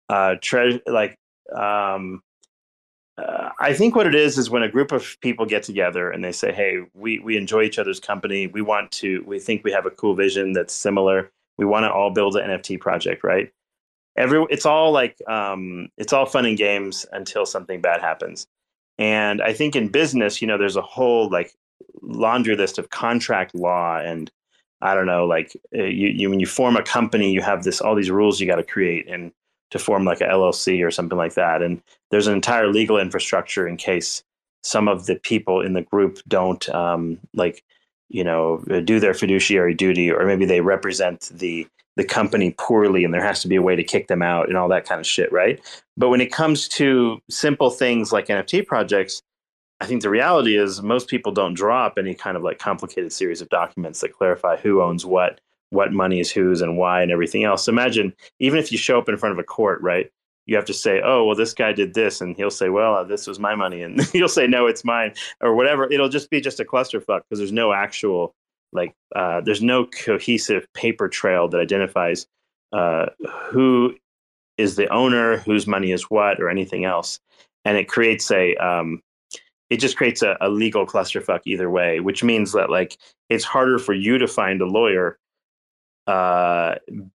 uh tre- like um uh, I think what it is is when a group of people get together and they say, "Hey, we we enjoy each other's company. We want to. We think we have a cool vision that's similar. We want to all build an NFT project, right?" Every it's all like um, it's all fun and games until something bad happens. And I think in business, you know, there's a whole like laundry list of contract law and I don't know, like uh, you, you when you form a company, you have this all these rules you got to create and to form like a LLC or something like that. And there's an entire legal infrastructure in case some of the people in the group don't um, like you know do their fiduciary duty or maybe they represent the the company poorly and there has to be a way to kick them out and all that kind of shit right but when it comes to simple things like nft projects i think the reality is most people don't draw up any kind of like complicated series of documents that clarify who owns what what money is whose and why and everything else. Imagine even if you show up in front of a court, right? You have to say, "Oh, well, this guy did this," and he'll say, "Well, uh, this was my money," and [LAUGHS] you'll say, "No, it's mine," or whatever. It'll just be just a clusterfuck because there's no actual like uh, there's no cohesive paper trail that identifies uh, who is the owner, whose money is what, or anything else, and it creates a um, it just creates a, a legal clusterfuck either way, which means that like it's harder for you to find a lawyer uh,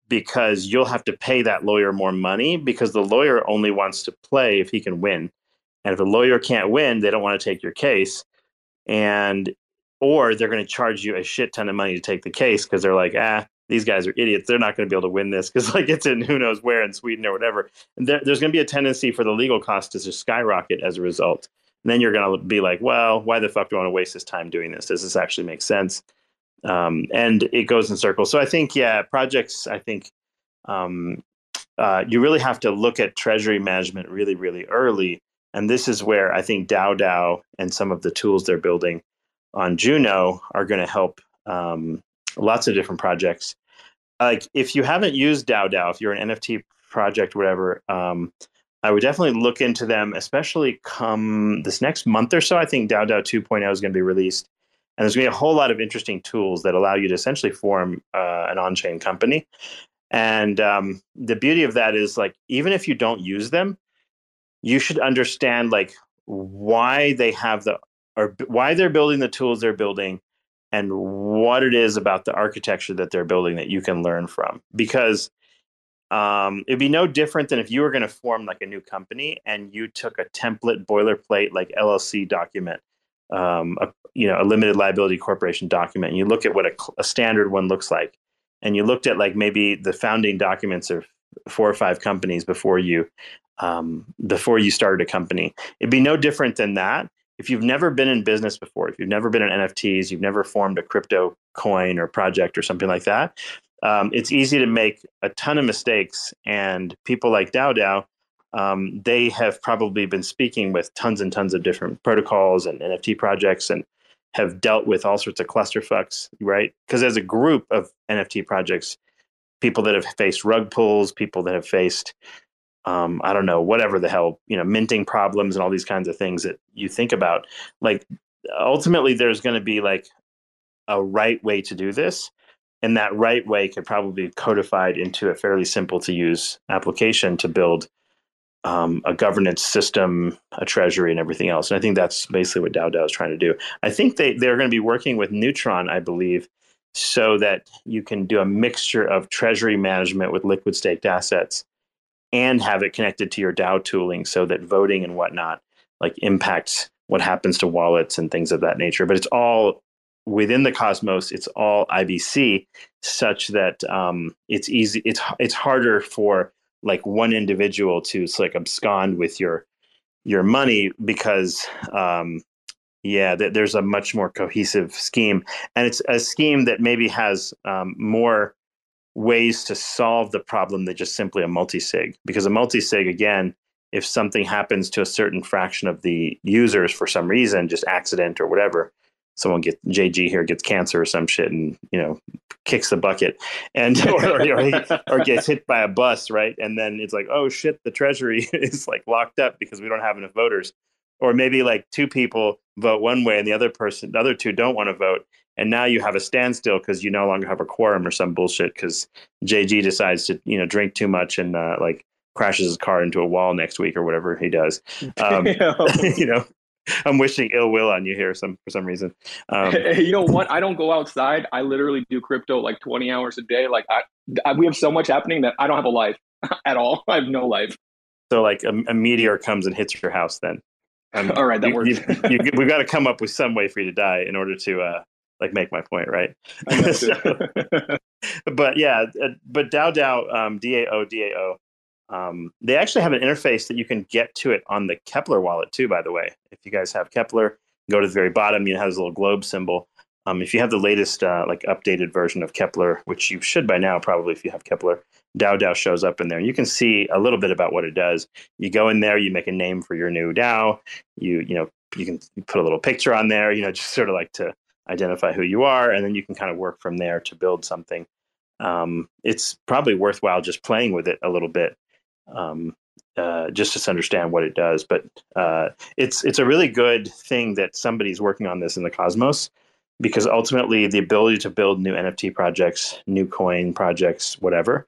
because you'll have to pay that lawyer more money because the lawyer only wants to play if he can win. And if a lawyer can't win, they don't want to take your case. And or they're going to charge you a shit ton of money to take the case because they're like, ah, these guys are idiots. They're not going to be able to win this because like it's in who knows where in Sweden or whatever. And there, there's going to be a tendency for the legal cost to just skyrocket as a result. And then you're going to be like, well, why the fuck do I want to waste this time doing this? Does this actually make sense? Um, and it goes in circles. So I think, yeah, projects. I think um, uh, you really have to look at treasury management really, really early, and this is where I think DAO DAO and some of the tools they're building on Juno are going to help um, lots of different projects. Like if you haven't used DAO DAO, if you're an NFT project, whatever. Um, I would definitely look into them, especially come this next month or so. I think DAO DAO 2.0 is going to be released and there's going to be a whole lot of interesting tools that allow you to essentially form uh, an on chain company. And um, the beauty of that is like, even if you don't use them, you should understand like why they have the, or why they're building the tools they're building and what it is about the architecture that they're building that you can learn from. Because um, it'd be no different than if you were going to form like a new company and you took a template boilerplate like LLC document um, a, you know a limited liability corporation document and you look at what a, a, standard one looks like and you looked at like maybe the founding documents of four or five companies before you um, before you started a company. It'd be no different than that. If you've never been in business before if you've never been in nfts you've never formed a crypto coin or project or something like that um, it's easy to make a ton of mistakes and people like dow DAO um, they have probably been speaking with tons and tons of different protocols and NFT projects and have dealt with all sorts of clusterfucks, right? Because as a group of NFT projects, people that have faced rug pulls, people that have faced, um, I don't know, whatever the hell, you know, minting problems and all these kinds of things that you think about. Like, ultimately, there's going to be like a right way to do this. And that right way could probably be codified into a fairly simple to use application to build um, a governance system, a treasury, and everything else. And I think that's basically what DAO DAO is trying to do. I think they, they're going to be working with Neutron, I believe, so that you can do a mixture of treasury management with liquid staked assets and have it connected to your DAO tooling so that voting and whatnot like impacts what happens to wallets and things of that nature. But it's all within the Cosmos. It's all IBC, such that um, it's easy. It's it's harder for like one individual to like abscond with your your money because um, yeah th- there's a much more cohesive scheme. And it's a scheme that maybe has um, more ways to solve the problem than just simply a multi-sig. Because a multi-sig again if something happens to a certain fraction of the users for some reason just accident or whatever someone gets JG here gets cancer or some shit and you know kicks the bucket and [LAUGHS] or, or, or, or, gets hit by a bus right? And then it's like oh shit the treasury [LAUGHS] is like locked up because we don't have enough voters. Or maybe like two people vote one way and the other person the other two don't want to vote. And now you have a standstill because you no longer have a quorum or some bullshit because JG decides to you know drink too much and uh, like crashes his car into a wall next week or whatever he does. [LAUGHS] Um, you know [LAUGHS] I'm wishing ill will on you here some for some reason. Um, [LAUGHS] you know what? I don't go outside. I literally do crypto like 20 hours a day. Like I, I we have so much happening that I don't have a life [LAUGHS] at all. I have no life. So like a, a meteor comes and hits your house, then. Um, all right, that you, works. you, you, we've got to come up with some way for you to die in order to uh, like make my point, right? so, but yeah, uh, but DAO DAO, um, DAO, DAO um, they actually have an interface that you can get to it on the Keplr wallet too. By the way, if you guys have Keplr, go to the very bottom. You have this little globe symbol. Um, if you have the latest, uh, like updated version of Keplr, which you should by now, probably if you have Keplr, DAO DAO shows up in there. You can see a little bit about what it does. You go in there, you make a name for your new DAO. You you know you can put a little picture on there. You know [LAUGHS] just sort of like to identify who you are, and then you can kind of work from there to build something. Um, it's probably worthwhile just playing with it a little bit um, uh, just to understand what it does. But uh, it's it's a really good thing that somebody's working on this in the cosmos because ultimately the ability to build new NFT projects, new coin projects, whatever,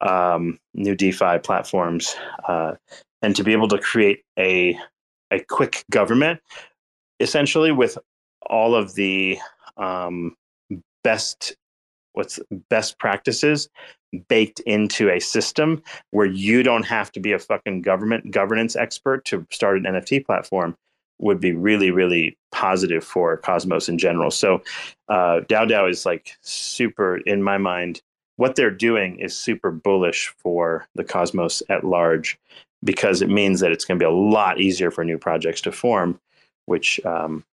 um, new DeFi platforms, uh, and to be able to create a a quick government, essentially with all of the um, best what's best practices baked into a system where you don't have to be a fucking government governance expert to start an NFT platform would be really, really positive for Cosmos in general. So uh, DAO DAO is like super, in my mind, what they're doing is super bullish for the Cosmos at large because it means that it's going to be a lot easier for new projects to form, which um,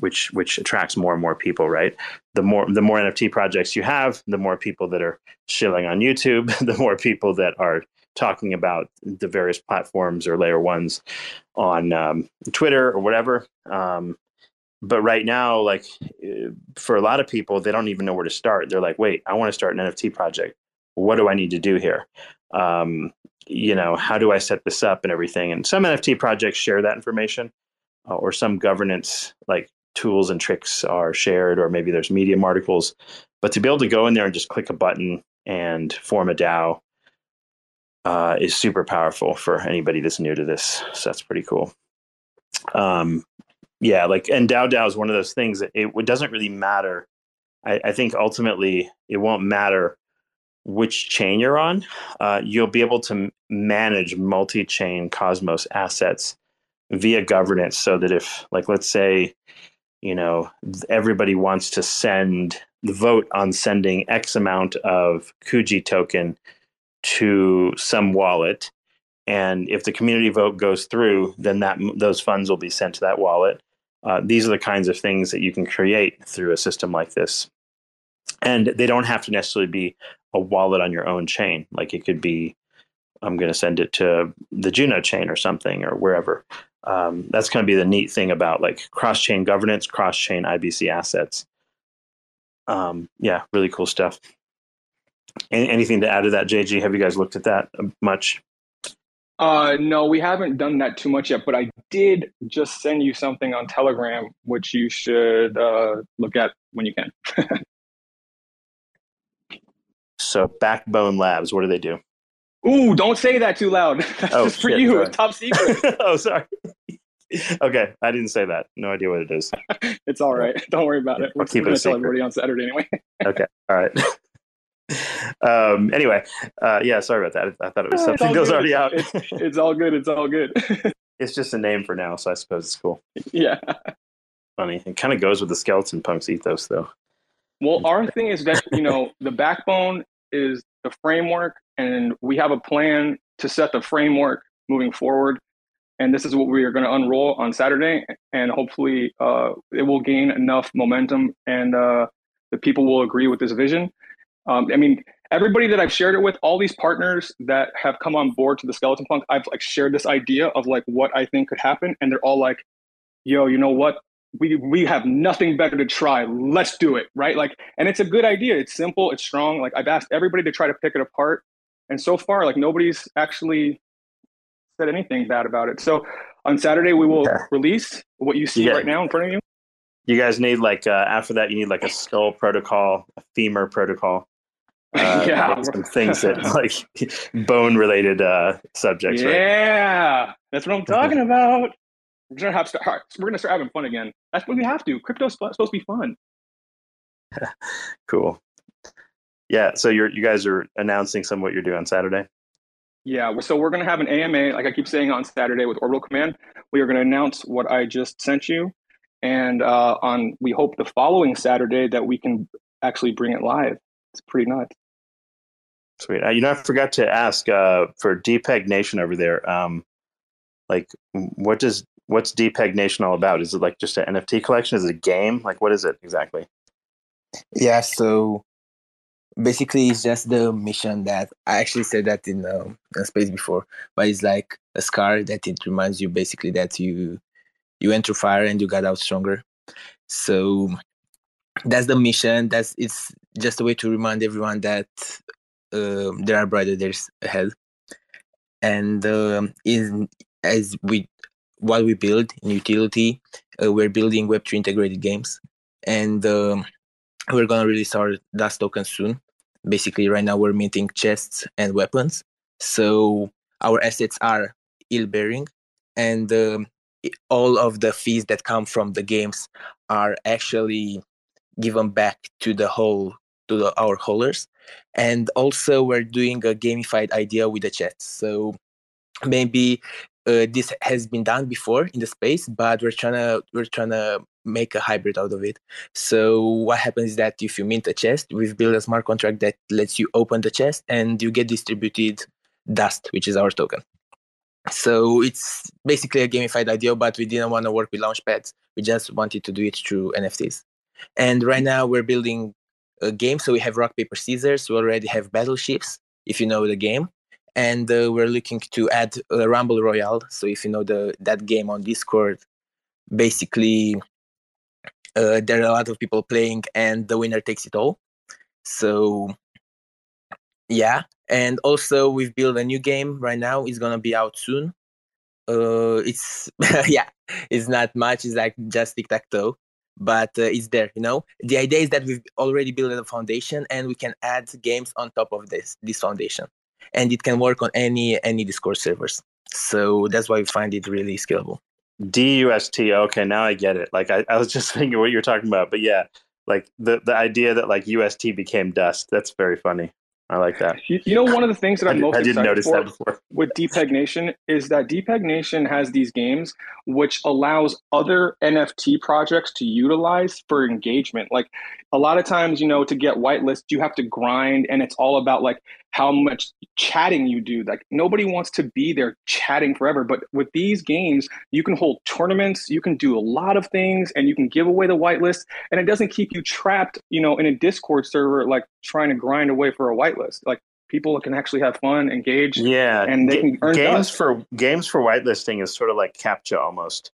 which which attracts more and more people right? The more the more nft projects you have the more people that are shilling on youtube [LAUGHS] the more people that are talking about the various platforms or layer ones on um, twitter or whatever. Um, but right now like eh, for a lot of people they don't even know where to start. They're like wait i want to start an nft project. What do i need to do here? Um, you know how do i set this up and everything? And some nft projects share that information uh, or some governance like tools and tricks are shared, or maybe there's Medium articles. But to be able to go in there and just click a button and form a DAO uh, is super powerful for anybody that's new to this. So that's pretty cool. Um, yeah, like and DAO DAO is one of those things that it, it doesn't really matter. I, I, think ultimately it won't matter which chain you're on. Uh, you'll be able to manage multi-chain Cosmos assets via governance, so that if, like, let's say you know, everybody wants to send the vote on sending X amount of Kuji token to some wallet. And if the community vote goes through, then that those funds will be sent to that wallet. Uh, these are the kinds of things that you can create through a system like this. And they don't have to necessarily be a wallet on your own chain. Like it could be I'm going to send it to the Juno chain or something or wherever. Um, that's going to be the neat thing about like cross chain governance, cross chain IBC assets. Um, yeah, really cool stuff. Any, anything to add to that, JG? Have you guys looked at that much? Uh, no, we haven't done that too much yet, but I did just send you something on Telegram, which you should uh, look at when you can. [LAUGHS] so, Backbone Labs, what do they do? Ooh, don't say that too loud. [LAUGHS] That's Oh, just for shit, you. sorry. Top secret. [LAUGHS] oh, sorry. okay, I didn't say that. No idea what it is. [LAUGHS] it's all right. Don't worry about it. I'll We're keep it going a to tell everybody on Saturday anyway. Okay, all right. um, anyway, uh, yeah, sorry about that. I thought it was something that was already out. It's, it's all good. It's all good. it's just a name for now, so I suppose it's cool. yeah. Funny. It kind of goes with the skeleton punks ethos, though. Well, our thing is that, you know, the backbone is the framework, and we have a plan to set the framework moving forward. And this is what we are going to unroll on Saturday. And hopefully, uh, it will gain enough momentum and uh, the people will agree with this vision. Um, I mean, everybody that I've shared it with, all these partners that have come on board to the Skeleton Punk, I've like shared this idea of like what I think could happen. And they're all like, yo, you know what? We we have nothing better to try. Let's do it, right? Like, and it's a good idea. It's simple. It's strong. Like I've asked everybody to try to pick it apart, and so far, like nobody's actually said anything bad about it. So on Saturday, we will Yeah. release what you see Yeah. right now in front of you. You guys need like uh, after that, you need like a skull protocol, a femur protocol. [LAUGHS] Uh, Yeah. some things that [LAUGHS] like bone related uh, subjects, right? yeah, that's what I'm [LAUGHS] talking about. We're gonna have start, [LAUGHS] we're gonna start having fun again. That's what we have to. Crypto's supposed to be fun. [LAUGHS] Cool. Yeah. So you're you guys are announcing some of what you're doing on Saturday. Yeah, so we're going to have an AMA, like I keep saying on Saturday with Orbital Command. We are going to announce what I just sent you, and uh, on we hope the following Saturday that we can actually bring it live. It's pretty nuts. Sweet. Uh, you know, I forgot to ask uh, for Depeg Nation over there. Um, like, what does what's Depeg Nation all about? Is it like just an NFT collection? Is it a game? Like, what is it exactly? Yeah, so basically it's just the mission that I actually said that in, um, in space before, but it's like a scar that it reminds you basically that you you went through fire and you got out stronger. So that's the mission. That's it's just a way to remind everyone that um, there are brighter days ahead. And um, in as we what we build in utility, uh, we're building Web3 integrated games, and um, we're gonna release our dust token soon. Basically, right now we're minting chests and weapons. So our assets are yield bearing, and um, all of the fees that come from the games are actually given back to the whole to the, our holders. And also, we're doing a gamified idea with the chests. So maybe uh, this has been done before in the space, but we're trying to we're trying to make a hybrid out of it. So what happens is that if you mint a chest, we've built a smart contract that lets you open the chest and you get distributed dust, which is our token. So it's basically a gamified idea, but we didn't want to work with launchpads. We just wanted to do it through NFTs. And right now we're building a game. So we have rock paper scissors. We already have battleships, if you know the game. And uh, we're looking to add a Rumble Royale. So if you know the that game on Discord, basically uh, there are a lot of people playing and the winner takes it all. So yeah. And also we've built a new game right now. It's gonna be out soon. Uh it's [LAUGHS] yeah it's not much. It's like just tic-tac-toe but uh, it's there you know? The idea is that we've already built a foundation and we can add games on top of this this foundation and it can work on any any discord servers so that's why we find it really scalable DUST. Okay, now I get it. Like I, I was [LAUGHS] just thinking what you're talking about, but yeah, like the the idea that like UST became dust. That's very funny. I like that. You, you know, one of the things that I, I'm did, most I didn't excited notice for that before. with Depeg Nation is that Depeg Nation has these games which allows other NFT projects to utilize for engagement. Like a lot of times, you know, to get whitelist, you have to grind, and it's all about like how much chatting you do. Like nobody wants to be there chatting forever. But with these games, you can hold tournaments, you can do a lot of things, and you can give away the whitelist, and it doesn't keep you trapped, you know, in a Discord server like trying to grind away for a whitelist. Like people can actually have fun, engage. Yeah, and they can earn games dust. for games for whitelisting is sort of like captcha almost.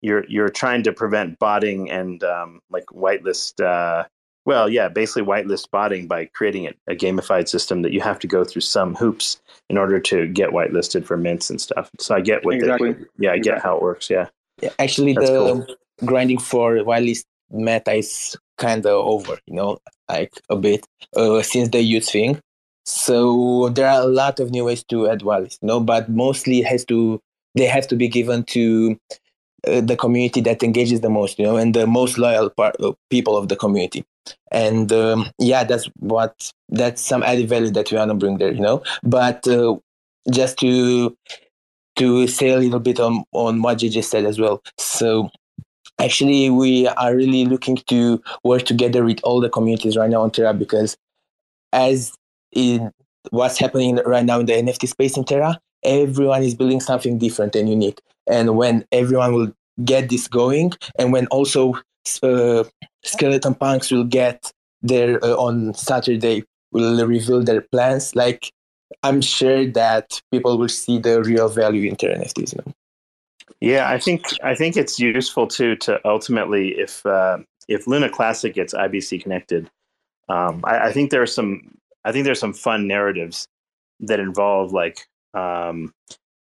You're you're trying to prevent botting and um, like whitelist. Uh, well, yeah, basically whitelist botting by creating a, a gamified system that you have to go through some hoops in order to get whitelisted for mints and stuff. So I get what Exactly. they, yeah, I get how it works. Yeah. Yeah, actually, That's the cool. grinding for whitelist meta is kind of over, you know, like a bit uh, since the youth thing. So there are a lot of new ways to add whitelist, you know, but mostly it has to they have to be given to the community that engages the most, you know, and the most loyal part of people of the community. And um, yeah, that's what that's some added value that we want to bring there, you know. But uh, just to to say a little bit on, on what JJ said as well. So actually we are really looking to work together with all the communities right now on Terra because as in what's happening right now in the NFT space in Terra, everyone is building something different and unique. And when everyone will get this going and when also uh, skeleton punks will get their uh, on Saturday will reveal their plans like I'm sure that people will see the real value in Terra NFTs. You know? Yeah, I think I think it's useful too to ultimately if uh, if Luna Classic gets IBC connected, um, I, I think there are some I think there's some fun narratives that involve like um,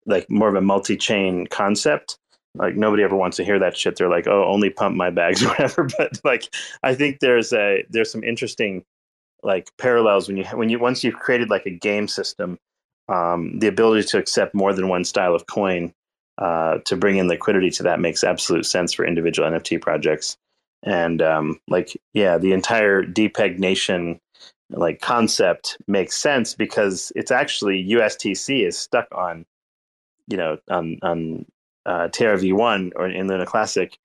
like more of a multi-chain concept. Like nobody ever wants to hear that shit. They're like, oh, only pump my bags [LAUGHS] or whatever. But like, I think there's a there's some interesting like parallels when you when you once you've created like a game system, um, the ability to accept more than one style of coin uh, to bring in liquidity to that makes absolute sense for individual NFT projects. And um, like, yeah, the entire Depeg Nation like concept makes sense because it's actually USTC is stuck on, you know, on on uh, Terra V1 or in Luna Classic,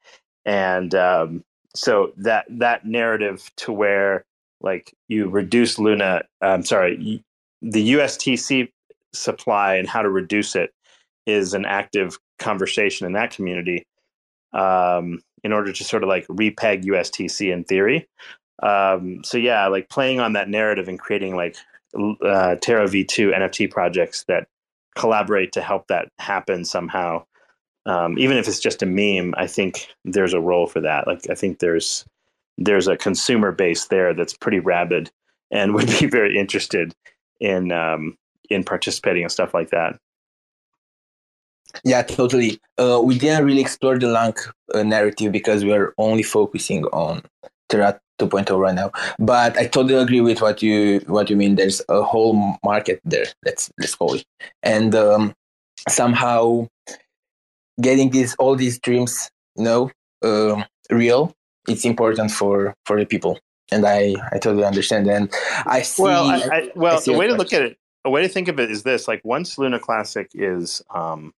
and um, so that that narrative to where like you reduce Luna, I'm sorry, the USTC supply and how to reduce it is an active conversation in that community um, in order to sort of like repeg USTC in theory. Um, so yeah, like playing on that narrative and creating like uh, Terra V2 NFT projects that collaborate to help that happen somehow. Um, even if it's just a meme, I think there's a role for that. Like I think there's there's a consumer base there that's pretty rabid and [LAUGHS] would be very interested in um, in participating in stuff like that. Yeah, totally. Uh, we didn't really explore the Lank uh, narrative because we're only focusing on Terra 2.0 right now. But I totally agree with what you what you mean. There's a whole market there. Let's let's call it, and um, somehow getting these all these dreams, you know, um real. It's important for for the people, and I I totally understand. And I see. Well, I, I, well, I the way to look at it, a way to think of it is this: like once Luna Classic is um,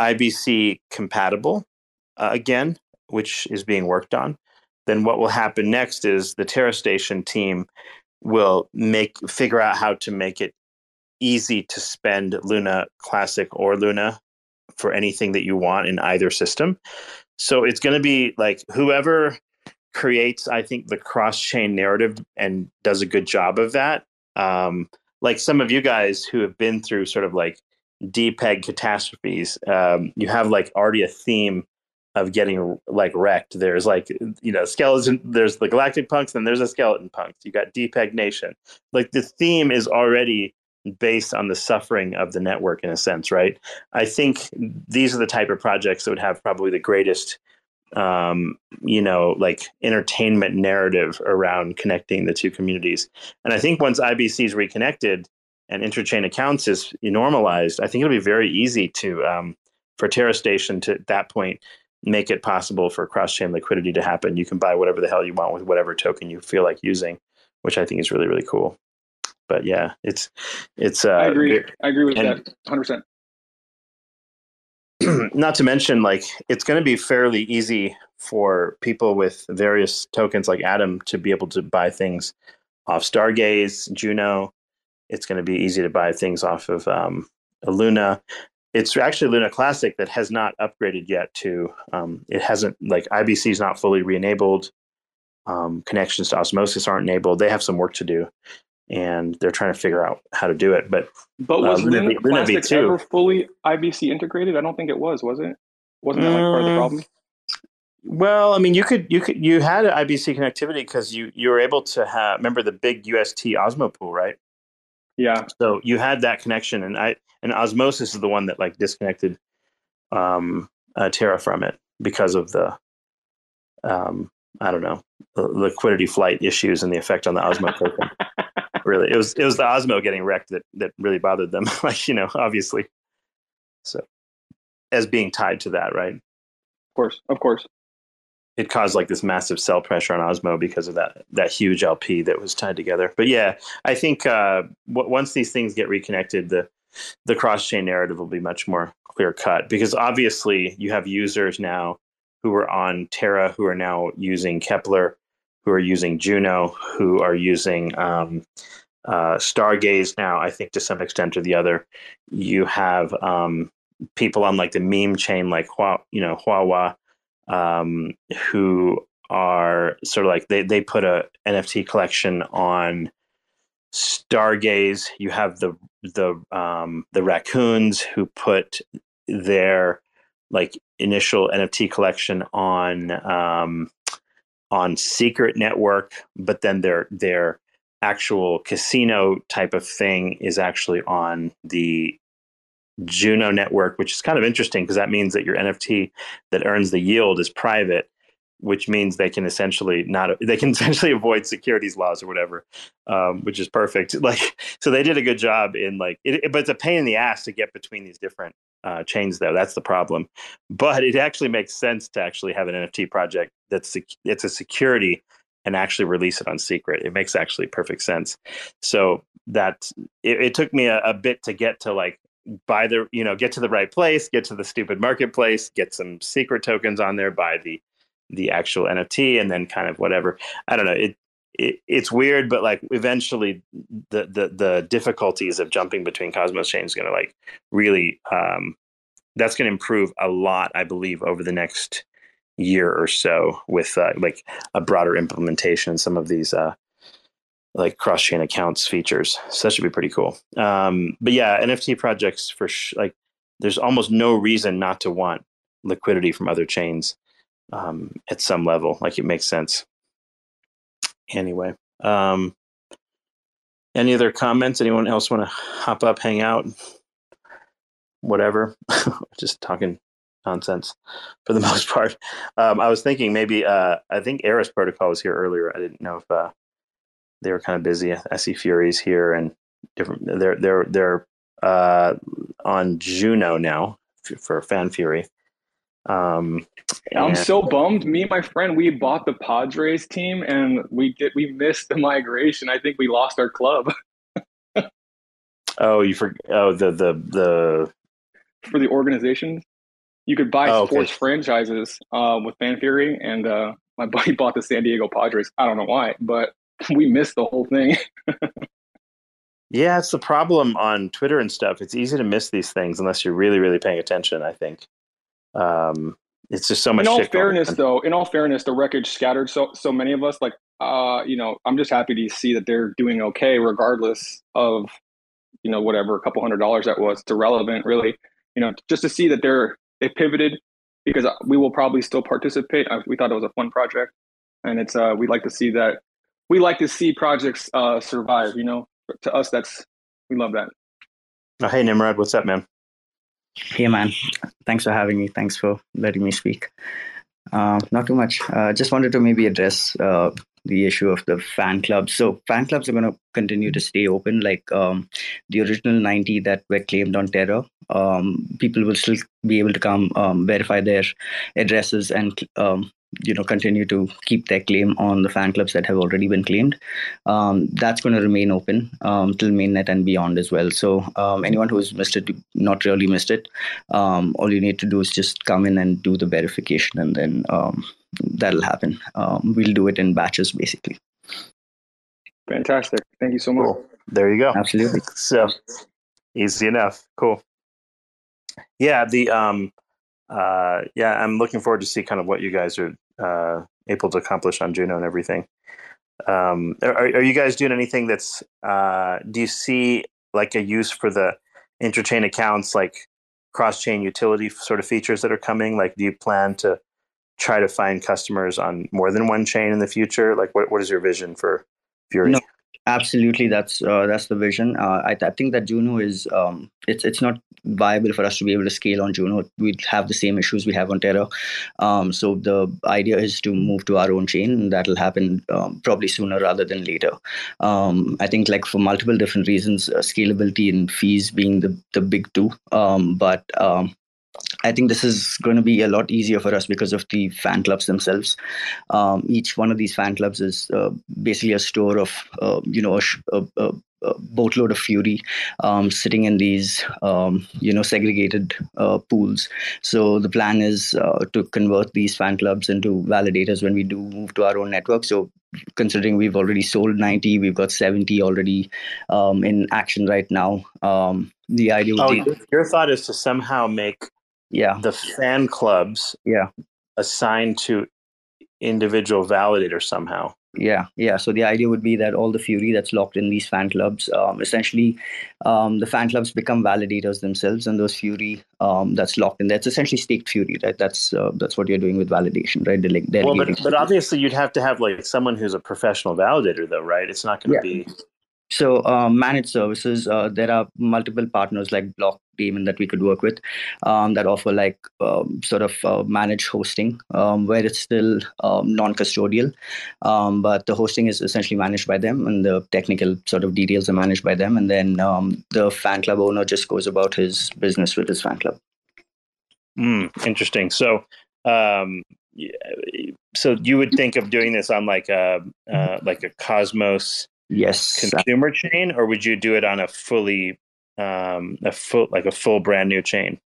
IBC compatible uh, again, which is being worked on, then what will happen next is the Terra Station team will make figure out how to make it easy to spend Luna Classic or Luna for anything that you want in either system. So it's going to be like whoever creates, I think, the cross chain narrative and does a good job of that. Um, like some of you guys who have been through sort of like depeg catastrophes, um, you have like already a theme of getting like wrecked. There's like you know skeleton. There's the Galactic Punks, and there's a Skeleton Punks. You got Depeg Nation. Like the theme is already based on the suffering of the network in a sense, right? I think these are the type of projects that would have probably the greatest um, you know, like entertainment narrative around connecting the two communities. And I think once IBC is reconnected and interchain accounts is normalized, I think it'll be very easy to um, for Terra Station to at that point make it possible for cross-chain liquidity to happen. You can buy whatever the hell you want with whatever token you feel like using, which I think is really really cool. But yeah, it's it's. Uh, I agree. I agree with and- that 100. percent [CLEARS THROAT] not to mention like it's going to be fairly easy for people with various tokens like Atom to be able to buy things off Stargaze, Juno. It's going to be easy to buy things off of um, Luna. It's actually Luna Classic that has not upgraded yet to. Um, it hasn't like IBC is not fully re-enabled. Um, connections to Osmosis aren't enabled. They have some work to do. and they're trying to figure out how to do it. But But was Uh, Luna Luna, Luna Classics V2. ever fully IBC integrated? I don't think it was. Was it? Wasn't that like part of the Mm, problem? Well, I mean, you could you could you had IBC connectivity because you you were able to have remember the big UST Osmo pool, right? Yeah. So you had that connection, and I and Osmosis is the one that like disconnected um, uh, Terra from it because of the um, I don't know the liquidity flight issues and the effect on the Osmo [LAUGHS] token. really, it was it was the Osmo getting wrecked that that really bothered them. [LAUGHS] like you know, obviously, so as being tied to that, right? Of course. Of course. It caused like this massive sell pressure on Osmo because of that that huge LP that was tied together. But yeah, I think uh, w- once these things get reconnected, the the cross chain narrative will be much more clear cut because obviously you have users now who are on Terra who are now using Keplr, who are using Juno, who are using um, uh, Stargaze now. I think to some extent or the other, you have um, people on like the meme chain like Hua, you know Huahua um, who are sort of like they, they put a NFT collection on Stargaze. You have the the um, the raccoons who put their like initial NFT collection on um, on Secret Network, but then their their actual casino type of thing is actually on the Juno network, which is kind of interesting because that means that your NFT that earns the yield is private, which means they can essentially not [LAUGHS] they can essentially avoid securities laws or whatever, um, which is perfect. [LAUGHS] Like so, they did a good job in like, it, but it's a pain in the ass to get between these different uh, chains, though. That's the problem. But it actually makes sense to actually have an NFT project that's sec- it's a security and actually release it on secret. It makes actually perfect sense. So that it, it took me a, a bit to get to like buy the you know get to the right place get to the stupid marketplace get some secret tokens on there buy the the actual nft and then kind of whatever. I don't know it, it it's weird but like eventually the the the difficulties of jumping between cosmos chains is going to like really um that's going to improve a lot i believe over the next year or so with uh, like a broader implementation some of these uh like cross chain accounts features. So that should be pretty cool. Um, but yeah, NFT projects for sh- like there's almost no reason not to want liquidity from other chains um, at some level. Like it makes sense. Anyway, um, any other comments? Anyone else want to hop up, hang out, whatever? [LAUGHS] Just talking nonsense for the [LAUGHS] most part. Um, I was thinking maybe uh, I think Eris Protocol was here earlier. I didn't know if uh, they were kind of busy. I see Furies here and different. They're they're they're uh, on Juno now for Fan Fury. Um, I'm so bummed. Me and my friend, we bought the Padres team, and we did we missed the migration. I think we lost our club [LAUGHS] oh you for oh the the the for the organization. You could buy Oh, okay. sports franchises uh, with Fan Fury, and uh, my [LAUGHS] buddy bought the San Diego Padres. I don't know why, but [LAUGHS] we missed the whole thing. [LAUGHS] yeah, it's the problem on Twitter and stuff. It's easy to miss these things unless you're really really paying attention. I think. Um, it's just so much. in all fairness, though, in all fairness, the wreckage scattered so so many of us. Like, uh, you know, I'm just happy to see that they're doing okay, regardless of, you know, whatever a couple hundred dollars that was. It's irrelevant, really. You know, just to see that they're they pivoted because we will probably still participate. We thought it was a fun project, and it's uh, we like to see that. We like to see projects uh, survive. You know, to us, that's we love that. Oh, hey Nimrod, what's up, man? Hey man, thanks for having me. Thanks for letting me speak. Uh, not too much. Uh, just wanted to maybe address uh, the issue of the fan clubs. So fan clubs are going to continue to stay open. Like um, the original 90 that were claimed on Terra, um, people will still be able to come um, verify their addresses and um, you know continue to keep their claim on the fan clubs that have already been claimed. Um, that's going to remain open um, till mainnet and beyond as well. So um, anyone who's missed it, not really missed it, um, all you need to do is just come in and do the verification, and then um, that'll happen. Um, we'll do it in batches, basically. Fantastic. Thank you so much. Cool. There you go. Absolutely. [LAUGHS] So easy enough. Cool. Yeah, the um uh yeah, I'm looking forward to see kind of what you guys are uh able to accomplish on Juno and everything. Um, are, are you guys doing anything that's? Uh, do you see like a use for the interchain accounts, like cross chain utility sort of features that are coming? Like, do you plan to try to find customers on more than one chain in the future? Like, what what is your vision for Fury? No, Absolutely, that's uh, that's the vision. Uh, I, I, think that Juno is um, it's it's not viable for us to be able to scale on Juno. We'd have the same issues we have on Terra. Um, so the idea is to move to our own chain, and that'll happen um, probably sooner rather than later. Um, I think like for multiple different reasons, uh, scalability and fees being the the big two. Um, but um, I think this is going to be a lot easier for us because of the fan clubs themselves. Um, each one of these fan clubs is uh, basically a store of, uh, you know, a, a, a, boatload of fury um, sitting in these, um, you know, segregated uh, pools. So the plan is uh, to convert these fan clubs into validators when we do move to our own network. So considering we've already sold 90, we've got 70 already um, in action right now. Um, the idea. Oh, be- your thought is to somehow make yeah. the fan clubs yeah. assigned to individual validators somehow. Yeah yeah. So the idea would be that all the fury that's locked in these fan clubs um, essentially um, the fan clubs become validators themselves and those fury um, that's locked in that's essentially staked fury right? That's uh, that's what you're doing with validation right? Dele- well but, but obviously you'd have to have like someone who's a professional validator though right? It's not going to yeah. be so uh, managed services, uh, there are multiple partners like Block Daemon that we could work with um, that offer like um, sort of uh, managed hosting um, where it's still um, non-custodial, um, but the hosting is essentially managed by them and the technical sort of details are managed by them, and then um, the fan club owner just goes about his business with his fan club. Mm, interesting. So so you would think of doing this on like a uh, like a Cosmos yes consumer chain, or would you do it on a fully um, a full like a full brand new chain?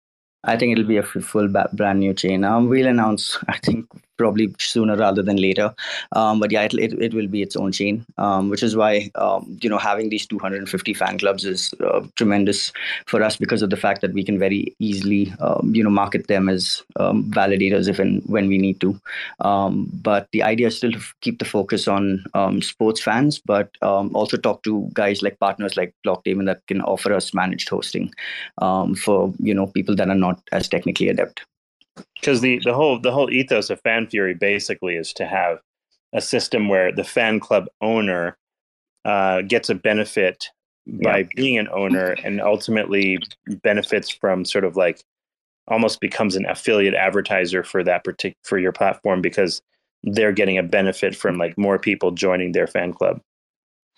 I think it'll be a full brand new chain. Um, we'll announce, [LAUGHS] I think, probably sooner rather than later. Um, but yeah, it, it, it, will be its own chain, um, which is why, um, you know, having these 250 fan clubs is uh, tremendous for us because of the fact that we can very easily, um, you know, market them as um, validators if and when we need to. Um, but the idea is still to keep the focus on sports fans, but also talk to guys like partners like Blockdaemon that can offer us managed hosting for, you know, people that are not as technically adept because the the whole the whole ethos of fan fury basically is to have a system where the fan club owner uh, gets a benefit by yeah. being an owner and ultimately benefits from sort of like almost becomes an affiliate advertiser for that particular for your platform because they're getting a benefit from like more people joining their fan club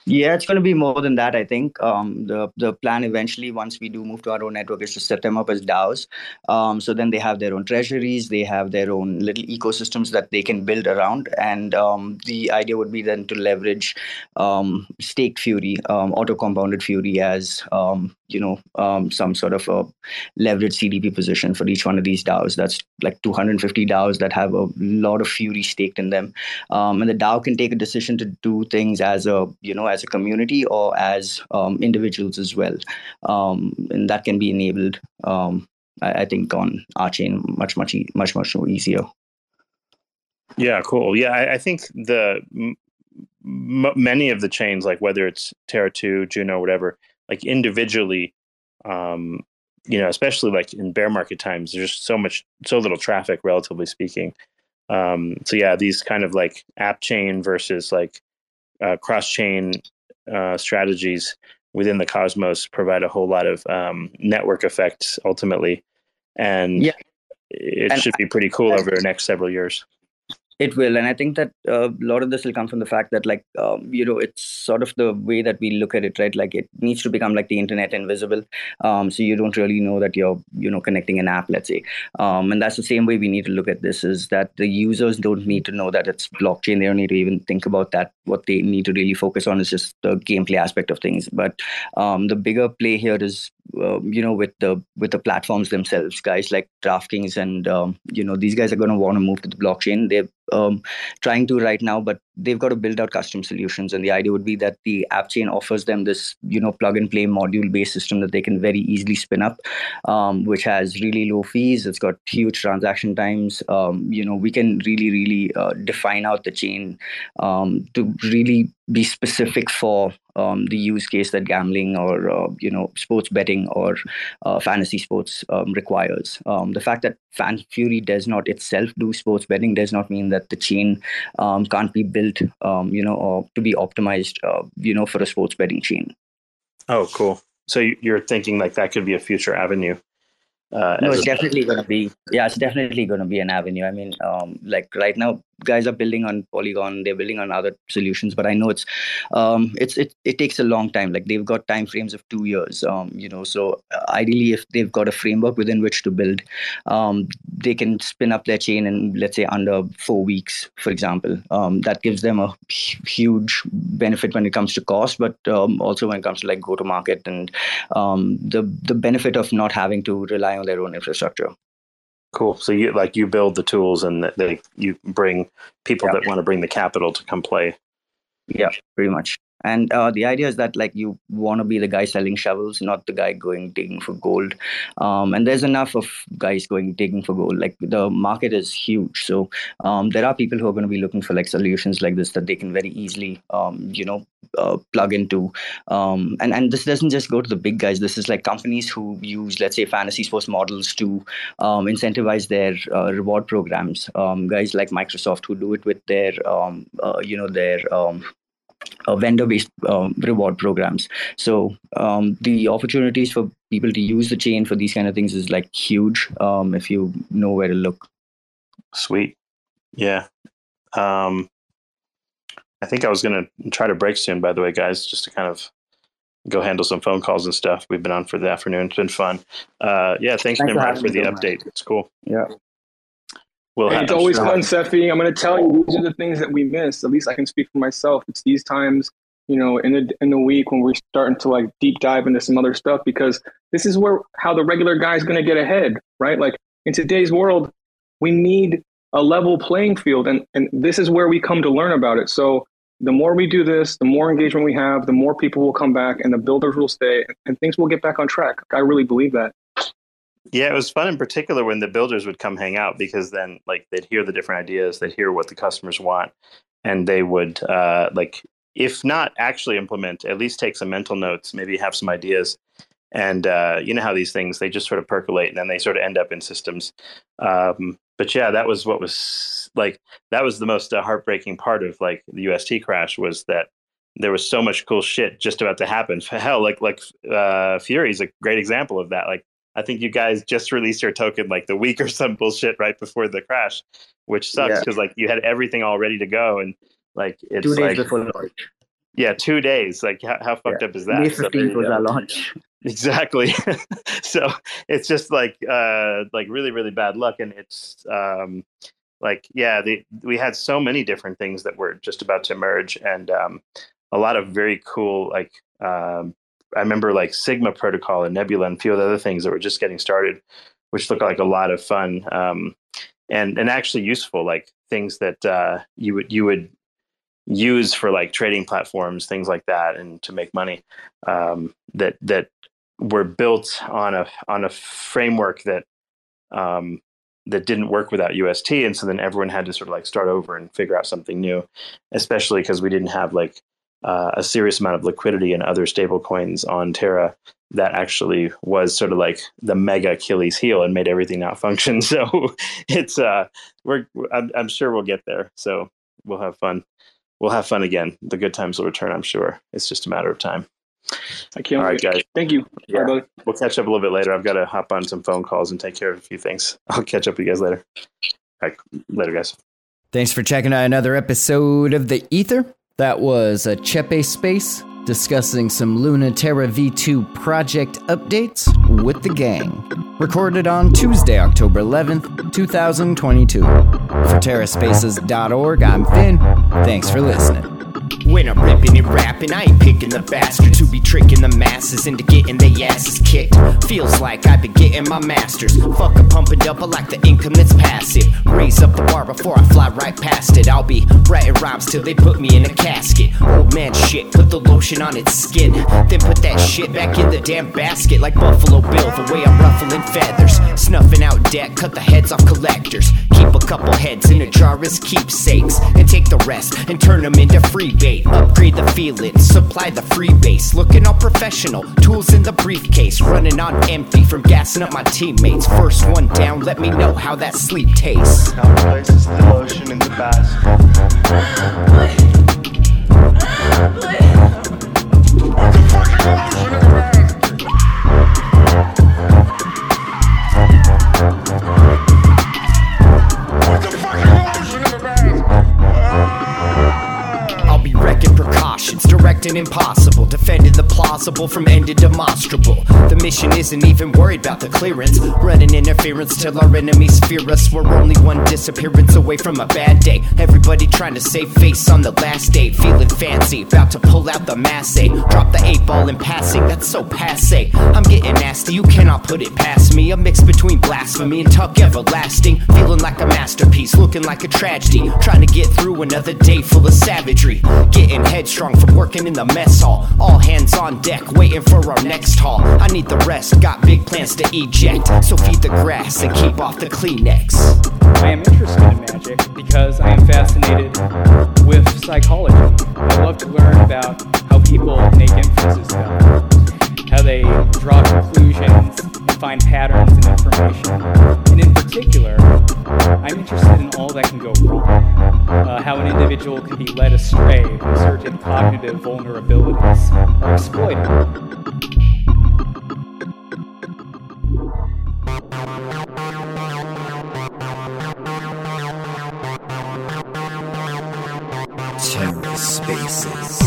yeah, it's going to be more than that. I think um, the the plan eventually, once we do move to our own network, is to set them up as DAOs. Um, so then they have their own treasuries, they have their own little ecosystems that they can build around, and um, the idea would be then to leverage um, staked Fury, um, auto compounded Fury as um, you know um, some sort of a leverage CDP position for each one of these DAOs. That's like 250 DAOs that have a lot of Fury staked in them, um, and the DAO can take a decision to do things as a you know as a community or as um, individuals as well, um, and that can be enabled. Um, I, I, think on our chain much much much much more easier. Yeah, cool. Yeah, I, I think the m- many of the chains, like whether it's Terra Two, Juno, whatever like individually um you know especially like in bear market times there's just so much so little traffic relatively speaking. Um so yeah these kind of like app chain versus like uh, cross chain uh, strategies within the cosmos provide a whole lot of um, network effects ultimately. And yeah. it and should be pretty cool over the next several years it will, and I think that uh, a lot of this will come from the fact that, like, um, you know, it's sort of the way that we look at it, right? Like, it needs to become like the internet invisible, um, so you don't really know that you're, you know, connecting an app, let's say, um, and that's the same way we need to look at this: is that the users don't need to know that it's blockchain; they don't need to even think about that. What they need to really focus on is just the gameplay aspect of things. But um, the bigger play here is uh, you know with the with the platforms themselves guys like draftkings and um, you know these guys are going to want to move to the blockchain. They're um, trying to right now but they've got to build out custom solutions and the idea would be that the app chain offers them this you know plug and play module based system that they can very easily spin up um, which has really low fees. It's got huge transaction times. Um, you know we can really really uh, define out the chain um, to really be specific for um, the use case that gambling or uh, you know sports betting or uh, fantasy sports um, requires. Um, the fact that Fan Fury does not itself do sports betting does not mean that the chain um, can't be built, um, you know, or to be optimized, uh, you know, for a sports betting chain. Oh, cool. So you're thinking like that could be a future avenue. Uh, no, it's definitely going to be. Yeah, it's definitely going to be an avenue. I mean, um, like right now, guys are building on Polygon. They're building on other solutions, but I know it's, um, it's it it takes a long time. Like they've got time frames of two years. Um, you know, so uh, ideally, if they've got a framework within which to build, um, they can spin up their chain in let's say under four weeks, for example. Um, that gives them a huge benefit when it comes to cost, but um, also when it comes to like go to market and um, the the benefit of not having to rely on their own infrastructure. Cool. So you like you build the tools and they you bring people yeah. that want to bring the capital to come play. Yeah, pretty much. And uh, the idea is that like you want to be the guy selling shovels, not the guy going digging for gold. Um, and there's enough of guys going digging for gold. Like the market is huge, so um, there are people who are going to be looking for like solutions like this that they can very easily, um, you know, uh, plug into. Um, and and this doesn't just go to the big guys. This is like companies who use, let's say, fantasy sports models to um, incentivize their uh, reward programs. Um, guys like Microsoft who do it with their, uh, you know, their uh, vendor-based um, reward programs. So um, the opportunities for people to use the chain for these kind of things is like huge um, if you know where to look. Sweet, yeah. Um, I think I was gonna try to break soon. By the way, guys, just to kind of go handle some phone calls and stuff. We've been on for the afternoon. It's been fun. Uh, yeah, thanks, thanks for, for the update. It's cool. Yeah. We'll it's always fun, Cephii. I'm going to tell you these are the things that we miss. At least I can speak for myself. It's these times, you know, in the in the week when we're starting to like deep dive into some other stuff because this is where how the regular guy is going to get ahead, right? Like in today's world, we need a level playing field, and and this is where we come to learn about it. So the more we do this, the more engagement we have, the more people will come back, and the builders will stay, and things will get back on track. I really believe that. Yeah, it was fun in particular when the builders would come hang out because then like they'd hear the different ideas, they'd hear what the customers want, and they would uh, like if not actually implement, at least take some mental notes, maybe have some ideas. And uh, you know how these things they just sort of percolate and then they sort of end up in systems. Um, but yeah, that was what was like that was the most uh, heartbreaking part of like the UST crash was that there was so much cool shit just about to happen. [LAUGHS] Hell, like like uh, Fury is a great example of that. Like I think you guys just released your token like the week or some bullshit right before the crash, which sucks because yeah. like you had everything all ready to go and like it's two days like, before launch. Yeah, two days. Like how, how fucked yeah. up is that? May fifteenth so was our launch. [LAUGHS] Exactly. [LAUGHS] so it's just like uh like really really bad luck, and it's um like yeah the, we had so many different things that were just about to emerge, and um a lot of very cool like um I remember like Sigma Protocol and Nebula and a few other things that were just getting started, which looked like a lot of fun um, and and actually useful, like things that uh, you would you would use for like trading platforms, things like that, and to make money um, that that were built on a on a framework that um, that didn't work without UST, and so then everyone had to sort of like start over and figure out something new, especially because we didn't have like uh, a serious amount of liquidity in other stable coins on Terra that actually was sort of like the mega Achilles heel and made everything not function. [LAUGHS] So it's uh, we're I'm, I'm sure we'll get there. So we'll have fun. We'll have fun again. The good times will return. I'm sure. It's just a matter of time. I can't. All right, guys. Thank you. Yeah. we'll catch up a little bit later. I've got to hop on some phone calls and take care of a few things. [LAUGHS] I'll catch up with you guys later. All right, later, guys. Thanks for checking out another episode of the Ether. That was a Cephii Space discussing some Luna Terra V2 project updates with the gang. Recorded on Tuesday, October 11th, 2022. For TerraSpaces.org, I'm Finn. Thanks for listening. When I'm ripping and rapping, I ain't picking the bastards who be tricking the masses into getting their asses kicked. Feels like I've been getting my masters. Fuck a pump and dump, like the income that's passive. Raise up the bar before I fly right past it. I'll be writing rhymes till they put me in a casket. Old man shit, put the lotion on its skin. Then put that shit back in the damn basket like Buffalo Bill. The way I'm ruffling feathers, snuffing out debt, cut the heads off collectors. Keep a couple heads in a jar as keepsakes, and take the rest and turn them into free Upgrade the feeling, supply the free base. Looking all professional, tools in the briefcase, running on empty from gassing up my teammates. First one down, let me know how that sleep tastes. Now places the lotion in the basket. Precautions, directing impossible, defending the plausible from ending demonstrable. The mission isn't even worried about the clearance, running interference till our enemies fear us. We're only one disappearance away from a bad day. Everybody trying to save face on the last day, feeling fancy, about to pull out the masse. Drop the eight ball in passing, that's so passe. I'm getting nasty, you cannot put it past me. A mix between blasphemy and tuck everlasting, feeling like a masterpiece, looking like a tragedy. Trying to get through another day full of savagery. Getting headstrong from working in the mess hall. All hands on deck, waiting for our next haul. I need the rest, got big plans to eject. So feed the grass and keep off the Kleenex. I am interested in magic because I am fascinated with psychology. I love to learn about how people make inferences how they draw conclusions find patterns in information. And in particular, I'm interested in all that can go wrong, uh, how an individual can be led astray certain cognitive vulnerabilities are exploited. TerraSpaces.